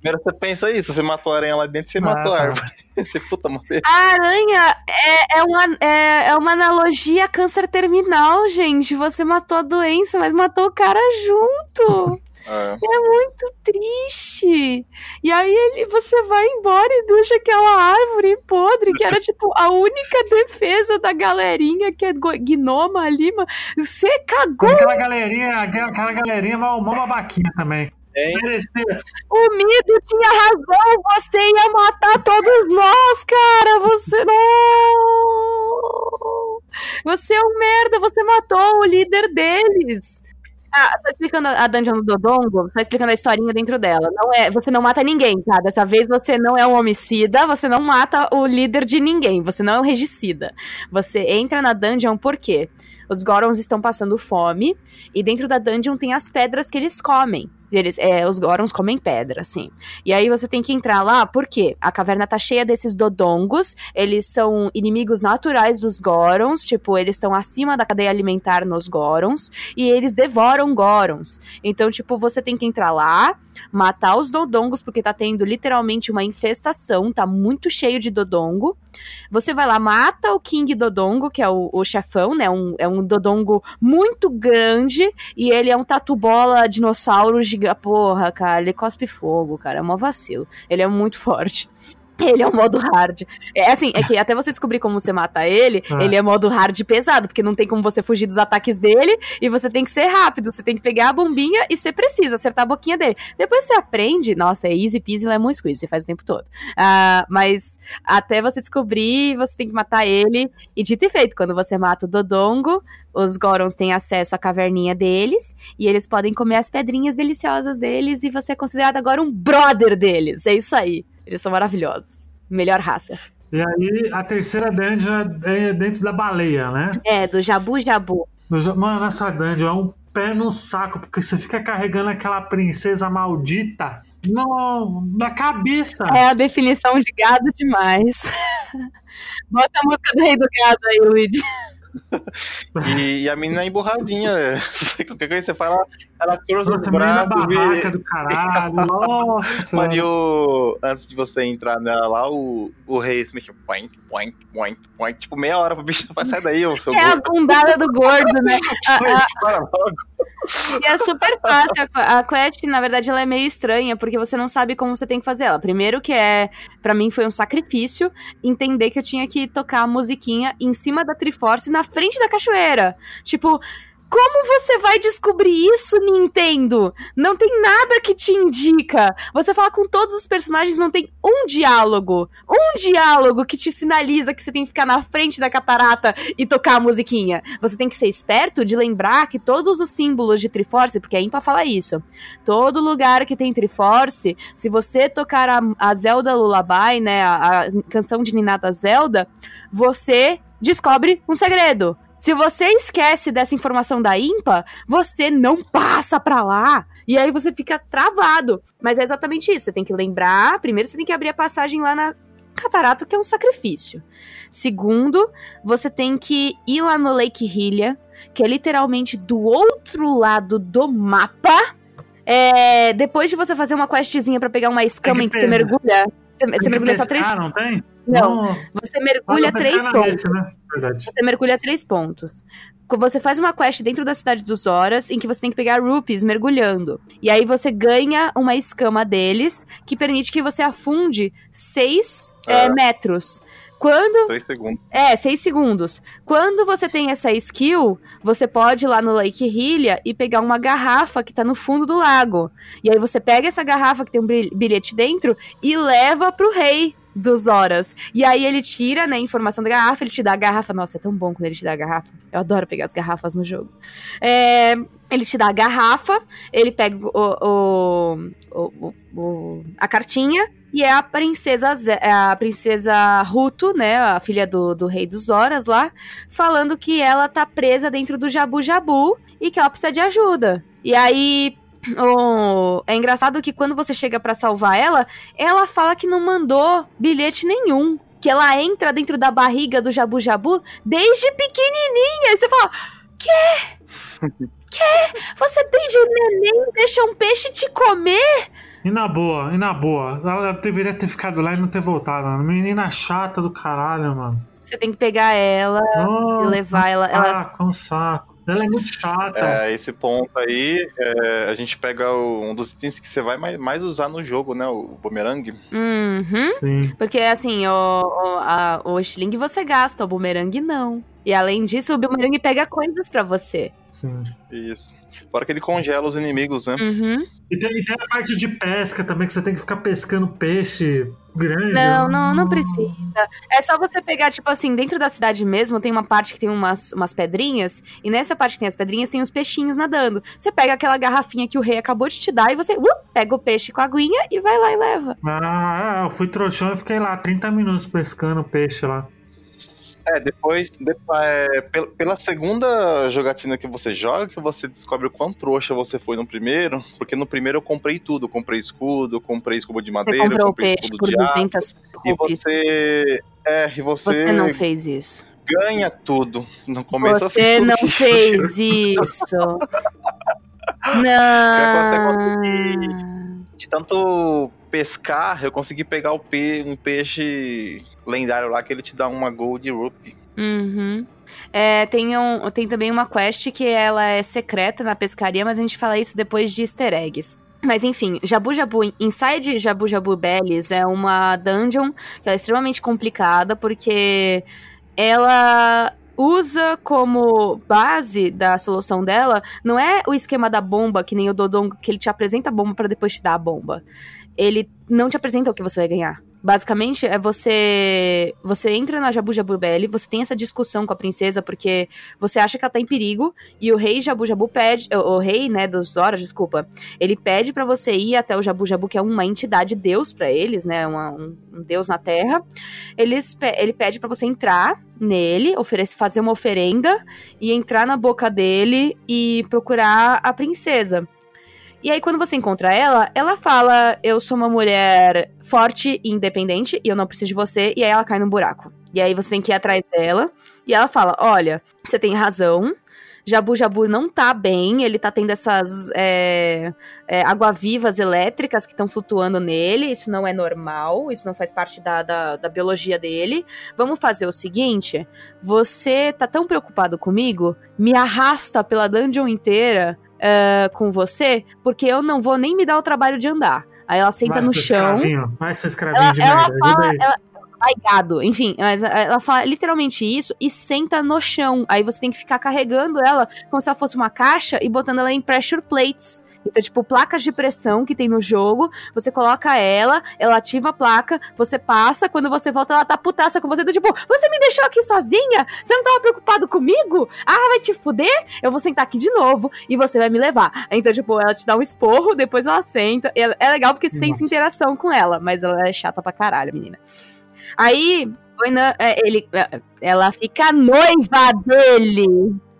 Primeiro você pensa isso, você matou a aranha lá dentro, você Ah, matou a tá. árvore. Você, puta, matei. A aranha é, é, uma, é, é uma analogia a câncer terminal, gente. Você matou a doença, mas matou o cara junto. É. Muito triste. E aí ele, você vai embora e deixa aquela árvore podre, que era tipo a única defesa da galerinha que é gnoma ali, mano. Você cagou. Aquela galerinha, aquela, aquela galerinha mal, mal babaquinha também. O Mido tinha razão. Você ia matar todos nós, cara. Você não. Você é um merda, você matou o líder deles. Ah, só explicando a Dungeon do Dodongo, só explicando a historinha dentro dela. Não é, você não mata ninguém, tá? Dessa vez você não é um homicida, você não mata o líder de ninguém, você não é um regicida. Você entra na dungeon por quê? Os Gorons estão passando fome e dentro da dungeon tem as pedras que eles comem. Eles, é, os Gorons comem pedra, assim. E aí você tem que entrar lá, porque a caverna tá cheia desses dodongos, eles são inimigos naturais dos Gorons, tipo, eles estão acima da cadeia alimentar nos Gorons, e eles devoram Gorons. Então, tipo, você tem que entrar lá, matar os dodongos, porque tá tendo literalmente uma infestação, tá muito cheio de dodongo. Você vai lá, mata o King Dodongo, que é o, o chefão, né? Um, é um dodongo muito grande, e ele é um tatu-bola dinossauro gigante Porra, cara, ele cospe fogo, cara. É mó vacilo. Ele é muito forte. Ele é o modo hard. É assim, é que até você descobrir como você mata ele, é. ele é modo hard pesado, porque não tem como você fugir dos ataques dele e você tem que ser rápido, você tem que pegar a bombinha e ser preciso, acertar a boquinha dele. Depois você aprende, nossa, é easy peasy lemon squeeze, você faz o tempo todo. Uh, mas até você descobrir, você tem que matar ele. E dito e feito, quando você mata o Dodongo, os Gorons têm acesso à caverninha deles e eles podem comer as pedrinhas deliciosas deles e você é considerado agora um brother deles. É isso aí. Eles são maravilhosos. Melhor raça. E aí, a terceira dungeon é dentro da baleia, né? É, do Jabu Jabu. Mano, essa dungeon é um pé no saco, porque você fica carregando aquela princesa maldita no, na cabeça. É a definição de gado demais. Bota a música do Rei do Gado aí, Luigi e, e, a menina é emburradinha. Qualquer coisa você fala, ela cruza Nossa, os braços. e... do caralho. Nossa. Mano, e o... antes de você entrar nela lá, o, o rei se mexeu. Point, point, point, point. Tipo, meia hora pro bicho. Vai sair daí, o seu É gordo. a bundada do gordo, né? Para logo. E é super fácil. A quest, na verdade, ela é meio estranha, porque você não sabe como você tem que fazer ela. Primeiro que é, para mim foi um sacrifício entender que eu tinha que tocar a musiquinha em cima da Triforce na frente da cachoeira. Tipo, como você vai descobrir isso, Nintendo? Não tem nada que te indica. Você fala com todos os personagens, não tem um diálogo. Um diálogo que te sinaliza que você tem que ficar na frente da catarata e tocar a musiquinha. Você tem que ser esperto de lembrar que todos os símbolos de Triforce, porque é ímpar falar isso. Todo lugar que tem Triforce, se você tocar a, a Zelda Lullaby, né, a, a canção de Ninada Zelda, você descobre um segredo se você esquece dessa informação da IMPA, você não passa para lá. E aí você fica travado. Mas é exatamente isso. Você tem que lembrar. Primeiro, você tem que abrir a passagem lá na catarata, que é um sacrifício. Segundo, você tem que ir lá no Lake Hylia, que é literalmente do outro lado do mapa. É, depois de você fazer uma questzinha para pegar uma escama em que você mergulha. Você, você mergulha pescar, só três. Não tem? Não, você mergulha três pontos. né? Você mergulha três pontos. Você faz uma quest dentro da cidade dos Horas em que você tem que pegar rupees mergulhando. E aí você ganha uma escama deles que permite que você afunde seis é. É, metros. Quando. Seis segundos. É, seis segundos. Quando você tem essa skill, você pode ir lá no Lake Hylia e pegar uma garrafa que tá no fundo do lago. E aí você pega essa garrafa que tem um bilhete dentro e leva pro rei dos horas. E aí ele tira, né, a informação da garrafa, ele te dá a garrafa. Nossa, é tão bom quando ele te dá a garrafa. Eu adoro pegar as garrafas no jogo. É, ele te dá a garrafa, ele pega o, o, o, a cartinha e é a princesa é a princesa Ruto, né, a filha do, do rei dos Horas lá, falando que ela tá presa dentro do Jabu Jabu e que ela precisa de ajuda. E aí Oh, é engraçado que quando você chega para salvar ela, ela fala que não mandou bilhete nenhum. Que ela entra dentro da barriga do Jabu Jabu desde pequenininha. E você fala: Quê? Quê? Você desde neném deixa um peixe te comer? E na boa, e na boa. Ela deveria ter ficado lá e não ter voltado, mano. Menina chata do caralho, mano. Você tem que pegar ela oh, e levar ela. Ah, com saco. Ela é muito chata. É, esse ponto aí, é, a gente pega o, um dos itens que você vai mais, mais, usar no jogo, né? O bumerangue. Uhum. Sim. Porque assim, o, o, a, o Sling você gasta, o bumerangue não. E além disso, o bumerangue pega coisas para você. Sim. Isso. Fora que ele congela os inimigos, né? Uhum. E tem, e tem a parte de pesca também, que você tem que ficar pescando peixe grande. Não, não, não precisa. É só você pegar, tipo assim, dentro da cidade mesmo, tem uma parte que tem umas, umas pedrinhas, e nessa parte que tem as pedrinhas, tem os peixinhos nadando. Você pega aquela garrafinha que o rei acabou de te dar e você uh, pega o peixe com a aguinha e vai lá e leva. Ah, eu fui trouxão e fiquei lá 30 minutos pescando peixe lá. É, depois, depois é, pela, segunda jogatina que você joga, que você descobre o quão trouxa você foi no primeiro, porque no primeiro eu comprei tudo, eu comprei escudo, comprei escudo de Você madeira, o comprei peixe escudo por de aço, 200 e rupees. você... É, e você, Você não fez isso. ganha tudo. No começo Você tudo não fez isso. Não. De tanto pescar, eu consegui pegar o pe um peixe lendário lá que ele te dá uma Gold Rupee. Uhum. É, tem, um, tem também uma quest que ela é secreta na pescaria, mas a gente fala isso depois de easter eggs. Mas enfim, Jabu Jabu, Inside Jabu Jabu Bellis é uma dungeon que é extremamente complicada porque ela usa como base da solução dela não é o esquema da bomba que nem o Dodongo que ele te apresenta a bomba pra depois te dar a bomba. Ele não te apresenta o que você vai ganhar. Basicamente, é você. Você entra na Jabu Jabu Belli, você tem essa discussão com a princesa, porque você acha que ela tá em perigo, e o rei Jabu Jabu pede. O, o rei, né, dos Zora, desculpa. Ele pede pra você ir até o Jabu Jabu, que é uma entidade deus pra eles, né? uma- um, um deus na terra. Eles, ele pede pra você entrar nele, oferece, fazer uma oferenda e entrar na boca dele e procurar a princesa. E aí, quando você encontra ela, ela fala: Eu sou uma mulher forte e independente e eu não preciso de você. E aí ela cai num buraco. E aí você tem que ir atrás dela. E ela fala: Olha, você tem razão. Jabu Jabu não tá bem, ele tá tendo essas é, é, água-vivas elétricas que estão flutuando nele. Isso não é normal, isso não faz parte da, da, da biologia dele. Vamos fazer o seguinte: você tá tão preocupado comigo, me arrasta pela dungeon inteira eh, com você, porque eu não vou nem me dar o trabalho de andar. Aí ela senta Vai, no chão. Vai, seu escravinho Ela, de ela merda. fala. ajuda aí. Ela, Ai, gado. Enfim, mas ela fala literalmente isso e senta no chão. Aí você tem que ficar carregando ela como se ela fosse uma caixa e botando ela em pressure plates. Então, tipo, placas de pressão que tem no jogo, você coloca ela, ela ativa a placa, você passa, quando você volta, ela tá putaça com você, do tipo, você me deixou aqui sozinha? Você não tava preocupado comigo? Ah, vai te fuder? Eu vou sentar aqui de novo e você vai me levar. Então, tipo, ela te dá um esporro, depois ela senta. E É legal porque você tem essa Nossa. interação com ela, mas ela é chata pra caralho, menina. Aí, é, ele, é, ela fica noiva dele.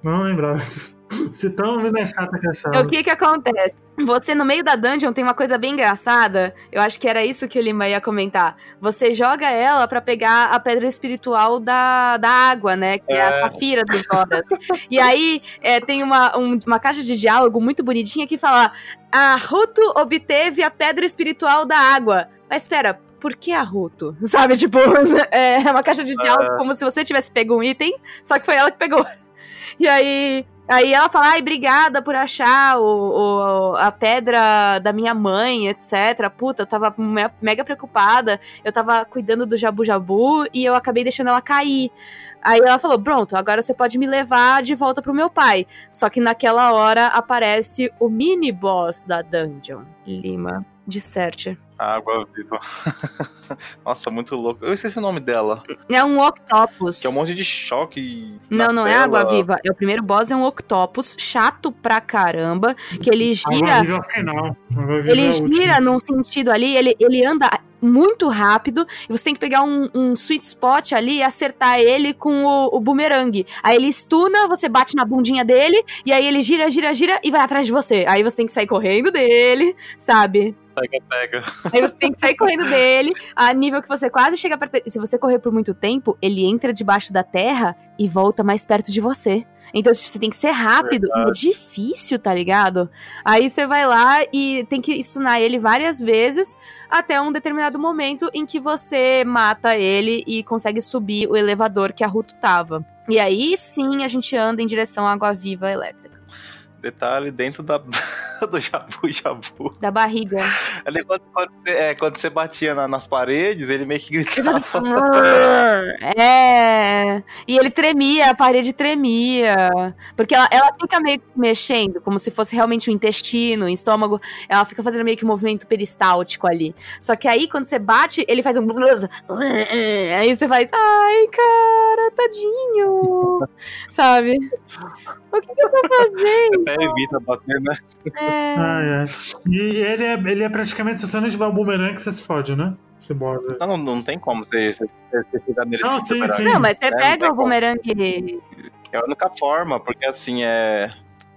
Não lembrava disso. Se tão me é chata que achava. O que que acontece? Você, no meio da dungeon, tem uma coisa bem engraçada. Eu acho que era isso que o Lima ia comentar. Você joga ela pra pegar a pedra espiritual da, da água, né? Que é, a safira dos horas. e aí, é, tem uma, um- uma caixa de diálogo muito bonitinha que fala... A Ruto obteve a pedra espiritual da água. Mas espera... Por que a Ruto? Sabe, tipo, é uma caixa de diálogo como se você tivesse pego um item, só que foi ela que pegou. E aí, aí ela fala, ai, obrigada por achar o, o- a pedra da minha mãe, etc. Puta, eu tava me- mega preocupada, eu tava cuidando do Jabu Jabu e eu acabei deixando ela cair. Aí ela falou, pronto, agora você pode me levar de volta pro meu pai. Só que naquela hora aparece o mini boss da dungeon. Lima, disserte. Água viva. Nossa, muito louco. Eu esqueci o nome dela. É um octopus. Que é um monte de choque. Não, na não é tela. água viva. É o primeiro boss é um octopus chato pra caramba, que ele gira, Água viva é final. Água viva ele é gira num sentido ali, ele, ele anda muito rápido e você tem que pegar um, um sweet spot ali e acertar ele com o, o boomerang. Aí ele stuna, você bate na bundinha dele e aí ele gira, gira, gira e vai atrás de você. Aí você tem que sair correndo dele, sabe? Pega, pega. Aí você tem que sair correndo dele, a nível que você quase chega perto. Se você correr por muito tempo, ele entra debaixo da terra e volta mais perto de você. Então você tem que ser rápido. É difícil, tá ligado? Aí você vai lá e tem que stunar ele várias vezes até um determinado momento em que você mata ele e consegue subir o elevador que a Ruto tava. E aí sim a gente anda em direção à água viva elétrica. Detalhe dentro da, do Jabu Jabu. Da barriga. Ali quando, quando, você, é, quando você batia na- nas paredes, ele meio que gritava. é. É. E ele tremia, a parede tremia. Porque ela, ela fica meio que mexendo, como se fosse realmente o intestino, o estômago. Ela fica fazendo meio que um movimento peristáltico ali. Só que aí, quando você bate, ele faz um. Aí você faz. Ai, cara, tadinho. Sabe? O que, que eu tô fazendo? Até evita bater, né? É. Ai, ai. E ele é, ele é praticamente, se você não tiver o boomerang, você se fode, né? Esse boss. Não, não, não tem como você, você, você chegar nele. Não, sim, superar. sim. Não, mas você É, pega o bumerangue. É a única forma, porque assim, é.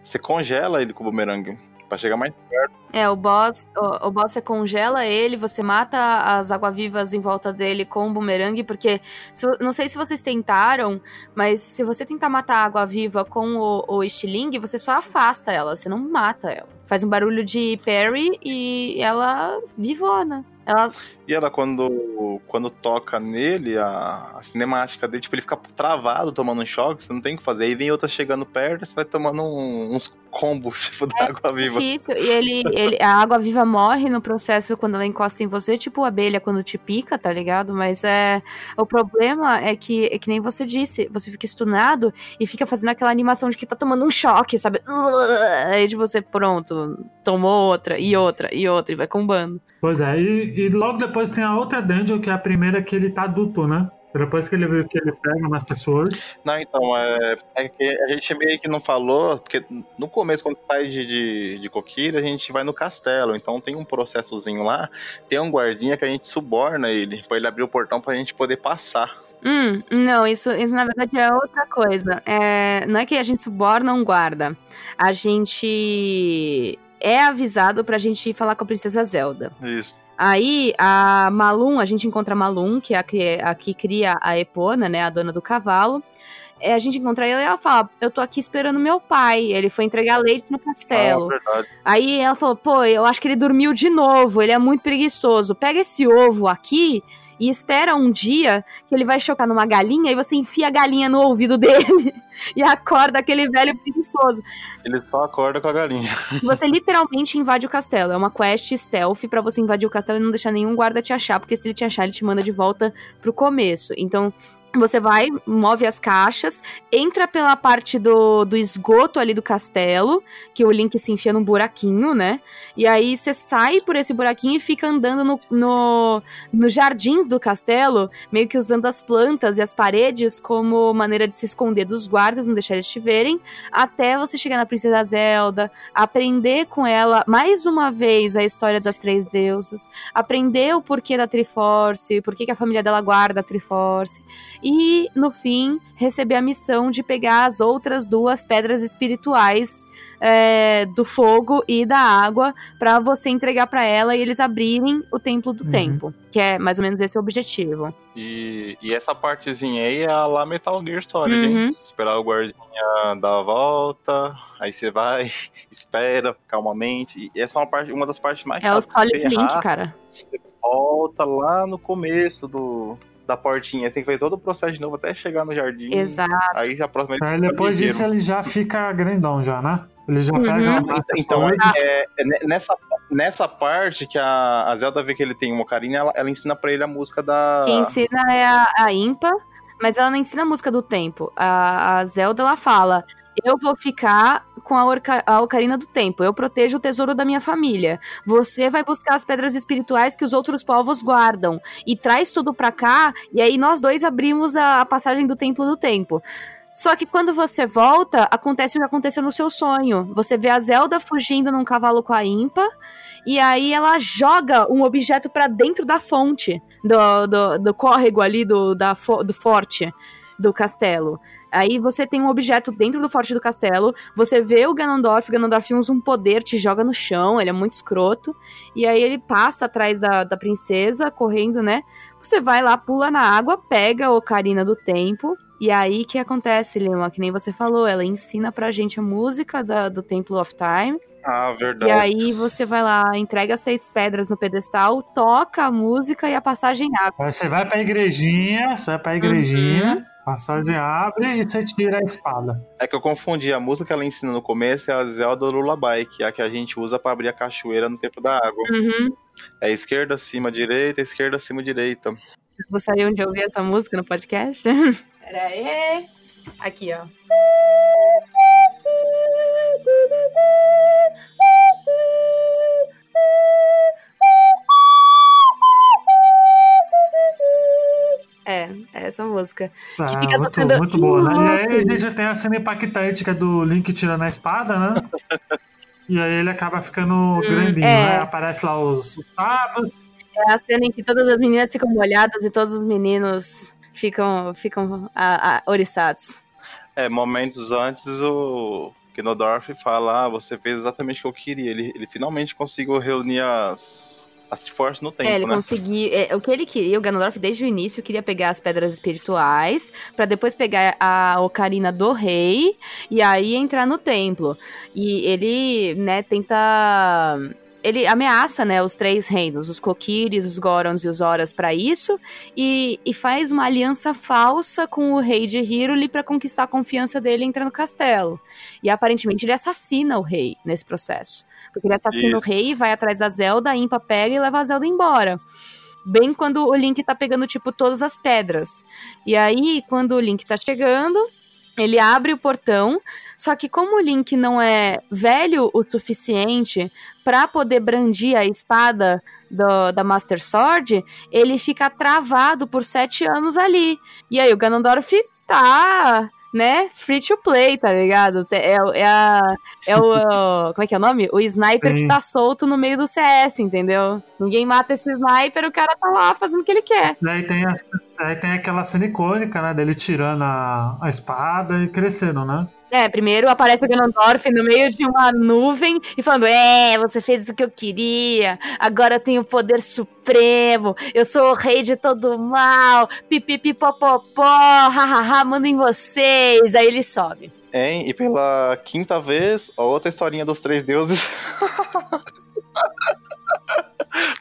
Você congela ele com o bumerangue. Pra chegar mais perto. É, o boss, o, o boss você congela ele, você mata as água-vivas em volta dele com o bumerangue, porque se- não sei se vocês tentaram, mas se você tentar matar a água-viva com o, o estilingue, você só afasta ela, você não mata ela. Faz um barulho de parry e ela vivona. Ela E ela, quando, quando toca nele, a, a cinemática dele, tipo, ele fica travado, tomando um choque, você não tem o que fazer. Aí vem outra chegando perto, você vai tomando um- uns combos, tipo, da água viva. difícil. E ele, ele, a água-viva morre no processo quando ela encosta em você, tipo abelha quando te pica, tá ligado? Mas é. O problema é que, é que nem você disse, você fica estunado e fica fazendo aquela animação de que tá tomando um choque, sabe? Aí tipo, você, pronto, tomou outra, e outra, e outra, e vai combando. Pois é, e, e logo depois tem a outra dungeon, que é a primeira que ele tá adulto, né? Depois que ele viu que ele pega o Master Sword. Não, então, é, é que a gente meio que não falou, porque no começo, quando sai de, de, de Kokiri, a gente vai no castelo. Então tem um processozinho lá, tem um guardinha que a gente suborna ele, pra ele abrir o portão pra gente poder passar. Hum, não, isso, isso na verdade é outra coisa. É, não é que a gente suborna um guarda. A gente é avisado pra gente ir falar com a princesa Zelda. Isso. Aí a Malum, a gente encontra a Malum, que é a, que- a que cria a Epona, né, a dona do cavalo. É, a gente encontra ela e ela fala: Eu tô aqui esperando meu pai. Ele foi entregar leite no castelo. Ah. Aí ela falou: pô, eu acho que ele dormiu de novo, ele é muito preguiçoso. Pega esse ovo aqui e espera um dia que ele vai chocar numa galinha e você enfia a galinha no ouvido dele e acorda aquele velho preguiçoso. Ele só acorda com a galinha. Você literalmente invade o castelo. É uma quest stealth pra você invadir o castelo e não deixar nenhum guarda te achar, porque se ele te achar, ele te manda de volta pro começo. Então. Você vai, move as caixas, entra pela parte do, do esgoto ali do castelo, que o Link se enfia num buraquinho, né? E aí você sai por esse buraquinho e fica andando no, no, nos jardins do castelo, meio que usando as plantas e as paredes como maneira de se esconder dos guardas, não deixar eles te verem, até você chegar na Princesa Zelda, aprender com ela mais uma vez a história das três deusas, aprender o porquê da Triforce, por que a família dela guarda a Triforce, e no fim receber a missão de pegar as outras duas pedras espirituais é, do fogo e da água pra você entregar pra ela e eles abrirem o templo do Uhum. tempo, que é mais ou menos esse o objetivo. E, e essa partezinha aí é a lá Metal Gear Solid, hein? Uhum. Esperar o guardinha dar a volta, aí você vai, espera calmamente. E essa é uma, parte, uma das partes mais É o. Solid Link, errar, cara. Você volta lá no começo do, da portinha. Você tem que fazer todo o processo de novo até chegar no jardim. Exato. Aí a próxima Aí depois disso ele já fica grandão já, né? Ele já Uhum. pega Master Então, é, é ne- nessa, nessa parte que a, a Zelda vê que ele tem uma carinha, ela, ela ensina pra ele a música da. Quem ensina é a, a Impa, mas ela não ensina a música do tempo. A, a Zelda, ela fala: Eu vou ficar com a, orca, a Ocarina do Tempo. Eu protejo o tesouro da minha família. Você vai buscar as pedras espirituais que os outros povos guardam. E traz tudo pra cá, e aí nós dois abrimos a, a passagem do Templo do Tempo. Só que quando você volta, acontece o que aconteceu no seu sonho. Você vê a Zelda fugindo num cavalo com a Impa, e aí ela joga um objeto pra dentro da fonte do, do, do córrego ali do, da, do forte do castelo. Aí você tem um objeto dentro do forte do castelo, você vê o Ganondorf, o Ganondorf usa um poder, te joga no chão, ele é muito escroto, e aí ele passa atrás da, da princesa, correndo, né? Você vai lá, pula na água, pega a Ocarina do Tempo, e aí que acontece, Lima? Que nem você falou, ela ensina pra gente a música da, do Temple of Time, Ah, e verdade. aí você vai lá, entrega as três pedras no pedestal, toca a música e a passagem. Aí você vai pra igrejinha, você vai pra igrejinha, passagem abre e você tira a espada. É que eu confundi. A música que ela ensina no começo é a Zelda Lullaby, que é a que a gente usa pra abrir a cachoeira no tempo da água. Uhum. É esquerda, cima, direita, esquerda, cima, direita. Vocês gostariam de ouvir essa música no podcast? Pera aí. Aqui, ó. É, é essa música. Ah, fica muito, tocando- muito boa, né? E aí a gente já tem a cena impactante que é do Link tirando a espada, né? E aí ele acaba ficando grandinho, é. né? Aparece lá os, os sabres. É a cena em que todas as meninas ficam molhadas e todos os meninos ficam, ficam a, a, oriçados. É, momentos antes o Kenodorf fala, ah, você fez exatamente o que eu queria. Ele, ele finalmente conseguiu reunir as, as forças no tempo, é, ele né? conseguiu. é, o que ele queria, o Ganondorf, desde o início, queria pegar as pedras espirituais, pra depois pegar a ocarina do rei e aí entrar no templo. E ele, né, tenta. Ele ameaça, né, os três reinos, os Kokiris, os Gorons e os Horas pra isso, e, e faz uma aliança falsa com o rei de Hyrule pra conquistar a confiança dele e entrar no castelo. E aparentemente ele assassina o rei nesse processo. Porque ele assassina Isso. o rei, vai atrás da Zelda, a Impa pega e leva a Zelda embora. Bem quando o Link tá pegando, tipo, todas as pedras. E aí, quando o Link tá chegando, ele abre o portão. Só que como o Link não é velho o suficiente pra poder brandir a espada do- da Master Sword, ele fica travado por sete anos ali. E aí o Ganondorf tá, né, free to play, tá ligado? É, é, a, é o, o- Como é que é o nome? O sniper Sim. que tá solto no meio do CS, entendeu? Ninguém mata esse sniper, o cara tá lá fazendo o que ele quer. E aí tem, a- aí tem aquela cena icônica, né? Dele tirando a, a espada e crescendo, né? É, primeiro aparece o Ganondorf no meio de uma nuvem e falando: É, você fez o que eu queria, agora eu tenho o poder supremo, eu sou o rei de todo o mal, pipipipopopó, hahaha, mando em vocês. Aí ele sobe. Hein? E pela quinta vez, a outra historinha dos três deuses.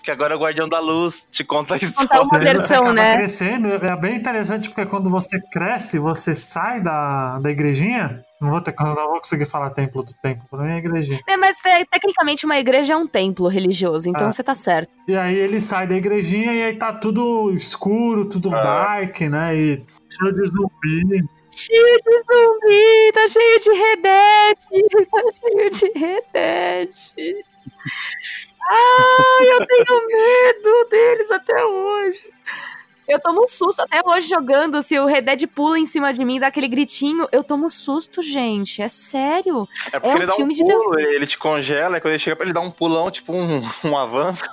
que agora é o Guardião da Luz te conta a história. uma aí você versão, né? crescendo. É bem interessante porque quando você cresce, você sai da, da igrejinha. Não vou, ter, não vou conseguir falar templo do templo, pra mim é igrejinha. É, mas te- tecnicamente uma igreja é um templo religioso, então Ah. você tá certo. E aí ele sai da igrejinha e aí tá tudo escuro, tudo Ah. dark, né? E cheio de zumbi. Cheio de zumbi, tá cheio de redete, tá cheio de redete. Ai, eu tenho medo deles até hoje. Eu tomo um susto até hoje jogando. Se o Red Dead pula em cima de mim e dá aquele gritinho, eu tomo um susto, gente. É sério. É porque É um ele dá um filme de pulo, ele, ele te congela, e quando ele chega pra ele dar um pulão, tipo um, um avanço.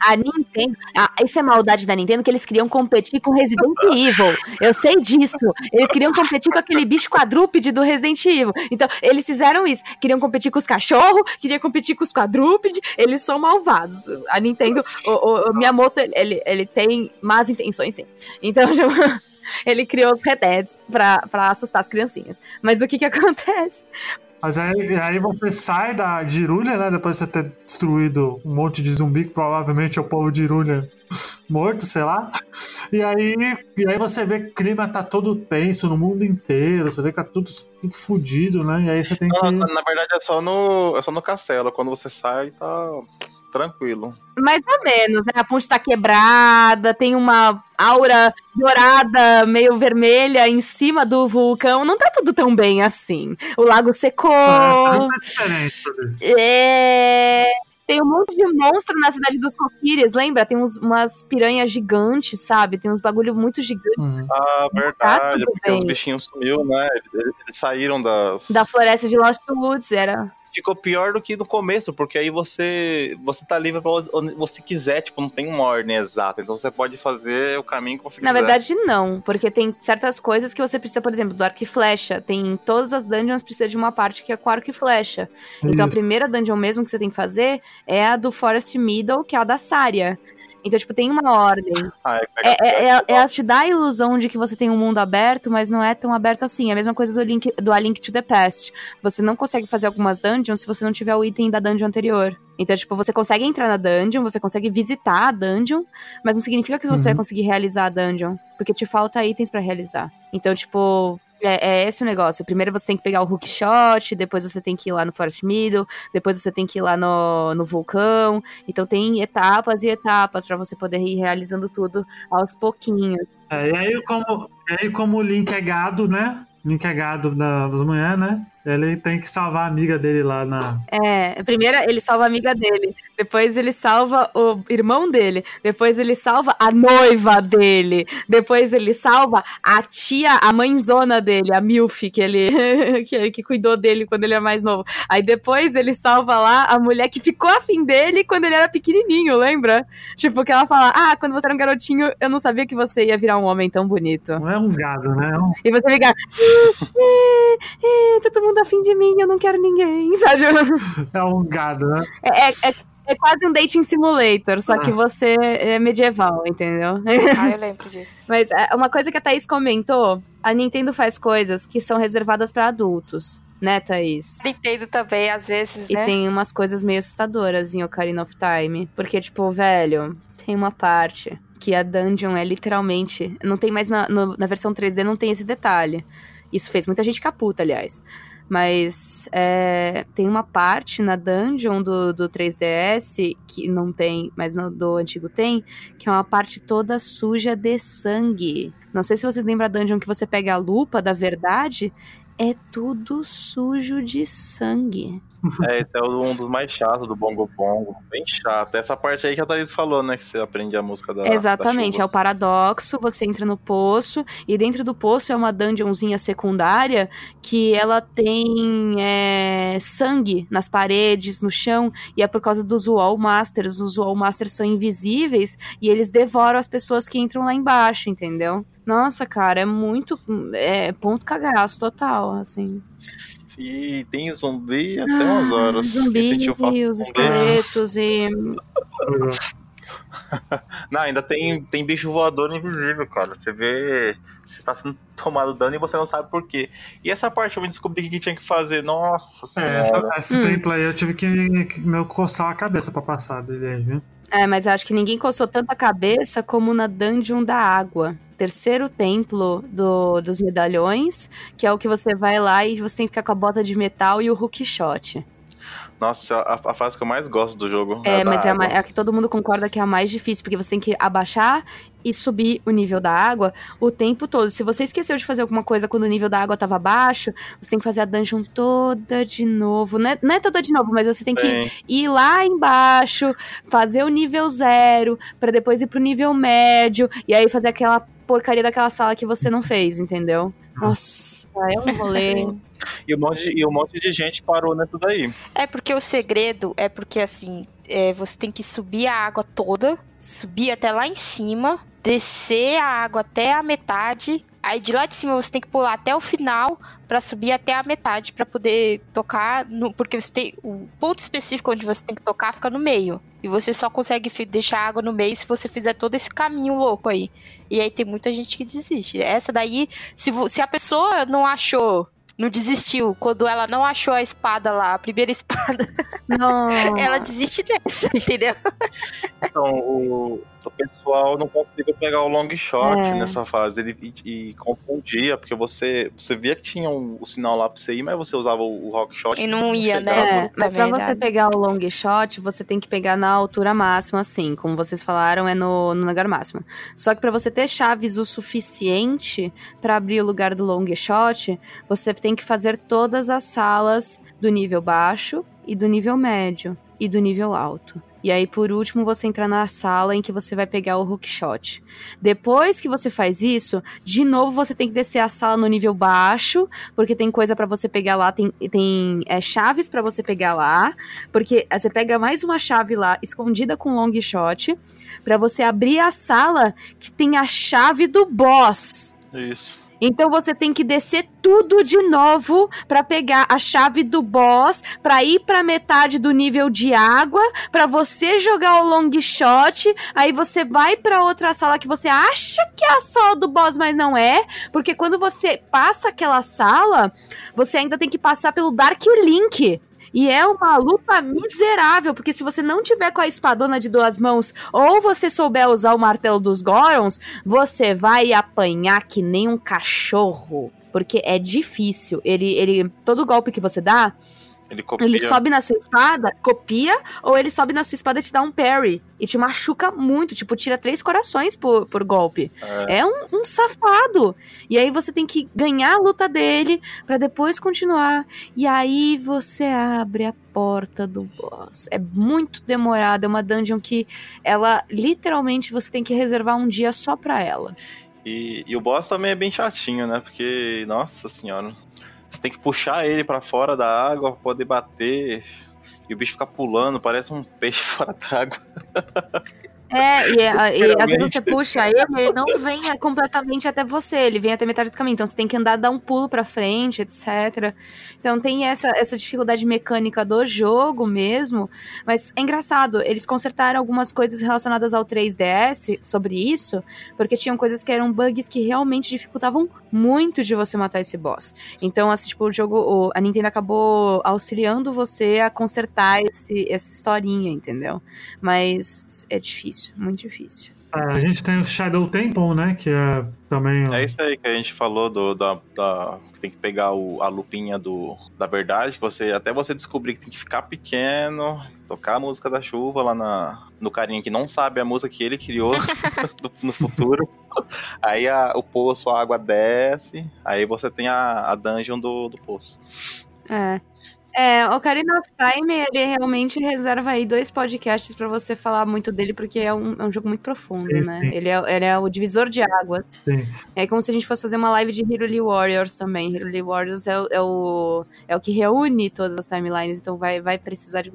A Nintendo. Ah, isso é maldade da Nintendo que eles queriam competir com Resident Evil. Eu sei disso. Eles queriam competir com aquele bicho quadrúpede do Resident Evil. Então, eles fizeram isso. Queriam competir com os cachorros, queriam competir com os quadrúpedes. Eles são malvados. A Nintendo, o, o, o Miyamoto, ele, ele tem más intenções, sim. Então, ele criou os Red Deads pra assustar as criancinhas. Mas o que que acontece? Mas aí, aí você sai da, de Irulha, né? Depois de você ter destruído um monte de zumbi, que provavelmente é o povo de Irulha morto, sei lá. E aí, e aí você vê que o clima tá todo tenso no mundo inteiro, você vê que tá tudo, tudo fudido, né? E aí você tem que. na, na verdade é só, no, é só no castelo. Quando você sai, tá tranquilo. Mais ou menos, né? A ponte tá quebrada, tem uma aura dourada, meio vermelha em cima do vulcão. Não tá tudo tão bem assim. O lago secou. Ah, é diferente. ali. É... Tem um monte de monstro na cidade dos Coquires, lembra? Tem uns, umas piranhas gigantes, sabe? Tem uns bagulho muito gigantes Hum. Ah, tá verdade, porque bem. os bichinhos sumiu, né? Eles, eles saíram das. da floresta de Lost Woods. Era. Ficou pior do que no começo, porque aí você você tá livre pra onde você quiser, tipo, não tem uma ordem exata. Então você pode fazer o caminho que você Na quiser. verdade, não, porque tem certas coisas que você precisa, por exemplo, do arco e flecha. Tem em todas as dungeons precisa de uma parte que é com arco e flecha. Então a primeira dungeon mesmo que você tem que fazer é a do Forest Middle, que é a da Saria. Então, tipo, tem uma ordem. Ah, é, É, pegar- é, é, ela te dá a ilusão de que você tem um mundo aberto, mas não é tão aberto assim. É a mesma coisa do, link, do A Link to the Past. Você não consegue fazer algumas dungeons se você não tiver o item da dungeon anterior. Então, tipo, você consegue entrar na dungeon, você consegue visitar a dungeon, mas não significa que você Uhum. vai conseguir realizar a dungeon, porque te falta itens pra realizar. Então, tipo, É, é esse o negócio. Primeiro você tem que pegar o hook shot, depois você tem que ir lá no Forest Middle, depois você tem que ir lá no, no vulcão. Então tem etapas e etapas para você poder ir realizando tudo aos pouquinhos. É, e aí como, aí como o Link é gado, né? Link é gado da, das manhãs, né? Ele tem que salvar a amiga dele lá na. É, primeiro ele salva a amiga dele, depois ele salva o irmão dele, depois ele salva a noiva dele, depois ele salva a tia, a mãezona dele, a Milf, que ele que, que cuidou dele quando ele era mais novo. Aí depois ele salva lá a mulher que ficou afim dele quando ele era pequenininho, lembra? Tipo, que ela fala: Ah, quando você era um garotinho, eu não sabia que você ia virar um homem tão bonito. Não é um gado, né? É um... E você fica. todo mundo afim de mim, eu não quero ninguém, sabe? É um gado, né? É, é, é quase um dating simulator, só que você é medieval, entendeu? Ah, eu lembro disso. Mas é, uma coisa que a Thaís comentou, a Nintendo faz coisas que são reservadas para adultos. Né, Thaís? Nintendo também, às vezes, E né? tem umas coisas meio assustadoras em Ocarina of Time. Porque, tipo, velho, tem uma parte que a dungeon é literalmente. Não tem mais na, no- na versão 3D, não tem esse detalhe. Isso fez muita gente caputa, aliás. Mas é, tem uma parte na dungeon do, do 3DS que não tem, mas no, do antigo tem, que é uma parte toda suja de sangue. Não sei se vocês lembram a dungeon que você pega a lupa da verdade. É tudo sujo de sangue. É, esse é um dos mais chatos do Bongo Bongo. Bem chato. Essa parte aí que a Thaís falou, né? Que você aprende a música da. Exatamente, da é o paradoxo. Você entra no poço e dentro do poço é uma dungeonzinha secundária que ela tem é, sangue nas paredes, no chão, e é por causa dos Wall Masters. Os Wall Masters são invisíveis e eles devoram as pessoas que entram lá embaixo, entendeu? Nossa, cara, é muito. É ponto cagaço total, assim. E tem zumbi até umas horas. Ah, Zumbi, sentiu falta de os esqueletos e. Não, ainda tem, tem bicho voador invisível, cara. Você vê. Você tá sendo tomado dano e você não sabe por quê. E essa parte eu me descobri o que tinha que fazer. Nossa É, senhora. essa, esse Hum. templo aí eu tive que, que meu, coçar a cabeça pra passar dele aí, viu? É, mas eu acho que ninguém coçou tanta cabeça como na Dungeon da Água. Terceiro templo do, dos medalhões, que é o que você vai lá e você tem que ficar com a bota de metal e o hook shot. Nossa, a, a fase que eu mais gosto do jogo. É, da mas é a, é a que todo mundo concorda que é a mais difícil, porque você tem que abaixar e subir o nível da água o tempo todo. Se você esqueceu de fazer alguma coisa quando o nível da água tava baixo, você tem que fazer a dungeon toda de novo. Não é, não é toda de novo, mas você tem que Tem. ir lá embaixo, fazer o nível zero, pra depois ir pro nível médio, e aí fazer aquela porcaria daquela sala que você não fez, entendeu? Nossa, é um rolê. E um, monte de, e um monte de gente parou nisso daí. É porque o segredo é porque assim, é, você tem que subir a água toda, subir até lá em cima, descer a água até a metade, aí de lá de cima você tem que pular até o final pra subir até a metade pra poder tocar, no, porque você tem o ponto específico onde você tem que tocar fica no meio. E você só consegue deixar a água no meio se você fizer todo esse caminho louco aí. E aí tem muita gente que desiste. Essa daí, se, se a pessoa não achou, não desistiu, quando ela não achou a espada lá, a primeira espada, Não. ela desiste dessa, entendeu? Então, o, o pessoal não conseguiu pegar o long shot É. nessa fase. Ele, e, e confundia, porque você, você via que tinha um, o sinal lá pra você ir, mas você usava o, o rock shot. E não ia, né? chegava. É, mas pra você pegar o long shot, você tem que pegar na altura máxima, assim. Como vocês falaram, é no, no lugar máximo. Só que pra você ter chaves o suficiente pra abrir o lugar do long shot, você tem que fazer todas as salas do nível baixo e do nível médio e do nível alto. E aí, por último, você entra na sala em que você vai pegar o hook shot. Depois que você faz isso, de novo você tem que descer a sala no nível baixo, porque tem coisa pra você pegar lá, tem, tem é, chaves pra você pegar lá, porque é, você pega mais uma chave lá, escondida com long shot, pra você abrir a sala que tem a chave do boss. Isso. Então você tem que descer tudo de novo pra pegar a chave do boss, pra ir pra metade do nível de água, pra você jogar o long shot, aí você vai pra outra sala que você acha que é a sala do boss, mas não é, porque quando você passa aquela sala, você ainda tem que passar pelo Dark Link. E é uma luta miserável, porque se você não tiver com a espadona de duas mãos, ou você souber usar o martelo dos Gorons, você vai apanhar que nem um cachorro. Porque é difícil. Ele, ele, todo golpe que você dá, Ele copia. ele sobe na sua espada, copia, ou ele sobe na sua espada e te dá um parry. E te machuca muito, tipo, tira três corações por, por golpe. É, um, um safado. E aí você tem que ganhar a luta dele pra depois continuar. E aí você abre a porta do boss. É muito demorado, é uma dungeon que ela literalmente você tem que reservar um dia só pra ela. E, e o boss também é bem chatinho, né? Porque, nossa senhora, você tem que puxar ele pra fora da água pra poder bater. E o bicho fica pulando, parece um peixe fora d'água. É, e, é- e às vezes você puxa ele, ele não vem completamente até você, ele vem até metade do caminho. Então você tem que andar, dar um pulo pra frente, etc. Então tem essa, essa dificuldade mecânica do jogo mesmo. Mas é engraçado, eles consertaram algumas coisas relacionadas ao 3DS sobre isso, porque tinham coisas que eram bugs que realmente dificultavam muito de você matar esse boss. Então, assim, tipo, o jogo, a Nintendo acabou auxiliando você a consertar esse, essa historinha, entendeu? Mas é difícil, muito difícil. É, a gente tem o Shadow Temple, né? Que é também. É isso aí que a gente falou do, da, da- que tem que pegar o- a lupinha do, da verdade, que você até você descobrir que tem que ficar pequeno, tocar a música da chuva lá na, no carinha que não sabe a música que ele criou do- no futuro. Aí a- o poço, a água desce, aí você tem a, a dungeon do, do poço. É. É, Ocarina of Time, ele realmente reserva aí dois podcasts pra você falar muito dele, porque é um, é um jogo muito profundo, Sim, né? sim. Ele é, ele é o divisor de águas. Sim. É como se a gente fosse fazer uma live de Hiruli Warriors também. Hiruli Warriors é, o- é o, é o que reúne todas as timelines, então vai, vai precisar de.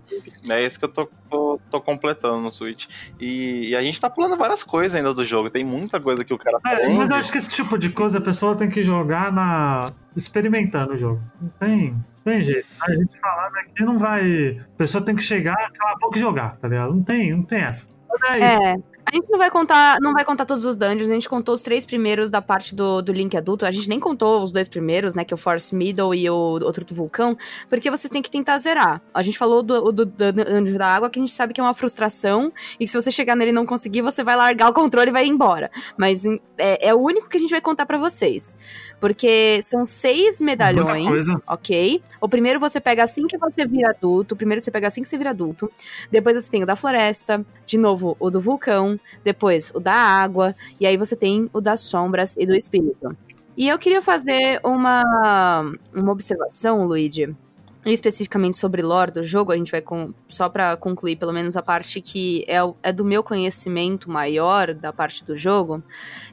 É isso que eu tô, tô, tô completando no Switch. E, e a gente tá pulando várias coisas ainda do jogo, tem muita coisa que o cara É, mas eu acho que esse tipo de coisa a pessoa tem que jogar na. experimentando o jogo. Não tem. Tem jeito. A gente falando aqui não vai. A pessoa tem que chegar, calar a boca e jogar, tá ligado? Não tem, não tem essa. É. É. A gente não vai contar, não vai contar todos os dungeons, a gente contou os três primeiros da parte do, do Link adulto. A gente nem contou os dois primeiros, né? Que é o Force Middle e o outro do vulcão, porque vocês têm que tentar zerar. A gente falou do, do, da água, que a gente sabe que é uma frustração, e que se você chegar nele e não conseguir, você vai largar o controle e vai embora. Mas é, é o único que a gente vai contar pra vocês. Porque são seis medalhões, ok? O primeiro você pega assim que você vira adulto. O primeiro você pega assim que você vira adulto. Depois você tem o da floresta. De novo, o do vulcão. Depois o da água. E aí você tem o das sombras e do espírito. E eu queria fazer uma, uma observação, Luigi. Especificamente sobre lore do jogo, a gente vai com, só pra concluir pelo menos a parte que é, é do meu conhecimento maior da parte do jogo.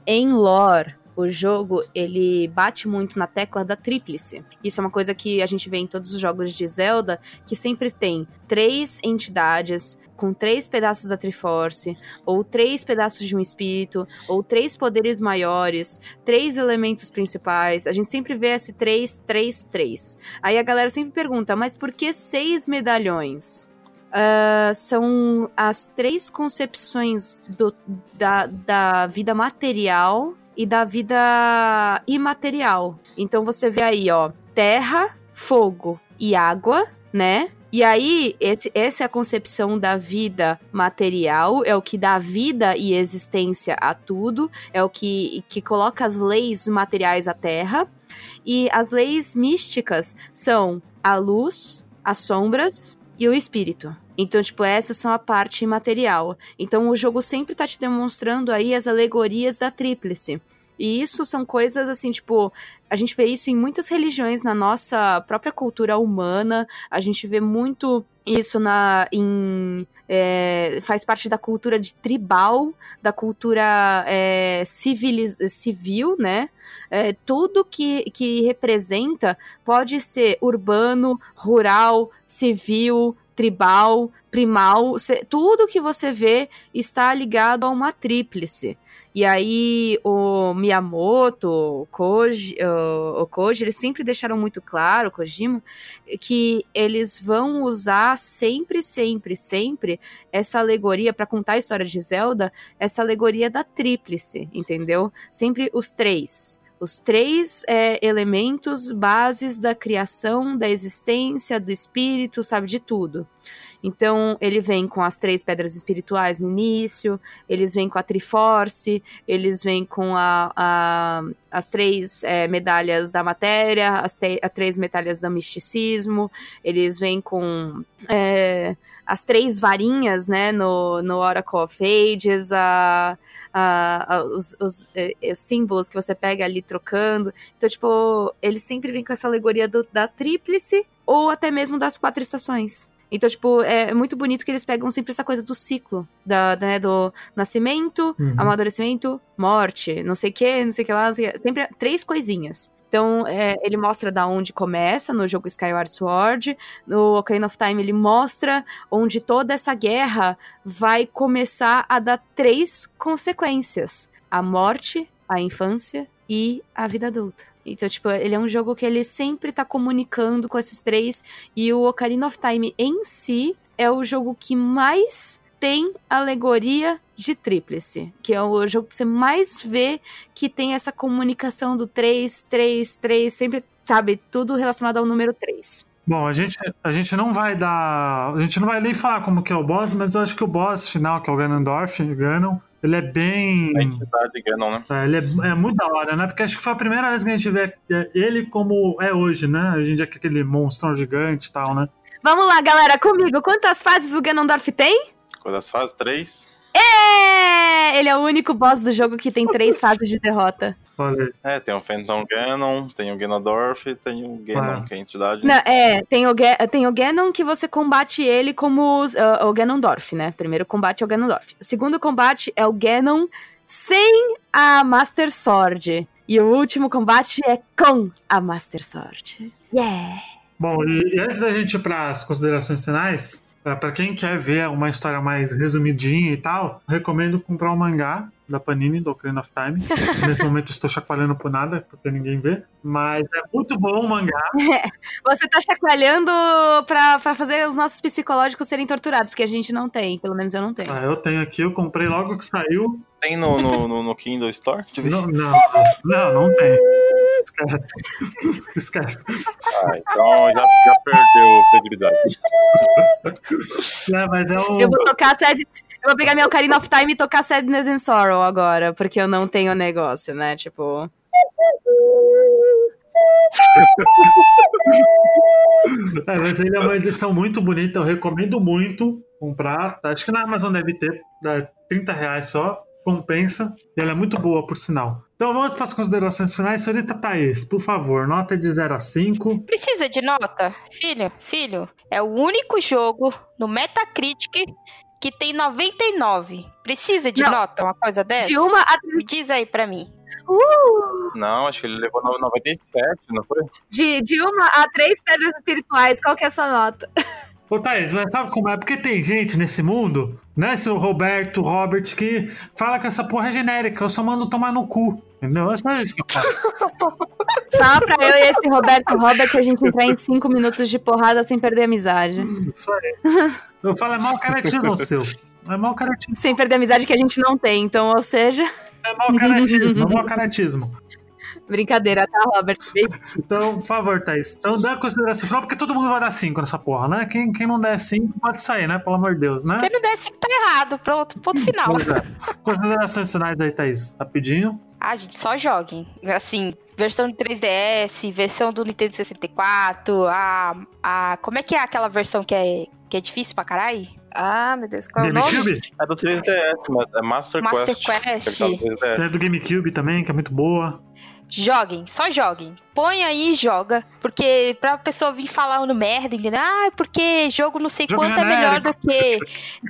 Em lore, o jogo ele bate muito na tecla da tríplice. Isso é uma coisa que a gente vê em todos os jogos de Zelda, que sempre tem três entidades com três pedaços da Triforce, ou três pedaços de um espírito, ou três poderes maiores, três elementos principais. A gente sempre vê esse 3, 3, 3. Aí a galera sempre pergunta, mas por que seis medalhões? Ah, são as três concepções do- da, da vida material e da vida imaterial. Então você vê aí, ó, terra, fogo e água, né? E aí, esse, essa é a concepção da vida material, é o que dá vida e existência a tudo, é o que, que coloca as leis materiais à terra. E as leis místicas são a luz, as sombras e o espírito. Então, tipo, essas são a parte imaterial. Então, o jogo sempre tá te demonstrando aí as alegorias da tríplice. E isso são coisas assim, tipo, a gente vê isso em muitas religiões na nossa própria cultura humana. A gente vê muito isso na em é, faz parte da cultura de tribal, da cultura é, civiliz, civil, né? É, tudo que, que representa pode ser urbano, rural, civil, tribal, primal. tudo que você vê está ligado a uma tríplice. E aí o Miyamoto, o Koji, o, Koji, eles sempre deixaram muito claro, o Kojima, que eles vão usar sempre, sempre, sempre essa alegoria para contar a história de Zelda, essa alegoria da tríplice, entendeu? Sempre os três. os três é, elementos bases da criação, da existência, do espírito, sabe, de tudo. Então, ele vem com as três pedras espirituais no início, eles vêm com a Triforce, eles vêm com a, a as três é, medalhas da matéria, as, te, as três medalhas do misticismo, eles vêm com é, as três varinhas, né, no, no Oracle of Ages, a, a, a os, os é, é símbolos que você pega ali trocando. Então, tipo, eles sempre vêm com essa alegoria do, da tríplice ou até mesmo das quatro estações. Então, tipo, é muito bonito que eles pegam sempre essa coisa do ciclo, da, né, do nascimento, uhum. amadurecimento, morte, não sei o que, não sei o que lá, que, sempre três coisinhas. Então, é, ele mostra da onde começa no jogo Skyward Sword. No Ocarina of Time, ele mostra onde toda essa guerra vai começar a dar três consequências: a morte, a infância e a vida adulta. Então, tipo, ele é um jogo que ele sempre tá comunicando com esses três. E o Ocarina of Time em si é o jogo que mais tem alegoria de tríplice, que é o jogo que você mais vê que tem essa comunicação do 3, 3, 3, sempre, sabe, tudo relacionado ao número 3. Bom, a gente, a gente não vai dar. A gente não vai nem falar como que é o boss, mas eu acho que o boss final, que é o Ganondorf, Ganon, ele é bem. A entidade Ganon, né? É, ele é, é, muito da hora, né? Porque acho que foi a primeira vez que a gente vê é, ele como é hoje, né? A gente é aquele monstrão gigante e tal, né? Vamos lá, galera, comigo. Quantas fases o Ganondorf tem? Quantas fases? Três? É! Ele é o único boss do jogo que tem três fases de derrota. É, tem o Phantom Ganon, tem o Ganondorf, tem o Ganon, ah. que é a entidade. Não, é, tem o, tem o Ganon que você combate ele como uh, o Ganondorf, né? Primeiro combate é o Ganondorf. O segundo combate é o Ganon sem a Master Sword. E o último combate é com a Master Sword. Yeah! Bom, e antes da gente ir para as considerações finais, para quem quer ver uma história mais resumidinha e tal, recomendo comprar o um mangá da Panini, do Ocarina of Time. Nesse momento estou chacoalhando por nada, porque ninguém vê. Mas é muito bom o mangá. Você está chacoalhando pra, pra fazer os nossos psicológicos serem torturados, porque a gente não tem, pelo menos eu não tenho. Ah, eu tenho aqui, eu comprei logo que saiu. Tem no, no, no, no Kindle Store? Não, não, não, não tem. Esquece. Esquece. Ah, então já, já perdeu credibilidade. É, mas é um... Eu vou tocar a sede. Eu vou pegar meu Ocarina of Time e tocar Sadness and Sorrow agora, porque eu não tenho negócio, né? Tipo. é, mas ele é uma edição muito bonita, eu recomendo muito comprar. Acho que na Amazon deve ter, dá 30 reais só, compensa. E ela é muito boa, por sinal. Então vamos para as considerações finais. Senhorita Thaís, por favor, nota de 0 a 5. Precisa de nota? Filho, filho, é o único jogo no Metacritic que tem 99. Precisa de não. nota, uma coisa dessa? De uma a... Me diz aí pra mim. Uh! Não, acho que ele levou 97, não foi? De, de uma a três pedras espirituais, qual que é a sua nota? Ô, Thaís, mas sabe como é? Porque tem gente nesse mundo, né, seu Roberto, Robert, que fala que essa porra é genérica, eu só mando tomar no cu. Entendeu? É só isso que eu faço. Só pra eu e esse Roberto Robert a gente entrar em cinco minutos de porrada sem perder a amizade. Isso aí. Eu falo, é mau caratismo seu. É mau caratismo. Sem perder a amizade que a gente não tem, então, ou seja. É mau caratismo, é mau caratismo. Brincadeira, tá, Robert? Então, por favor, Thaís. Então dá consideração final, porque todo mundo vai dar 5 nessa porra, né? Quem, quem não der 5 pode sair, né? Pelo amor de Deus, né? Quem não der 5 tá errado. Pronto, ponto final. É. Considerações finais aí, Thaís. Rapidinho. Ah, gente, só joguem. Assim, versão de 3DS, versão do Nintendo 64, a. a como é que é aquela versão que é, que é difícil pra caralho? Ah, meu Deus, qual é o nome? É do 3DS, mas é Master, Master Quest. Quest. É do GameCube também, que é muito boa. Joguem, só joguem. Põe aí e joga. Porque pra pessoa vir falando merda, entendeu? Ah, porque jogo não sei jogo quanto genérico. é melhor do que,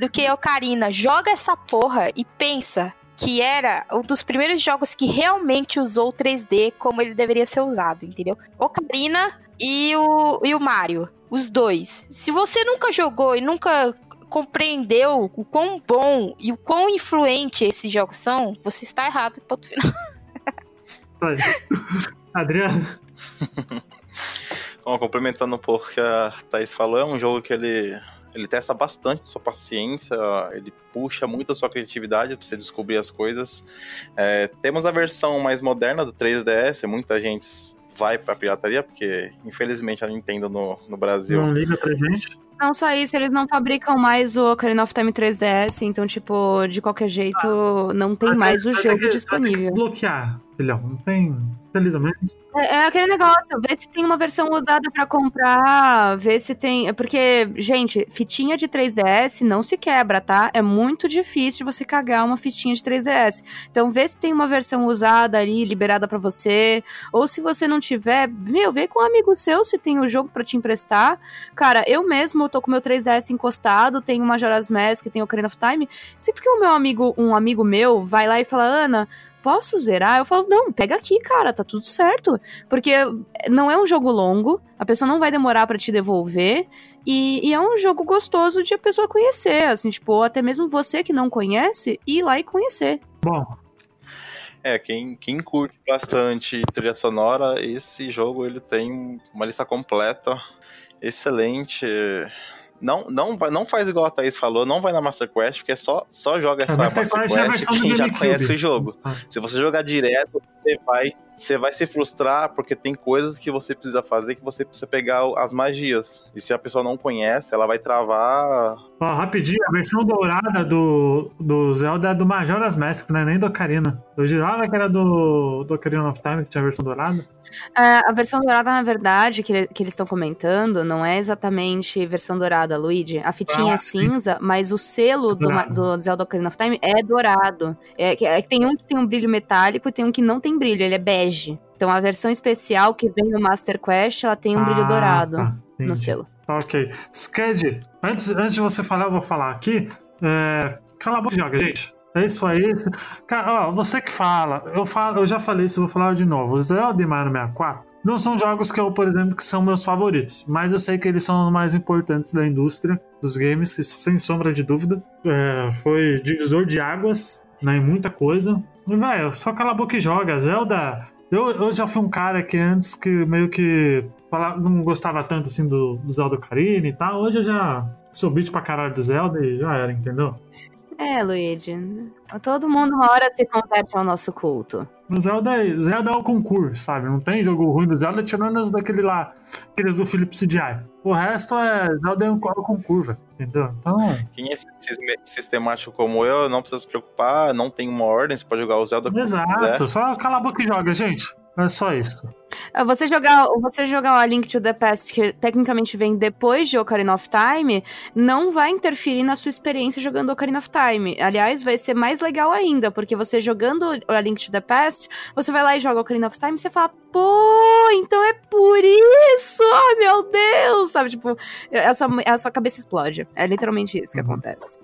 do que Ocarina. Joga essa porra e pensa que era um dos primeiros jogos que realmente usou 3D como ele deveria ser usado, entendeu? Ocarina e o, e o Mario, os dois. Se você nunca jogou e nunca compreendeu o quão bom e o quão influente esses jogos são, você está errado, ponto final. Adriano? Bom, complementando um pouco o que a Thaís falou, é um jogo que ele ele testa bastante sua paciência, ele puxa muito a sua criatividade para você descobrir as coisas. É, temos a versão mais moderna do 3DS, muita gente vai pra pirataria, porque infelizmente a Nintendo no, no Brasil. Não liga pra gente. Não só isso, eles não fabricam mais o Ocarina of Time 3DS, então, tipo, de qualquer jeito, ah, não tem mais o jogo que, disponível. Ter que desbloquear, filhão. Não tem. Felizmente. É, é, aquele negócio, ver se tem uma versão usada para comprar, ver se tem. Porque, gente, fitinha de 3DS não se quebra, tá? É muito difícil você cagar uma fitinha de 3DS. Então, vê se tem uma versão usada ali, liberada para você. Ou se você não tiver, meu, vê com um amigo seu se tem o jogo para te emprestar. Cara, eu mesmo tô com meu 3DS encostado, tenho Majora's Mask, tenho Ocarina of Time. Sempre que o meu amigo, um amigo meu, vai lá e fala, Ana posso zerar? Eu falo, não, pega aqui, cara, tá tudo certo. Porque não é um jogo longo, a pessoa não vai demorar para te devolver. E, e, é um jogo gostoso de a pessoa conhecer, assim, tipo, até mesmo você que não conhece, ir lá e conhecer. Bom. É, quem, quem curte bastante trilha sonora, esse jogo ele tem uma lista completa, excelente. Não, não, não faz igual a Thaís falou, não vai na Master Quest, porque é só, só joga essa Master, Master Quest, é quem já conhece o jogo. Ah. Se você jogar direto, você vai você vai se frustrar porque tem coisas que você precisa fazer que você precisa pegar as magias. E se a pessoa não conhece, ela vai travar. Ó, rapidinho, a versão dourada do, do Zelda é do Majora's Mask, não é nem do Ocarina. Eu jurava que era do, do Ocarina of Time, que tinha a versão dourada. É, a versão dourada, na verdade, que, que eles estão comentando, não é exatamente versão dourada, Luigi. A fitinha ah, é cinza, sim. mas o selo é do, do Zelda Ocarina of Time é dourado. É, é, tem um que tem um brilho metálico e tem um que não tem brilho, ele é bege bege. Então a versão especial que vem no Master Quest, ela tem um ah, brilho dourado tá. no selo. Ok. Sked, antes, antes de você falar, eu vou falar aqui. É, cala a boca, joga, gente. É isso aí. Cara, ó, você que fala, eu, falo, eu já falei isso, vou falar de novo. O Zelda e Mario 64 não são jogos que eu, por exemplo, que são meus favoritos, mas eu sei que eles são os mais importantes da indústria dos games, isso sem sombra de dúvida. É, foi divisor de águas né, em muita coisa. E, velho, só cala a boca e joga. Zelda eu, eu já fui um cara que antes que meio que não gostava tanto assim do, do Zelda Ocarina e tal. Hoje eu já sou bicho pra caralho do Zelda e já era, entendeu? É, Luigi. Todo mundo uma hora se converte ao nosso culto. O Zelda, Zelda é o concurso, sabe? Não tem jogo ruim do Zelda tirando os daquele lá, aqueles do Philip CDI. O resto é Zelda é um concurso, entendeu? Então. Quem é sistemático como eu, não precisa se preocupar, não tem uma ordem, você pode jogar o Zelda Exato, só cala a boca e joga, gente. É só isso. É, você jogar, você jogar o A Link to the Past, que tecnicamente vem depois de Ocarina of Time, não vai interferir na sua experiência jogando Ocarina of Time. Aliás, vai ser mais legal ainda, porque você jogando A Link to the Past, você vai lá e joga Ocarina of Time e você fala, pô, então é por isso! Oh, meu Deus! Sabe, tipo, a sua, a sua cabeça explode. É literalmente isso que uhum. acontece.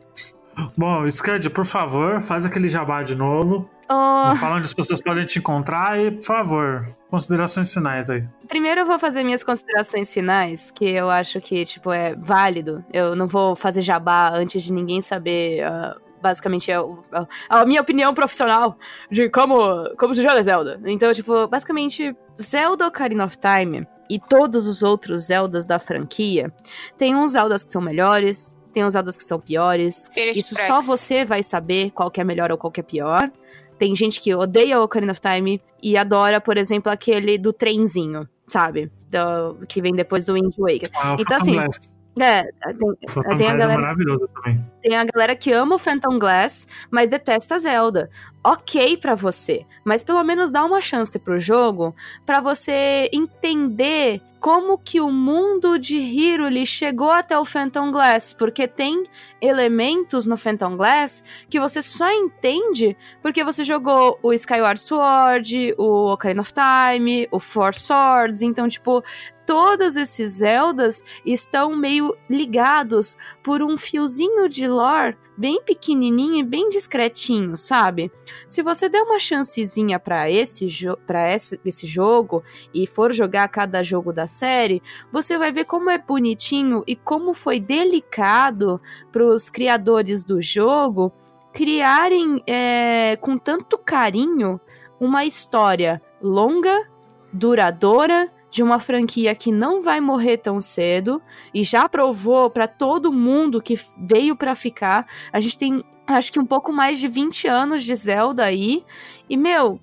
Bom, Scud, por favor, faz aquele jabá de novo. Oh. Fala onde as pessoas podem te encontrar e, por favor, considerações finais aí. Primeiro eu vou fazer minhas considerações finais, que eu acho que, tipo, é válido. Eu não vou fazer jabá antes de ninguém saber. Uh, basicamente, é a, a, minha opinião profissional de como, como se joga Zelda. Então, tipo, basicamente, Zelda Ocarina of Time e todos os outros Zeldas da franquia tem uns Zeldas que são melhores, tem uns Zeldas que são piores. Spirit Isso Tracks. só você vai saber qual que é melhor ou qual que é pior. Tem gente que odeia o Ocarina of Time e adora, por exemplo, aquele do trenzinho, sabe? Do, que vem depois do Wind Waker. Ah, então, assim. Blast. É, tem, tem a é galera, maravilhoso também. Tem a galera que ama o Phantom Glass, mas detesta Zelda. Ok para você, mas pelo menos dá uma chance pro jogo para você entender como que o mundo de Hyrule chegou até o Phantom Glass, porque tem elementos no Phantom Glass que você só entende porque você jogou o Skyward Sword, o Ocarina of Time, o Four Swords, então tipo, todos esses Zeldas estão meio ligados por um fiozinho de lore bem pequenininho e bem discretinho, sabe? Se você der uma chancezinha para esse, pra esse, esse jogo e for jogar cada jogo da série, você vai ver como é bonitinho e como foi delicado para os criadores do jogo criarem é, com tanto carinho uma história longa, duradoura de uma franquia que não vai morrer tão cedo e já provou para todo mundo que veio para ficar. A gente tem acho que um pouco mais de 20 anos de Zelda aí. E meu,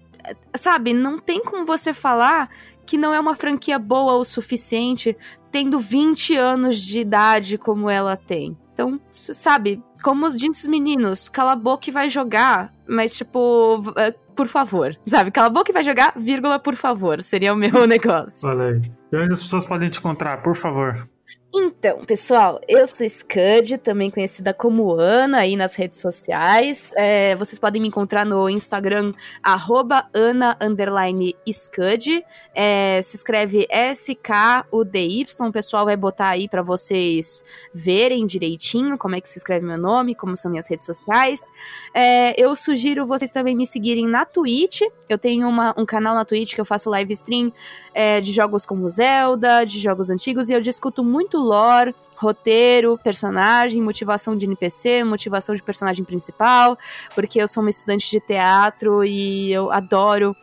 sabe, não tem como você falar que não é uma franquia boa o suficiente tendo 20 anos de idade como ela tem. Então, sabe, como disse os meninos, cala a boca e vai jogar, mas tipo, é, por favor, sabe? Cala a boca e vai jogar, vírgula, por favor, seria o meu negócio. Olha aí. E onde as pessoas podem te encontrar, por favor? Então, pessoal, eu sou Scud, também conhecida como Ana aí nas redes sociais. É, vocês podem me encontrar no Instagram, arroba Ana Scud. É, se escreve S-K-U-D-Y. O pessoal vai botar aí para vocês verem direitinho como é que se escreve meu nome, como são minhas redes sociais. É, eu sugiro vocês também me seguirem na Twitch. Eu tenho uma, um canal na Twitch que eu faço live stream é, de jogos como Zelda, de jogos antigos, e eu discuto muito lore, roteiro, personagem, motivação de NPC, motivação de personagem principal, porque eu sou uma estudante de teatro e eu adoro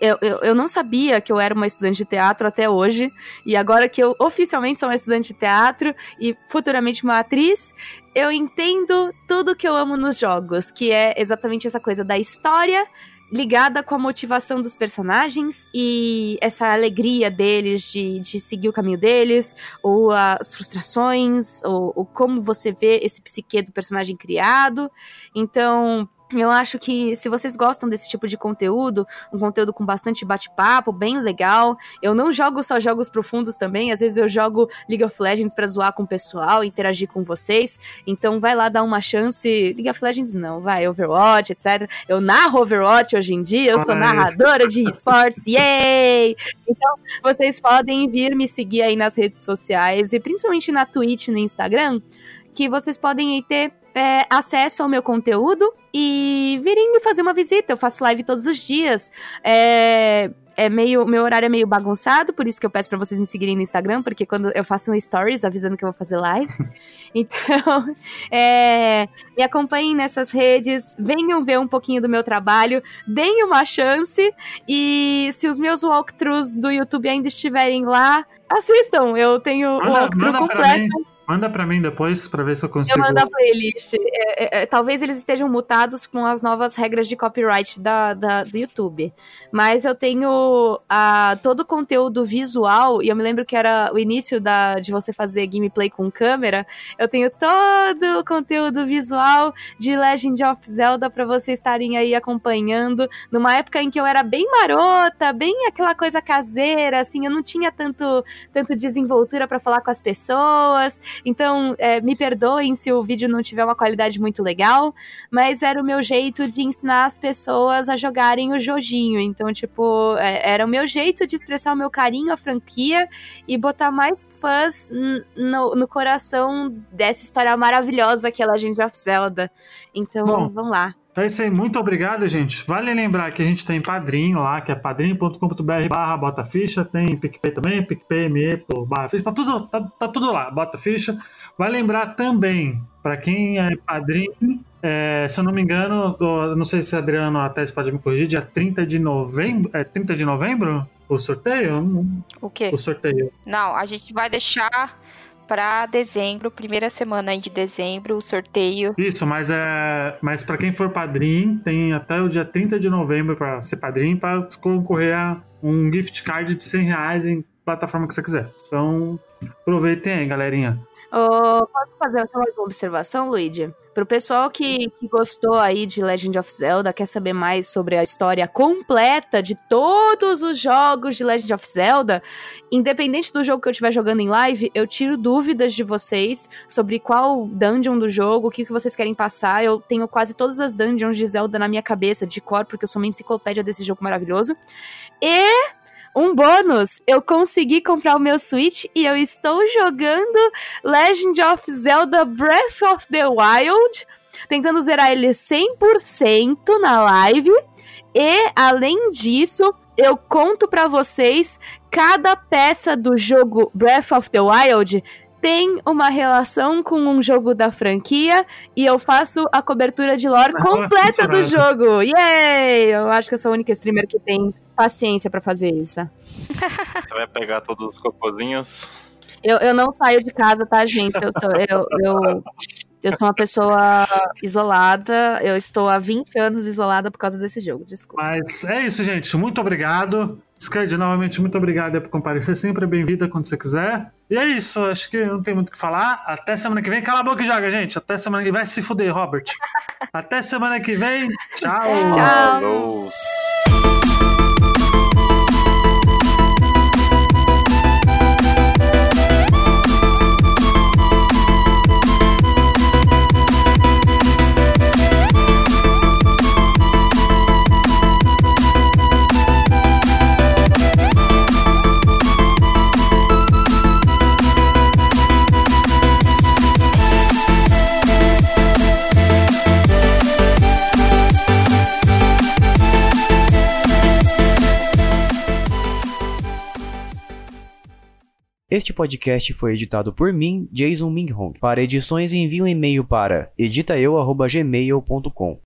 eu, eu, eu, não sabia que eu era uma estudante de teatro até hoje, e agora que eu oficialmente sou uma estudante de teatro e futuramente uma atriz, eu entendo tudo que eu amo nos jogos, que é exatamente essa coisa da história ligada com a motivação dos personagens e essa alegria deles de, de seguir o caminho deles, ou as frustrações, ou, ou como você vê esse psique do personagem criado. Então, eu acho que se vocês gostam desse tipo de conteúdo, um conteúdo com bastante bate-papo, bem legal. Eu não jogo só jogos profundos também, às vezes eu jogo League of Legends para zoar com o pessoal, interagir com vocês. Então vai lá dar uma chance. League of Legends não, vai Overwatch, etc. Eu narro Overwatch hoje em dia, eu sou narradora de esportes, yay! Então vocês podem vir me seguir aí nas redes sociais e principalmente na Twitch, no Instagram, que vocês podem ter é, acesso ao meu conteúdo e virem me fazer uma visita. Eu faço live todos os dias. É, é meio. Meu horário é meio bagunçado, por isso que eu peço para vocês me seguirem no Instagram, porque quando eu faço um stories avisando que eu vou fazer live. então, é, me acompanhem nessas redes, venham ver um pouquinho do meu trabalho, deem uma chance. E se os meus walkthroughs do YouTube ainda estiverem lá, assistam. Eu tenho o walkthrough completo. Manda pra mim depois pra ver se eu consigo. Eu mando a playlist. É, é, é, talvez eles estejam mutados com as novas regras de copyright da, da, do YouTube. Mas eu tenho a, todo o conteúdo visual, e eu me lembro que era o início da, de você fazer gameplay com câmera. Eu tenho todo o conteúdo visual de Legend of Zelda pra vocês estarem aí acompanhando. Numa época em que eu era bem marota, bem aquela coisa caseira, assim, eu não tinha tanto, tanto desenvoltura para falar com as pessoas. Então, é, me perdoem se o vídeo não tiver uma qualidade muito legal, mas era o meu jeito de ensinar as pessoas a jogarem o joguinho. Então, tipo, é, era o meu jeito de expressar o meu carinho à franquia e botar mais fãs no, no coração dessa história maravilhosa que é Legend of Zelda. Então, Bom, vamos lá. É isso aí, muito obrigado, gente. Vale lembrar que a gente tem padrinho lá, que é padrinho.com.br barra bota ficha, tem PicPay também, PicPay.me barra ficha, tá tudo, tá, tá, tudo lá, bota ficha. Vai lembrar também, para quem é padrinho, é, se eu não me engano, não sei se Adriano até pode me corrigir, dia 30 de novembro, é 30 de novembro? O sorteio? O quê? O sorteio. Não, a gente vai deixar para dezembro, primeira semana de dezembro, o sorteio. Isso, mas é, mas para quem for padrinho, tem até o dia 30 de novembro para ser padrinho para concorrer a um gift card de 100 reais em plataforma que você quiser. Então, aproveitem aí, galerinha. Oh, posso fazer só mais uma observação, Luigi? Pro pessoal que, que gostou aí de Legend of Zelda, quer saber mais sobre a história completa de todos os jogos de Legend of Zelda, independente do jogo que eu estiver jogando em live, eu tiro dúvidas de vocês sobre qual dungeon do jogo, o que, que vocês querem passar. Eu tenho quase todas as dungeons de Zelda na minha cabeça, de cor, porque eu sou uma enciclopédia desse jogo maravilhoso. E um bônus, eu consegui comprar o meu Switch e eu estou jogando Legend of Zelda Breath of the Wild, tentando zerar ele 100% na live. E além disso, eu conto para vocês cada peça do jogo Breath of the Wild tem uma relação com um jogo da franquia e eu faço a cobertura de lore completa do jogo. Yay! Eu acho que eu sou a única streamer que tem paciência pra fazer isso. Você vai pegar todos os cocôzinhos. Eu, eu não saio de casa, tá, gente? Eu sou, eu, eu, eu sou uma pessoa isolada. Eu estou há 20 anos isolada por causa desse jogo. Desculpa. Mas é isso, gente. Muito obrigado. Scred, novamente, muito obrigado por comparecer. Sempre bem-vinda quando você quiser. E é isso. Acho que não tem muito o que falar. Até semana que vem. Cala a boca e joga, gente. Até semana que vem. Vai se fuder, Robert. Até semana que vem. Tchau. Tchau. Falou. Este podcast foi editado por mim, Jason Minghong. Para edições, envie um e-mail para editaeu@gmail.com.